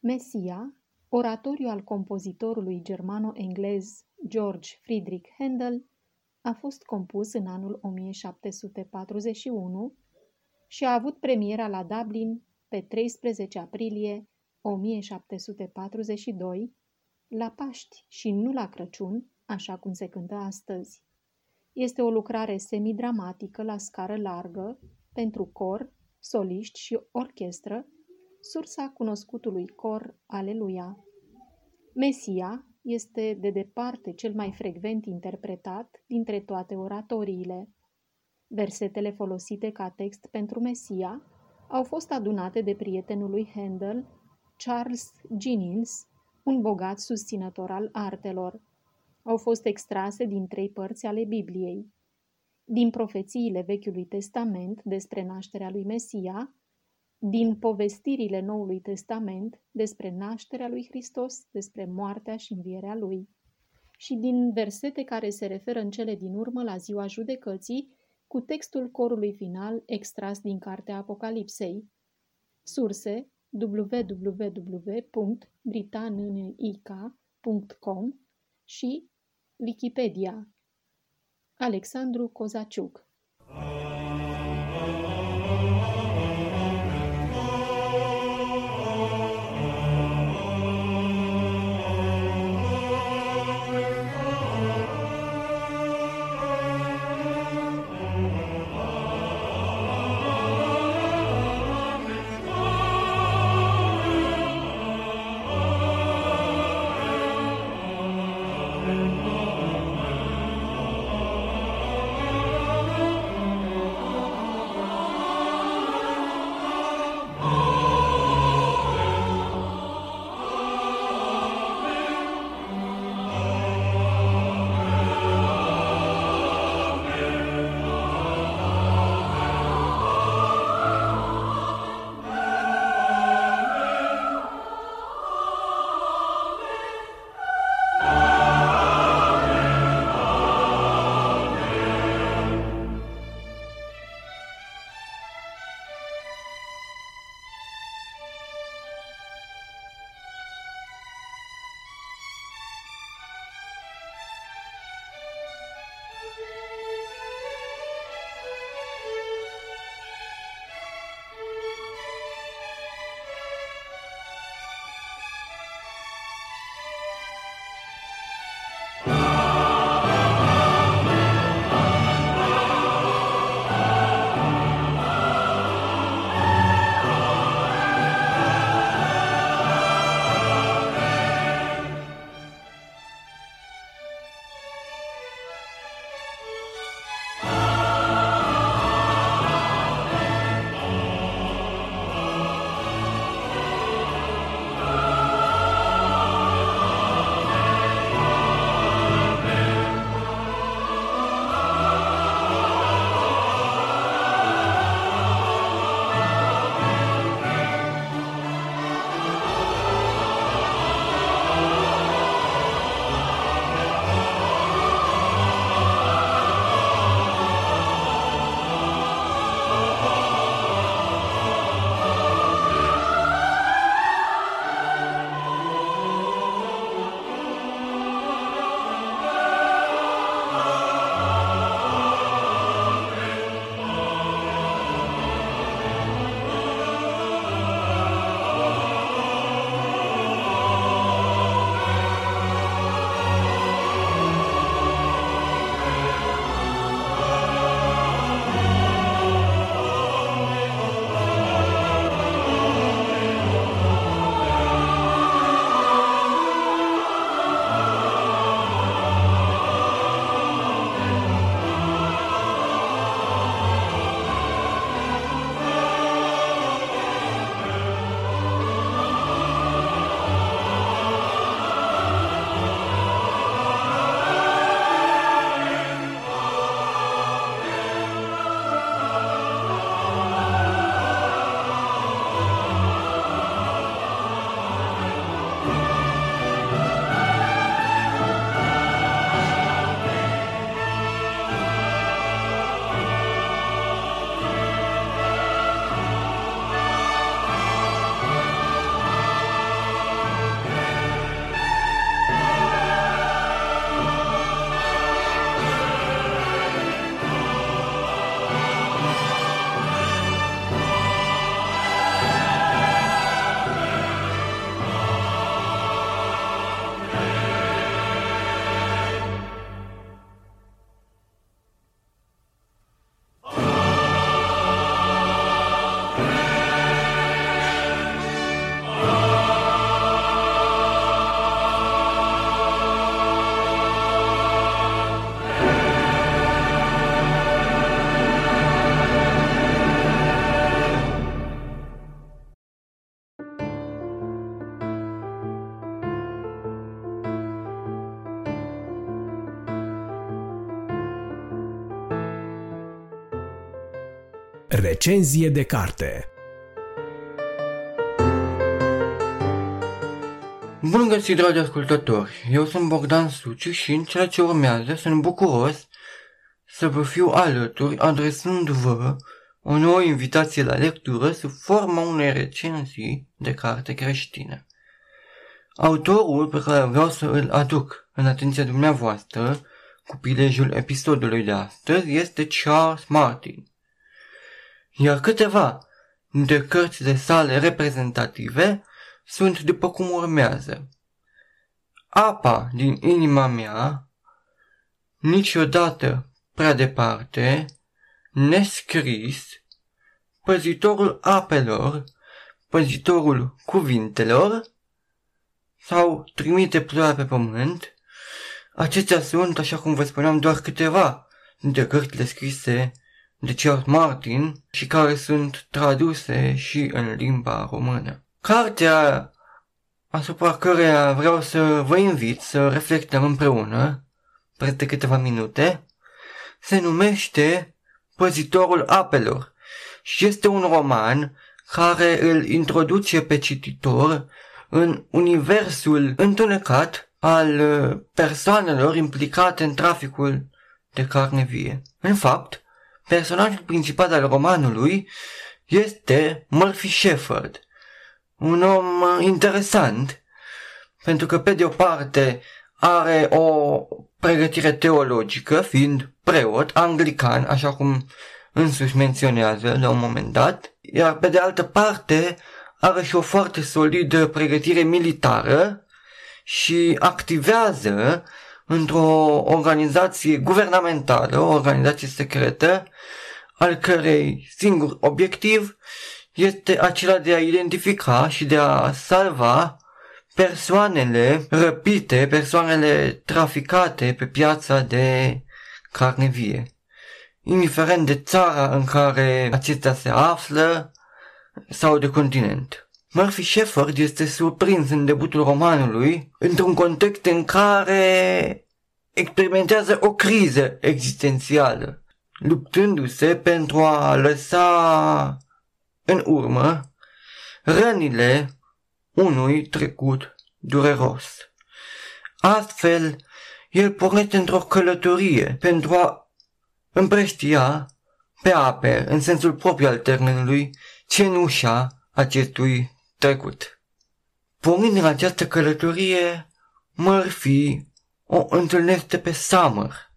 Mesia, oratoriu al compozitorului germano-englez George Friedrich Handel, a fost compus în anul 1741 și a avut premiera la Dublin pe 13 aprilie 1742, la Paști și nu la Crăciun, așa cum se cântă astăzi. Este o lucrare semidramatică la scară largă, pentru cor, soliști și orchestră, sursa cunoscutului cor Aleluia. Mesia este de departe cel mai frecvent interpretat dintre toate oratoriile. Versetele folosite ca text pentru Mesia au fost adunate de prietenul lui Handel, Charles Jennings, un bogat susținător al artelor. Au fost extrase din trei părți ale Bibliei. Din profețiile Vechiului Testament despre nașterea lui Mesia, din povestirile Noului Testament despre nașterea lui Hristos, despre moartea și învierea lui, și din versete care se referă în cele din urmă la ziua judecății, cu textul corului final extras din cartea Apocalipsei. Surse www.britanica.com și Wikipedia. Alexandru Cozaciuc Recenzie de carte Bun găsit, dragi ascultători! Eu sunt Bogdan Suciu și în ceea ce urmează sunt bucuros să vă fiu alături adresându-vă o nouă invitație la lectură sub forma unei recenzii de carte creștine. Autorul pe care vreau să îl aduc în atenția dumneavoastră cu prilejul episodului de astăzi este Charles Martin. Iar câteva dintre cărțile sale reprezentative sunt după cum urmează. Apa din inima mea, niciodată prea departe, nescris, păzitorul apelor, păzitorul cuvintelor, sau trimite ploaia pe pământ, acestea sunt, așa cum vă spuneam, doar câteva dintre cărțile scrise de Charles Martin și care sunt traduse și în limba română. Cartea asupra căreia vreau să vă invit să reflectăm împreună, peste câteva minute, se numește Păzitorul apelor și este un roman care îl introduce pe cititor în universul întunecat al uh, persoanelor implicate în traficul de carne vie. În fapt, personajul principal al romanului este Murphy Shepard, un om uh, interesant, pentru că pe de o parte are o pregătire teologică, fiind preot anglican, așa cum însuși menționează la un moment dat, iar pe de altă parte are și o foarte solidă pregătire militară și activează într-o organizație guvernamentală, o organizație secretă, al cărei singur obiectiv este acela de a identifica și de a salva persoanele răpite, persoanele traficate pe piața de carne vie. Indiferent de țara în care acestea se află sau de continent. Murphy Shepard este surprins în debutul romanului într-un context în care experimentează o criză existențială, luptându-se pentru a lăsa în urmă rănile unui trecut dureros. Astfel, el pornește într-o călătorie pentru a împrăștia pe ape, în sensul propriu al termenului, cenușa acestui trecut. Pornind în această călătorie, Murphy o întâlnește pe Summer,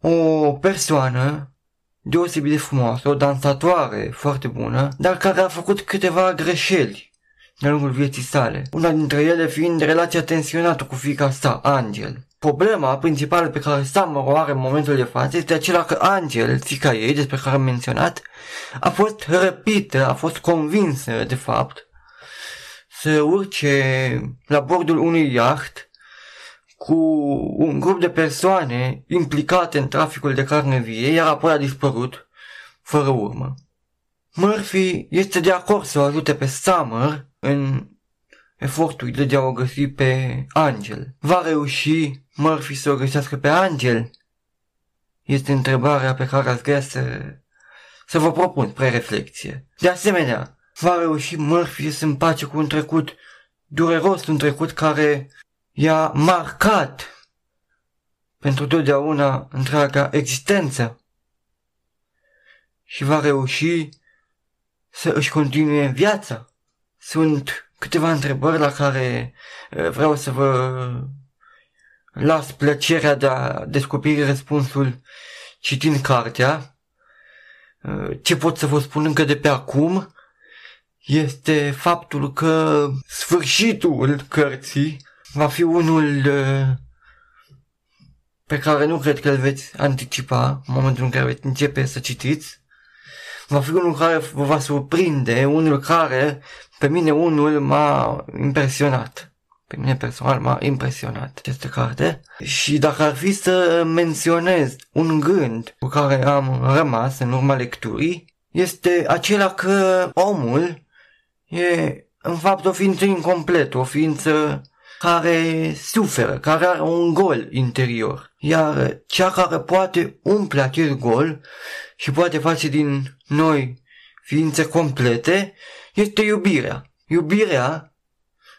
o persoană deosebit de frumoasă, o dansatoare foarte bună, dar care a făcut câteva greșeli de lungul vieții sale, una dintre ele fiind relația tensionată cu fica sa, Angel. Problema principală pe care Summer o are în momentul de față este acela că Angel, fica ei, despre care am menționat, a fost răpită, a fost convinsă, de fapt, să urce la bordul unui iaht cu un grup de persoane implicate în traficul de carne vie, iar apoi a dispărut fără urmă. Murphy este de acord să o ajute pe Summer în eforturile de a o găsi pe Angel. Va reuși Murphy să o găsească pe Angel? Este întrebarea pe care ați vrea să, să vă propun spre reflexie. De asemenea, va reuși Murphy să împace cu un trecut dureros, un trecut care i-a marcat pentru totdeauna întreaga existență și va reuși să își continue viața. Sunt câteva întrebări la care eh, vreau să vă las plăcerea de a descoperi răspunsul citind cartea. Eh, ce pot să vă spun încă de pe acum este faptul că sfârșitul cărții va fi unul uh, pe care nu cred că îl veți anticipa în momentul în care veți începe să citiți. Va fi unul care vă va surprinde, unul care pe mine unul m-a impresionat. Pe mine personal m-a impresionat aceste carte. Și dacă ar fi să menționez un gând cu care am rămas în urma lecturii, este acela că omul e în fapt o ființă incompletă, o ființă care suferă, care are un gol interior. Iar cea care poate umple acest gol și poate face din noi ființe complete este iubirea. Iubirea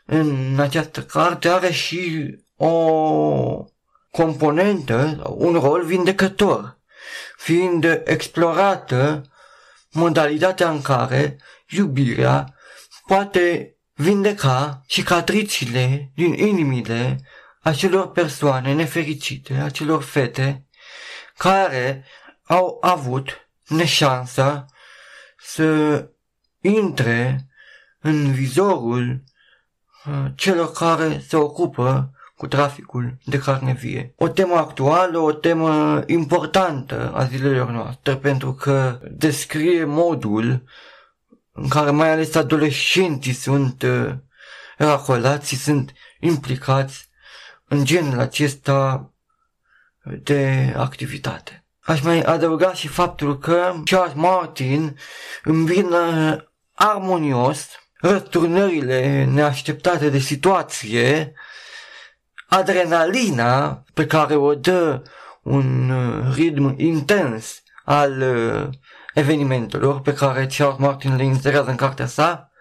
în această carte are și o componentă, un rol vindecător, fiind explorată modalitatea în care iubirea poate vindeca cicatrițile din inimile acelor persoane nefericite, acelor fete care au avut neșansa să intre în vizorul uh, celor care se ocupă cu traficul de carne vie. O temă actuală, o temă importantă a zilelor noastre, pentru că descrie modul în care mai ales adolescenții sunt uh, racolați și sunt implicați în genul acesta de activitate. Aș mai adăuga și faptul că Charles Martin îmbină armonios răsturnările neașteptate de situație, adrenalina pe care o dă un uh, ritm intens al uh, evenimentelor pe care Charles Martin le inserează în cartea sa,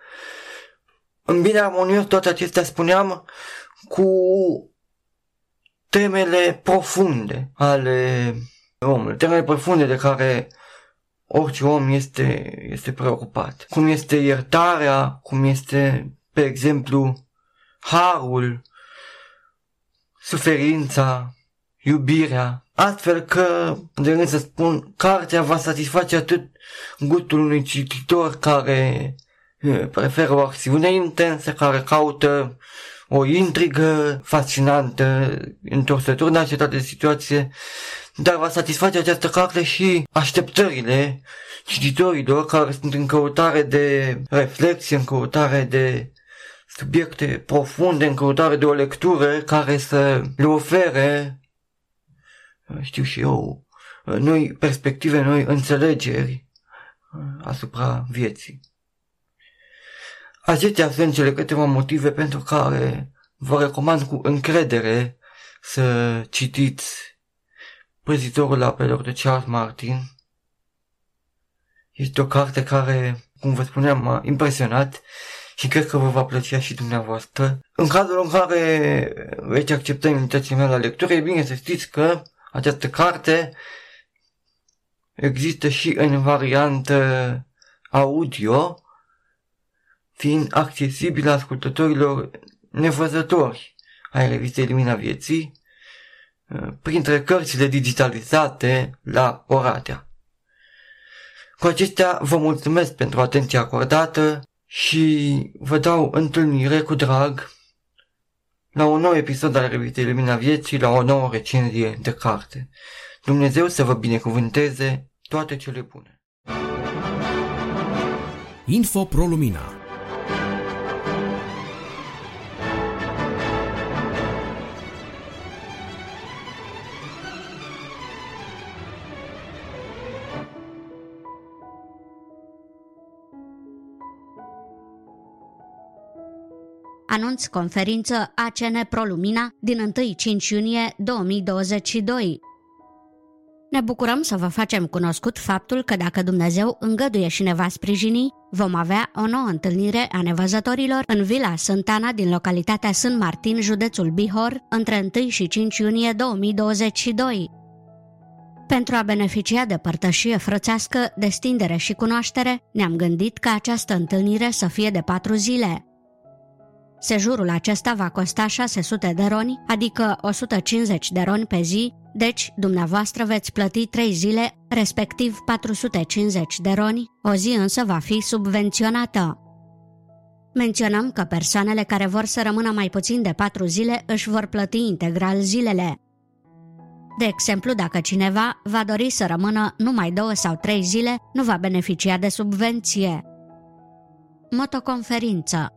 îmbine armonios toate acestea, spuneam, cu temele profunde ale omului, temele profunde de care orice om este, este preocupat. Cum este iertarea, cum este, pe exemplu, harul, suferința, iubirea, astfel că, de gând să spun, cartea va satisface atât gustul unui cititor care preferă o acțiune intensă, care caută o intrigă fascinantă, întorsător în acetate de situație, dar va satisface această carte și așteptările cititorilor care sunt în căutare de reflexie, în căutare de subiecte profunde, în căutare de o lectură care să le ofere, știu și eu, noi perspective, noi înțelegeri asupra vieții. Acestea sunt cele câteva motive pentru care vă recomand cu încredere să citiți Păzitorul apelor de Charles Martin. Este o carte care, cum vă spuneam, m-a impresionat și cred că vă va plăcea și dumneavoastră. În cazul în care veți accepta invitația mea la lectură, e bine să știți că această carte există și în variantă audio, fiind accesibil ascultătorilor nevăzători ai revistei Lumina Vieții, printre cărțile digitalizate la Oradea. Cu acestea vă mulțumesc pentru atenția acordată și vă dau întâlnire cu drag la un nou episod al revistei Lumina Vieții, la o nouă recenzie de carte. Dumnezeu să vă binecuvânteze toate cele bune. Info Pro Lumina anunț conferință ACN ProLumina din 1-5 iunie 2022. Ne bucurăm să vă facem cunoscut faptul că dacă Dumnezeu îngăduie și ne va sprijini, vom avea o nouă întâlnire a nevăzătorilor în Vila Sântana din localitatea Sânt Martin, județul Bihor, între 1 și 5 iunie 2022. Pentru a beneficia de părtășie frățească, destindere și cunoaștere, ne-am gândit ca această întâlnire să fie de patru zile. Sejurul acesta va costa 600 de roni, adică 150 de roni pe zi, deci dumneavoastră veți plăti 3 zile, respectiv 450 de roni, o zi însă va fi subvenționată. Menționăm că persoanele care vor să rămână mai puțin de 4 zile își vor plăti integral zilele. De exemplu, dacă cineva va dori să rămână numai 2 sau 3 zile, nu va beneficia de subvenție. Motoconferință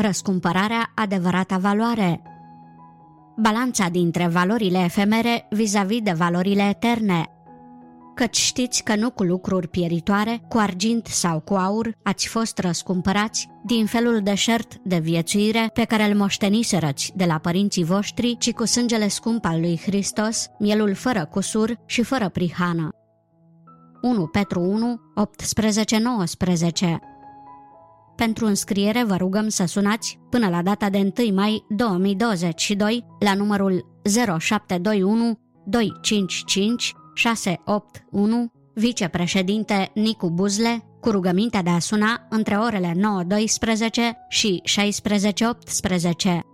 răscumpărarea adevărata valoare. Balanța dintre valorile efemere vis-a-vis de valorile eterne. căci știți că nu cu lucruri pieritoare, cu argint sau cu aur, ați fost răscumpărați din felul deșert de viețuire pe care îl moșteniserăți de la părinții voștri, ci cu sângele scump al lui Hristos, mielul fără cusur și fără prihană. 1 Petru 1, 18-19 pentru înscriere vă rugăm să sunați până la data de 1 mai 2022 la numărul 0721 255 681 vicepreședinte Nicu Buzle cu rugămintea de a suna între orele 9.12 și 16.18.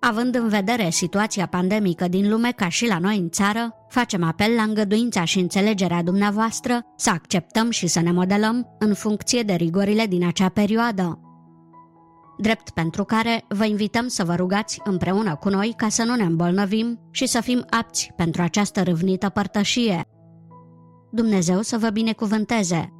Având în vedere situația pandemică din lume ca și la noi în țară, facem apel la îngăduința și înțelegerea dumneavoastră să acceptăm și să ne modelăm în funcție de rigorile din acea perioadă. Drept pentru care vă invităm să vă rugați împreună cu noi ca să nu ne îmbolnăvim și să fim apți pentru această râvnită părtășie. Dumnezeu să vă binecuvânteze!